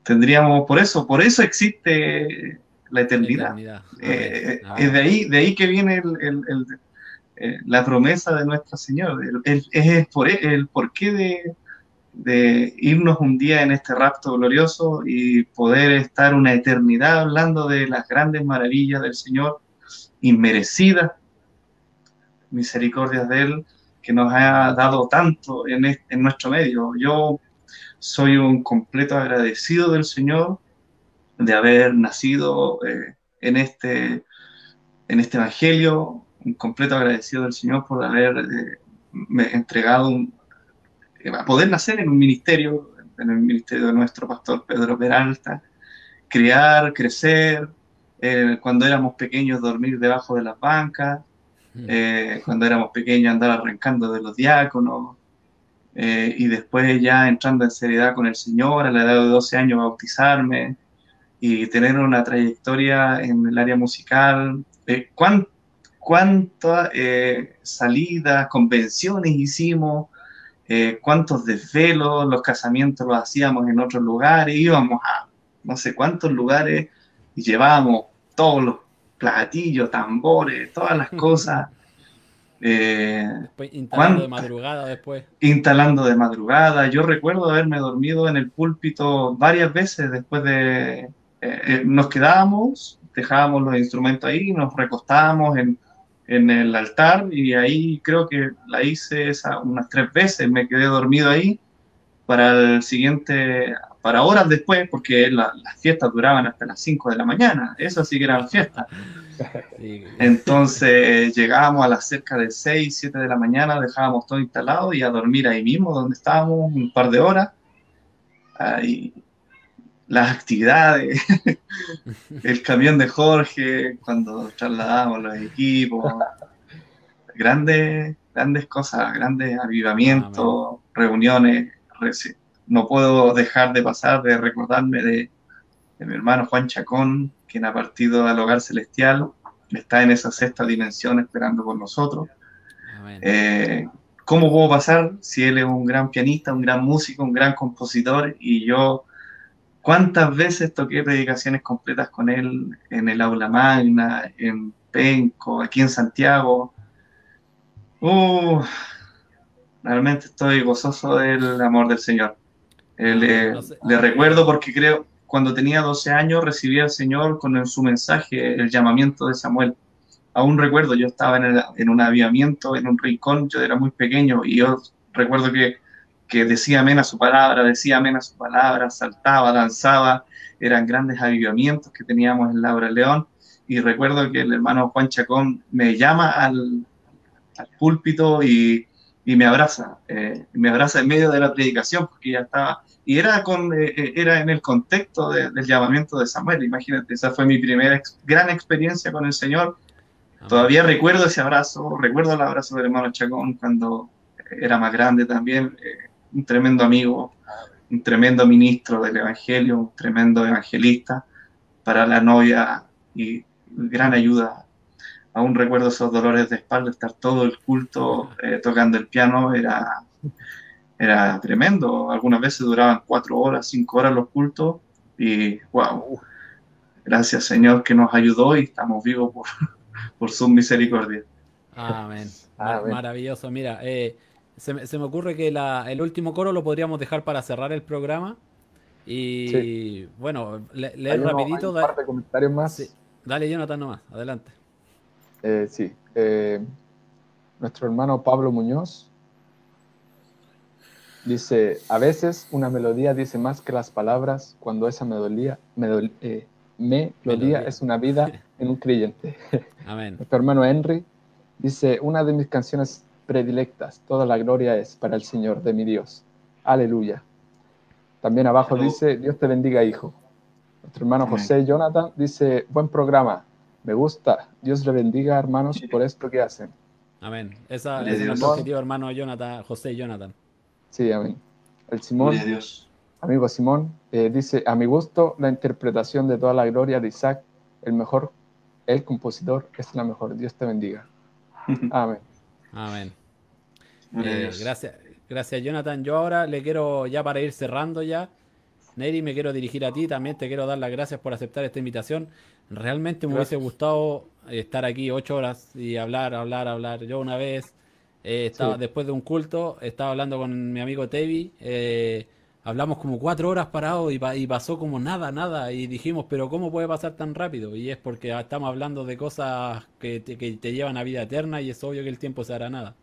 tendríamos, por eso, por eso existe la eternidad. Eh, es de ahí, de ahí que viene eh, la promesa de nuestro Señor. es por el porqué de, de irnos un día en este rapto glorioso y poder estar una eternidad hablando de las grandes maravillas del Señor, inmerecidas misericordias de Él, que nos ha dado tanto en, en nuestro medio. Yo soy un completo agradecido del Señor de haber nacido eh, en, este, en este Evangelio, un completo agradecido del Señor por haber eh, entregado eh, a poder nacer en un ministerio, en el ministerio de nuestro pastor Pedro Peralta, criar, crecer, cuando éramos pequeños dormir debajo de las bancas, eh, cuando éramos pequeños andar arrancando de los diáconos, eh, y después ya entrando en seriedad con el Señor, a la edad de 12 años bautizarme y tener una trayectoria en el área musical. Eh, ¿Cuántas salidas, convenciones hicimos? ¿Cuántos desvelos? Los casamientos los hacíamos en otros lugares, íbamos a no sé cuántos lugares y llevábamos todos los platillos, tambores, todas las cosas. Eh, instalando de madrugada después. Instalando de madrugada. Yo recuerdo haberme dormido en el púlpito varias veces después de... Eh, eh, nos quedábamos, dejábamos los instrumentos ahí, nos recostábamos en, en el altar y ahí creo que la hice esa, unas tres veces, me quedé dormido ahí para el siguiente, para horas después, porque las fiestas duraban hasta las 5 de la mañana, eso sí que eran fiestas. Entonces llegábamos a las cerca de 6, 7 de la mañana, dejábamos todo instalado y a dormir ahí mismo, donde estábamos, un par de horas. Ahí, las actividades, el camión de Jorge, cuando trasladamos los equipos, grandes, grandes cosas, grandes avivamientos, reuniones. No puedo dejar de pasar de recordarme de, mi hermano Juan Chacón, quien ha partido al hogar celestial, está en esa sexta dimensión esperando por nosotros. Eh, ¿Cómo puedo pasar si él es un gran pianista, un gran músico, un gran compositor y yo cuántas veces toqué predicaciones completas con él en el aula magna, en Penco, aquí en Santiago? Uh, realmente estoy gozoso del amor del Señor. Eh, le, recuerdo porque creo, cuando tenía 12 años recibí al Señor con su mensaje, el llamamiento de Samuel. Aún recuerdo, yo estaba en, un avivamiento, en un rincón, yo era muy pequeño y yo recuerdo que, que decía amén a su palabra, decía amén a su palabra, saltaba, danzaba, eran grandes avivamientos que teníamos en Laura León y recuerdo que el hermano Juan Chacón me llama al, al púlpito y y me abraza, eh, me abraza en medio de la predicación porque ya estaba, y era, con, eh, eh, era en el contexto del llamamiento de Samuel, imagínate, esa fue mi primera gran experiencia con el Señor. Todavía recuerdo ese abrazo, recuerdo el abrazo del hermano Chacón cuando era más grande también, un tremendo amigo, un tremendo ministro del Evangelio, un tremendo evangelista para la novia y gran ayuda. Aún recuerdo esos dolores de espalda, estar todo el culto eh, tocando el piano, era, era tremendo. Algunas veces duraban cuatro horas, cinco horas los cultos y wow, gracias Señor que nos ayudó y estamos vivos por, por su misericordia. Amén. Maravilloso. Mira, eh, se, me ocurre que el último coro lo podríamos dejar para cerrar el programa. Y bueno, leer rapidito. un par de comentarios más. Dale, Jonathan, nomás. Adelante. Eh, sí. Eh, nuestro hermano Pablo Muñoz dice, a veces una melodía dice más que las palabras cuando esa melodía, eh, melodía, es una vida en un creyente. Amén. Nuestro hermano Henry dice, una de mis canciones predilectas, toda la gloria es para el Señor de mi Dios. Aleluya. También abajo dice, Dios te bendiga, hijo. Nuestro hermano José Jonathan dice, buen programa, me gusta, Dios le bendiga, hermanos, por esto que hacen. Amén. Esa es nuestro objetivo, hermano Jonathan, José Jonathan. Sí, amén. El Simón, amigo Simón, eh, dice, a mi gusto, la interpretación de toda la gloria de Isaac, el mejor, el compositor, es la mejor. Dios te bendiga. Amén. Amén. Eh, gracias, gracias, Jonathan. Yo ahora le quiero, ya para ir cerrando ya, Neri, me quiero dirigir a ti. También te quiero dar las gracias por aceptar esta invitación. Realmente me hubiese gustado estar aquí ocho horas y hablar, hablar, hablar. Yo una vez, eh, estaba, después de un culto, estaba hablando con mi amigo Tevi. Eh, hablamos como cuatro horas parados y, y, pasó como nada, nada. Y dijimos, pero ¿cómo puede pasar tan rápido? Y es porque estamos hablando de cosas que te, que te llevan a vida eterna y es obvio que el tiempo se hará nada.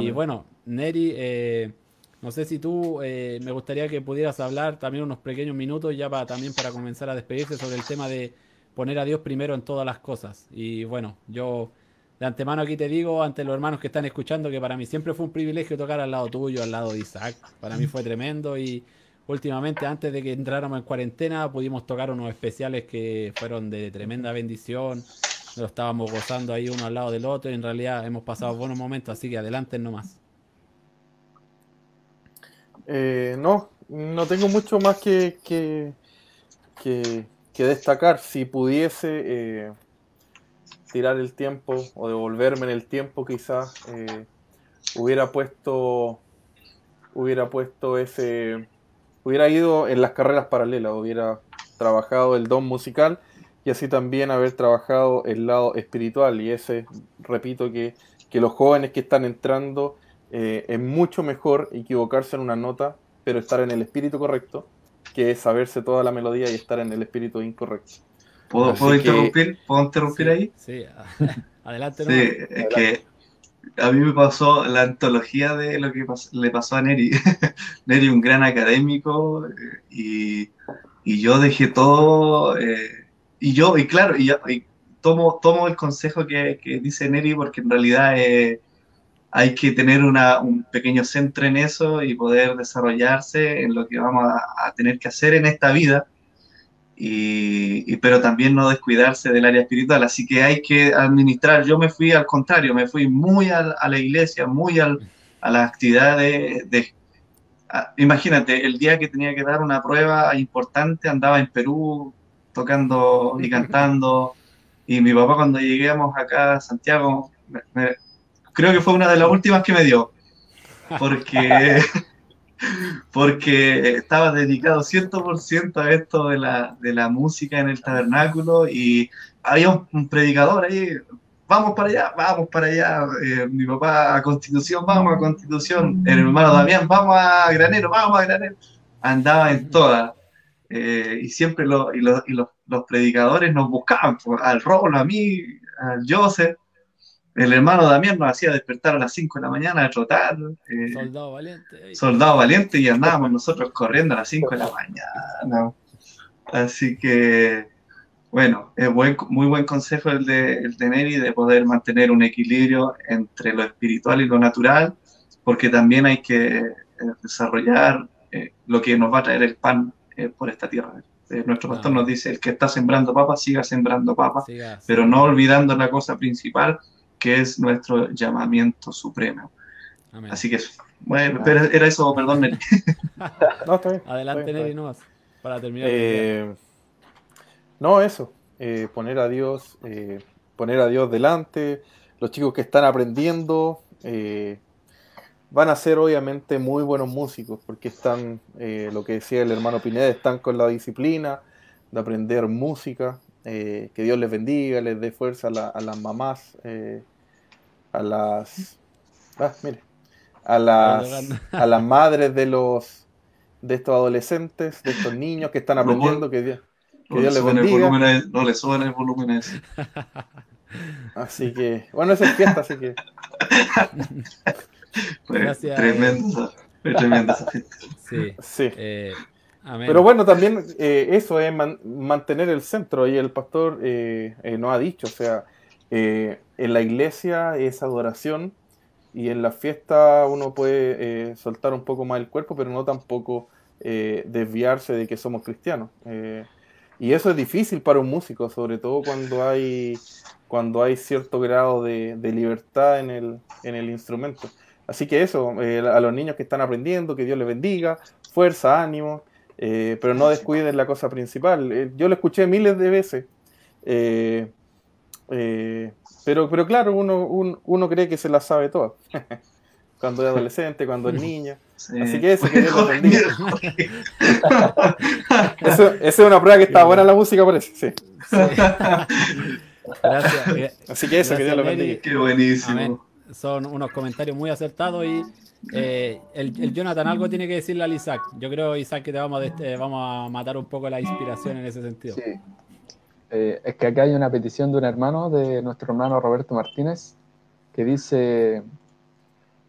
Y bueno, Neri, eh, no sé si tú eh, me gustaría que pudieras hablar también unos pequeños minutos ya para también para comenzar a despedirse sobre el tema de poner a Dios primero en todas las cosas. Y bueno, yo de antemano aquí te digo ante los hermanos que están escuchando que para mí siempre fue un privilegio tocar al lado tuyo, al lado de Isaac. Para mí fue tremendo y últimamente antes de que entráramos en cuarentena pudimos tocar unos especiales que fueron de tremenda bendición. Lo estábamos gozando ahí uno al lado del otro y en realidad hemos pasado buenos momentos, así que adelante nomás. Eh, no, no tengo mucho más que, que, que, destacar. Si pudiese eh, tirar el tiempo o devolverme en el tiempo, quizás eh, hubiera puesto hubiera puesto ese hubiera ido en las carreras paralelas, hubiera trabajado el don musical y así también haber trabajado el lado espiritual. Y ese, repito, que, que los jóvenes que están entrando eh, es mucho mejor equivocarse en una nota, pero estar en el espíritu correcto, que saberse toda la melodía y estar en el espíritu incorrecto. ¿Puedo, ¿puedo interrumpir? ¿Puedo interrumpir ahí? Sí, adelante. Sí, es que a mí me pasó la antología de lo que le pasó a Neri. Neri, un gran académico, eh, y, y yo dejé todo. Eh, y yo, y claro, y, tomo, tomo el consejo que, dice Neri porque en realidad eh, hay que tener una, un pequeño centro en eso y poder desarrollarse en lo que vamos a, tener que hacer en esta vida, y, pero también no descuidarse del área espiritual. Así que hay que administrar. Yo me fui al contrario, me fui muy a, la iglesia, muy al, a la actividad de, de imagínate, el día que tenía que dar una prueba importante andaba en Perú tocando y cantando. Y mi papá cuando lleguemos acá a Santiago, creo que fue una de las últimas que me dio, porque, porque estaba dedicado 100% a esto de la, de la música en el tabernáculo y había un, predicador ahí, vamos para allá, vamos para allá, eh, mi papá a Constitución, vamos a Constitución, el hermano Damián, vamos a Granero, vamos a Granero, andaba en todas. Eh, y siempre lo, y los, y los, los, predicadores nos buscaban, pues, al Rolo, a mí, al Joseph. El hermano Damián nos hacía despertar a las 5 de la mañana a trotar. Eh, soldado valiente. Soldado valiente y andábamos nosotros corriendo a las 5 de la mañana. Así que, bueno, es buen, muy buen consejo el de, el de Neri de poder mantener un equilibrio entre lo espiritual y lo natural, porque también hay que eh, desarrollar lo que nos va a traer el pan eh, por esta tierra. Eh, nuestro pastor nos dice, el que está sembrando papas, siga sembrando papas, pero no olvidando la cosa principal, que es nuestro llamamiento supremo. Así que, bueno, pero era eso, perdón, Nelly. no, está bien. Adelante, Nelly, no para terminar. Eh, no, eso. Eh, poner a Dios, eh, poner a Dios delante. Los chicos que están aprendiendo van a ser obviamente muy buenos músicos porque están, lo que decía el hermano Pineda, están con la disciplina de aprender música. Que Dios les bendiga, les dé fuerza a, las mamás, a las... Ah, mire, a las, a las madres de los de estos adolescentes, de estos niños que están aprendiendo, que Dios, que Dios les bendiga. no le suben el volumen ese. Así que, bueno, esa es fiesta, así que. Gracias. Tremenda, tremenda esa fiesta. Sí. sí. Eh, Pero bueno, también eh, eso es mantener el centro, y el pastor eh, nos ha dicho, o sea, en la iglesia es adoración, y en la fiesta uno puede eh, soltar un poco más el cuerpo, pero no tampoco eh, desviarse de que somos cristianos. Eh, y eso es difícil para un músico, sobre todo cuando hay, cuando hay cierto grado de, libertad en el, en el, instrumento. Así que eso, a los niños que están aprendiendo, que Dios les bendiga, fuerza, ánimo, pero no descuiden la cosa principal. yo lo escuché miles de veces. Pero, pero claro, uno, uno, cree que se la sabe toda. cuando es adolescente, cuando es niña. Así que eso, que Dios eso, Esa es una prueba que está buena la música, parece. Sí. Gracias. Así que eso, que Dios lo bendiga. Qué buenísimo. Son unos comentarios muy acertados y eh, el, Jonathan algo tiene que decirle al Isaac. Yo creo, Isaac, que te vamos a, vamos a matar un poco la inspiración en ese sentido. Sí. Eh, es que acá hay una petición de un hermano, de nuestro hermano Roberto Martínez, que dice,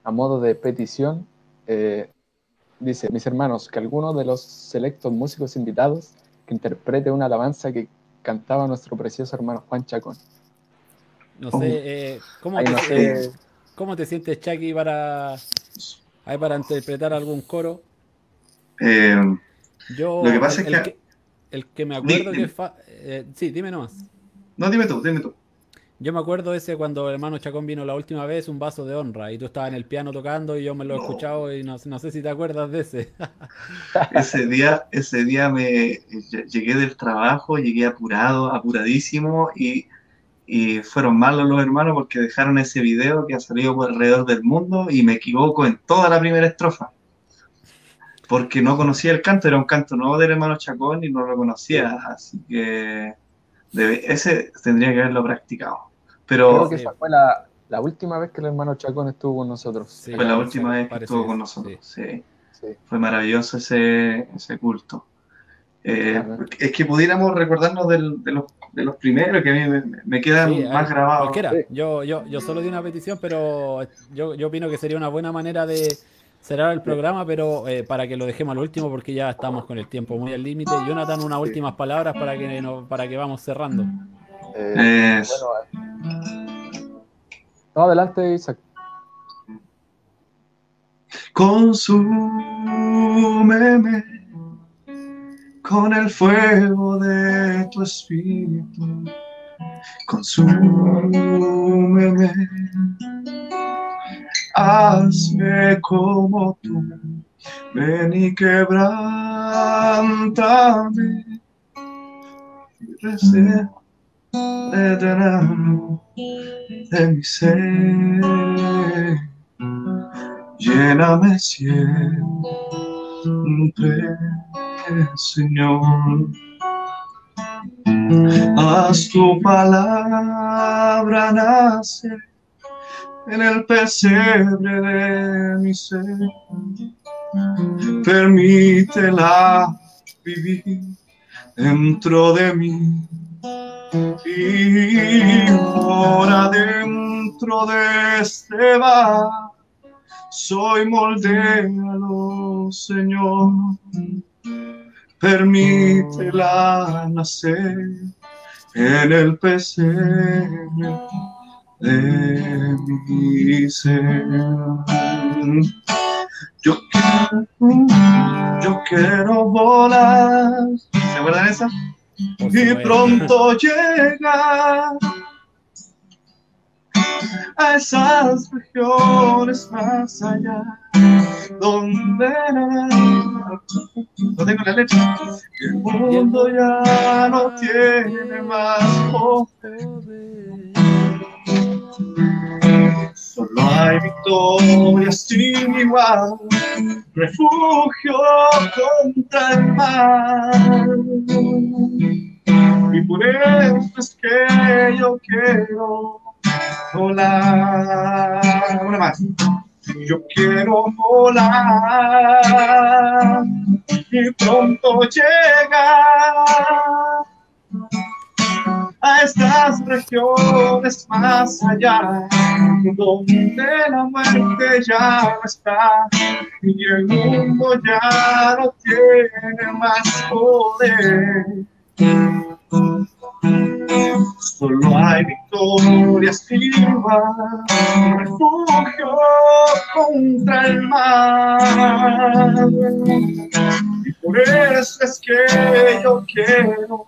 a modo de petición, eh, dice, mis hermanos, que alguno de los selectos músicos invitados que interprete una alabanza que cantaba nuestro precioso hermano Juan Chacón. No sé, eh, ¿cómo, te, ¿cómo, te, sientes, Chucky, para, para interpretar algún coro? Yo, lo que pasa es que el que me acuerdo que... Eh, sí, dime nomás. No, dime tú, dime tú. Yo me acuerdo ese cuando el hermano Chacón vino la última vez, un vaso de honra, y tú estabas en el piano tocando y yo me lo he escuchado y no, sé si te acuerdas de ese. ese día, ese día me llegué del trabajo, llegué apurado, apuradísimo y, y fueron malos los hermanos porque dejaron ese video que ha salido por alrededor del mundo y me equivoco en toda la primera estrofa porque no conocía el canto, era un canto nuevo del hermano Chacón y no lo conocía, así que ese tendría que haberlo practicado. Pero, Creo que esa fue la, última vez que el hermano Chacón estuvo con nosotros. fue la última vez que estuvo con nosotros, sí. Fue maravilloso ese, ese culto. Eh, es que pudiéramos recordarnos de, los, de, los, primeros que a mí me, quedan más grabados. Yo, yo, yo solo di una petición, pero yo, yo opino que sería una buena manera de, será el programa, pero eh, para que lo dejemos al último porque ya estamos con el tiempo muy al límite. Jonathan, unas últimas palabras para que para que vamos cerrando. Eh, no, adelante, Isaac. Consúmeme con el fuego de tu espíritu. Consúmeme hazme como tú, ven y quebrántame, eterno de mi ser, lléname siempre, Señor. Haz tu palabra nacer en el pesebre de mi ser. Permítela vivir dentro de mí y ahora dentro de este bar. Soy moldeado, Señor. Permítela nacer en el pesebre de mi ser. Yo quiero, yo quiero volar. ¿Se acuerdan esa? Y pronto llegar a esas regiones más allá, donde no tengo la letra, el mundo ya no tiene más poder. Solo hay victoria sin igual, refugio contra el mal. Y por eso es que yo quiero volar. Una más. Yo quiero volar y pronto llegar a estas regiones más allá, donde la muerte ya no está y el mundo ya no tiene más poder. Solo hay victoria silva, refugio contra el mal. Y por eso es que yo quiero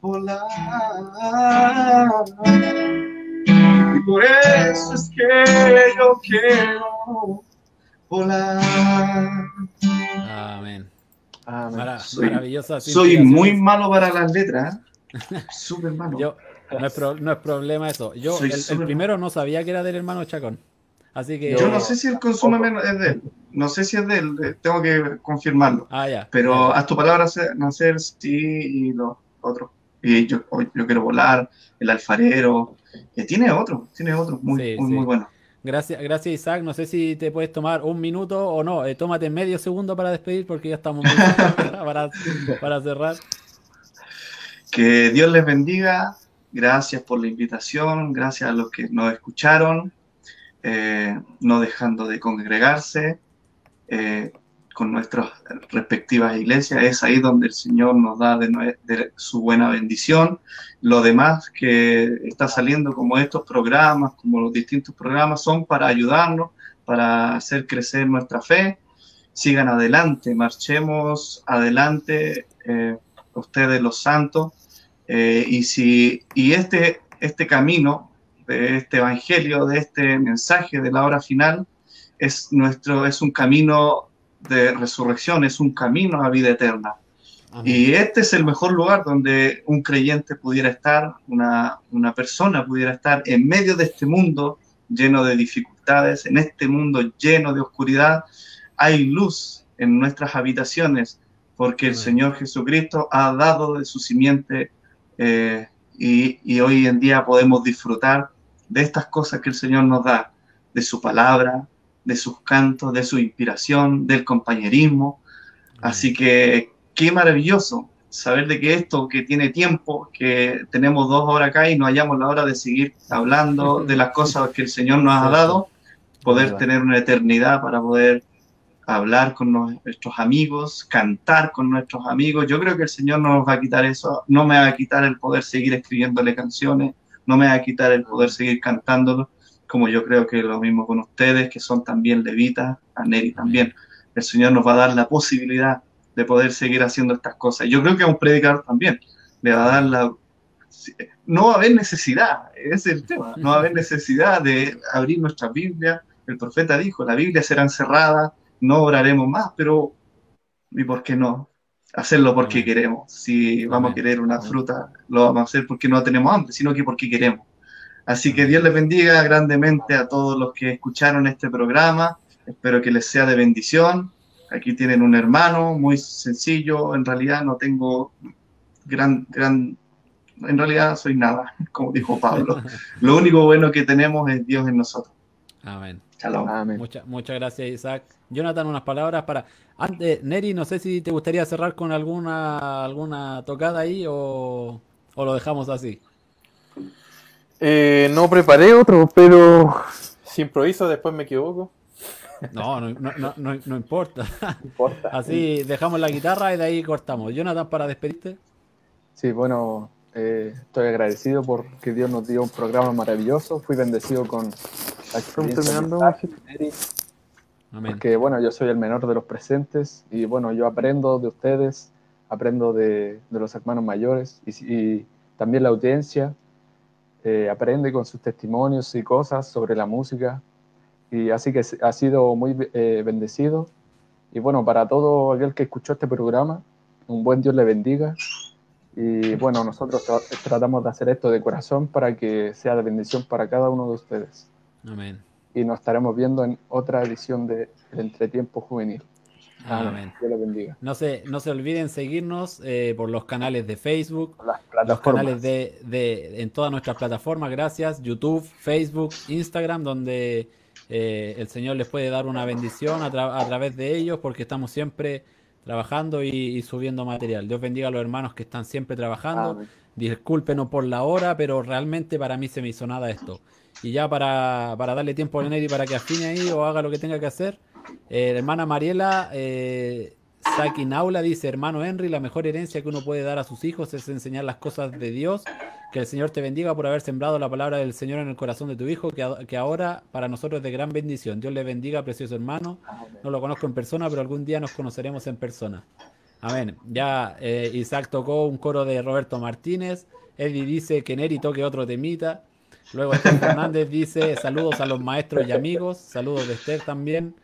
volar. Y por eso es que yo quiero volar. Amén. Amén. Mara- Soy- maravillosa Soy inspiración. muy malo para las letras. Súper malo. Yo, no, es pro- no es problema eso. Yo, el, primero no sabía que era del hermano Chacón. Así que. Yo no sé si el consumo es de él. No sé si es de él. eh, Tengo que confirmarlo. Ah, ya. Pero haz tu palabra nacer, sí, y los otros. Y yo, yo quiero volar, el alfarero. eh, tiene otro, tiene otro, muy, Sí, muy, sí. muy bueno. Gracias, gracias Isaac. No sé si te puedes tomar un minuto o no. Eh, tómate medio segundo para despedir porque ya estamos muy para, para cerrar. Que Dios les bendiga. Gracias por la invitación. Gracias a los que nos escucharon. eh, no dejando de congregarse eh, con nuestras respectivas iglesias. Es ahí donde el Señor nos da su buena bendición. Lo demás que está saliendo como estos programas, como los distintos programas, son para ayudarnos, para hacer crecer nuestra fe. Sigan adelante, marchemos adelante, eh, ustedes los santos. Eh, y si y este, este camino de este evangelio, de este mensaje de la hora final, es, nuestro, es un camino de resurrección, es un camino a vida eterna. Y este es el mejor lugar donde un creyente pudiera estar, una, una persona pudiera estar en medio de este mundo lleno de dificultades, en este mundo lleno de oscuridad. Hay luz en nuestras habitaciones porque el Señor Jesucristo ha dado de su simiente eh, y, y hoy en día podemos disfrutar de estas cosas que el Señor nos da, de su palabra, de sus cantos, de su inspiración, del compañerismo. Así que qué maravilloso saber de que esto que tiene tiempo, que tenemos dos horas acá y no hayamos la hora de seguir hablando de las cosas que el Señor nos ha dado, poder tener una eternidad para poder hablar con nuestros amigos, cantar con nuestros amigos. Yo creo que el Señor no nos va a quitar eso, no me va a quitar el poder seguir escribiéndole canciones, no me va a quitar el poder seguir cantándolo, como yo creo que lo mismo con ustedes, que son también levitas, a Neri también. El Señor nos va a dar la posibilidad de poder seguir haciendo estas cosas. Yo creo que a un predicador también le va a dar la... No va a haber necesidad, ese es el tema, no va a haber necesidad de abrir nuestra Biblia. El profeta dijo, la Biblia será encerrada, no oraremos más, pero ¿y por qué no? Hacerlo porque Amén. queremos. Si vamos a querer una fruta, lo vamos a hacer porque no tenemos hambre, sino que porque queremos. Así que Dios les bendiga grandemente a todos los que escucharon este programa. Espero que les sea de bendición. Aquí tienen un hermano muy sencillo. En realidad no tengo gran, gran, en realidad soy nada, como dijo Pablo. Lo único bueno que tenemos es Dios en nosotros. Amén. Shalom. Amén. Muchas, muchas gracias, Isaac. Jonathan, unas palabras para. Antes, Neri, no sé si te gustaría cerrar con alguna, alguna tocada ahí o, o lo dejamos así. Eh, no preparé otro, pero si improviso después me equivoco. No, no, no, no, no- importa. No importa. Así dejamos la guitarra y de ahí cortamos. Jonathan, para despedirte. Sí, bueno, eh, estoy agradecido porque Dios nos dio un programa maravilloso. Fui bendecido con terminando. porque bueno, yo soy el menor de los presentes y bueno, yo aprendo de ustedes, aprendo de, de los hermanos mayores y, y también la audiencia. eh, aprende con sus testimonios y cosas sobre la música. Y así que ha sido muy eh, bendecido. Y bueno, para todo aquel que escuchó este programa, un buen Dios le bendiga. Y bueno, nosotros tratamos de hacer esto de corazón para que sea de bendición para cada uno de ustedes. Amén. Y nos estaremos viendo en otra edición de El Entretiempo Juvenil. Amén. Dios bendiga. No se, no se olviden seguirnos eh, por los canales de Facebook, los canales de, de, en todas nuestras plataformas, gracias, YouTube, Facebook, Instagram, donde eh, el Señor les puede dar una bendición a, a través de ellos, porque estamos siempre trabajando y, subiendo material. Dios bendiga a los hermanos que están siempre trabajando. Discúlpenos por la hora, pero realmente para mí se me hizo nada esto. Y ya para, para darle tiempo a Neri para que afine ahí o haga lo que tenga que hacer, eh, hermana Mariela eh, Saki Naula dice, hermano Henry, la mejor herencia que uno puede dar a sus hijos es enseñar las cosas de Dios que el Señor te bendiga por haber sembrado la palabra del Señor en el corazón de tu hijo, que, ahora para nosotros es de gran bendición. Dios le bendiga, precioso hermano. No lo conozco en persona, pero algún día nos conoceremos en persona. Amén. Ya eh, Isaac tocó un coro de Roberto Martínez. Eddie dice que Neri toque otro temita. Luego Esther Fernández dice saludos a los maestros y amigos. Saludos de Esther también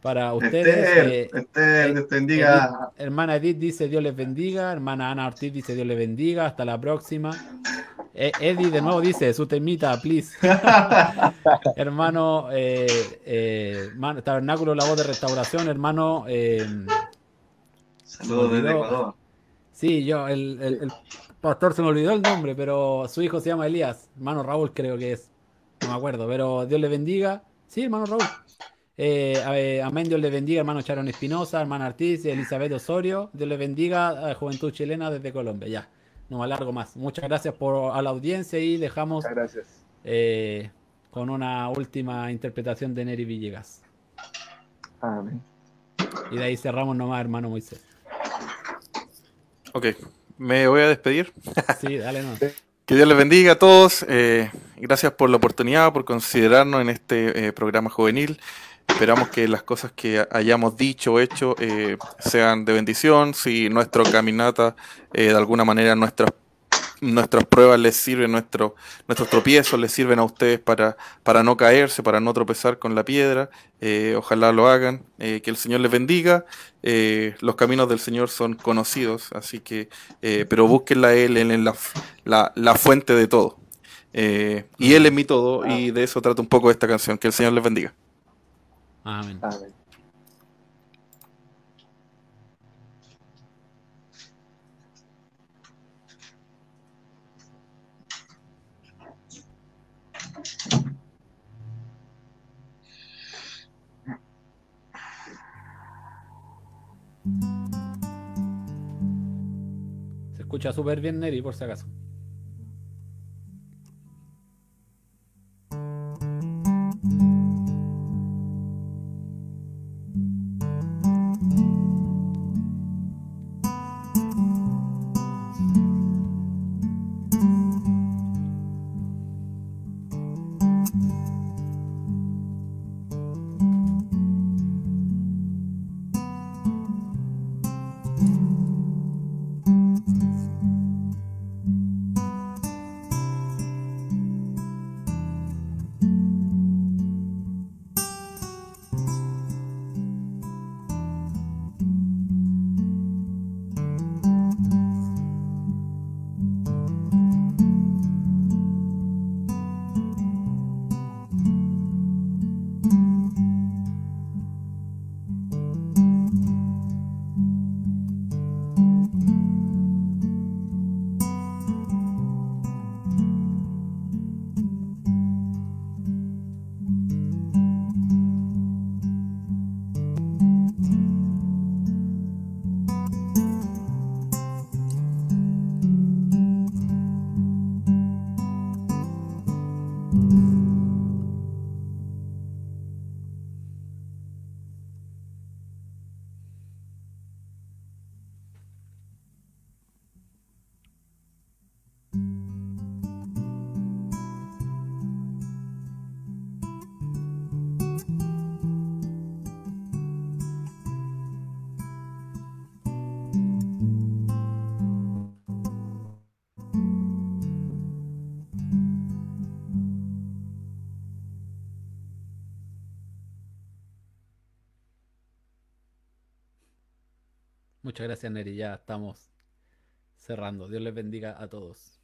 para ustedes. Esther, eh, bendiga. hermana Edith dice Dios les bendiga. Hermana Ana Ortiz dice Dios les bendiga. Hasta la próxima. Eh, Eddie de nuevo dice su temita, please. hermano, eh, eh, Tabernáculo, la voz de restauración, hermano. Saludos desde Ecuador. Sí, yo, el, el, pastor se me olvidó el nombre, pero su hijo se llama Elías. Hermano Raúl, creo que es. No me acuerdo, pero Dios le bendiga. Sí, hermano Raúl. amén, Dios le bendiga, hermano Charon Espinosa, hermano Artiz, Elizabeth Osorio. Dios le bendiga a Juventud Chilena desde Colombia. Ya no me alargo más. Muchas gracias por, a la audiencia y dejamos eh, con una última interpretación de Neri Villegas. Amén. Y de ahí cerramos nomás, hermano Moisés. Ok, me voy a despedir. Sí, dale, no. Que Dios les bendiga a todos. Eh, gracias por la oportunidad, por considerarnos en este eh, programa juvenil. Esperamos que las cosas que hayamos dicho o hecho eh, sean de bendición. Si nuestra caminata, eh, de alguna manera, nuestras nuestras pruebas les sirven, nuestro, nuestros tropiezos les sirven a ustedes para, para no caerse, para no tropezar con la piedra. Eh, ojalá lo hagan. que el Señor les bendiga. los caminos del Señor son conocidos, así que, pero búsquenla a Él, Él es la, la, la fuente de todo. y Él es mi todo, y de eso trata un poco esta canción. Que el Señor les bendiga. Amén. Se escucha súper bien, Neri, por si acaso. Gracias. Ya estamos cerrando. Dios les bendiga a todos.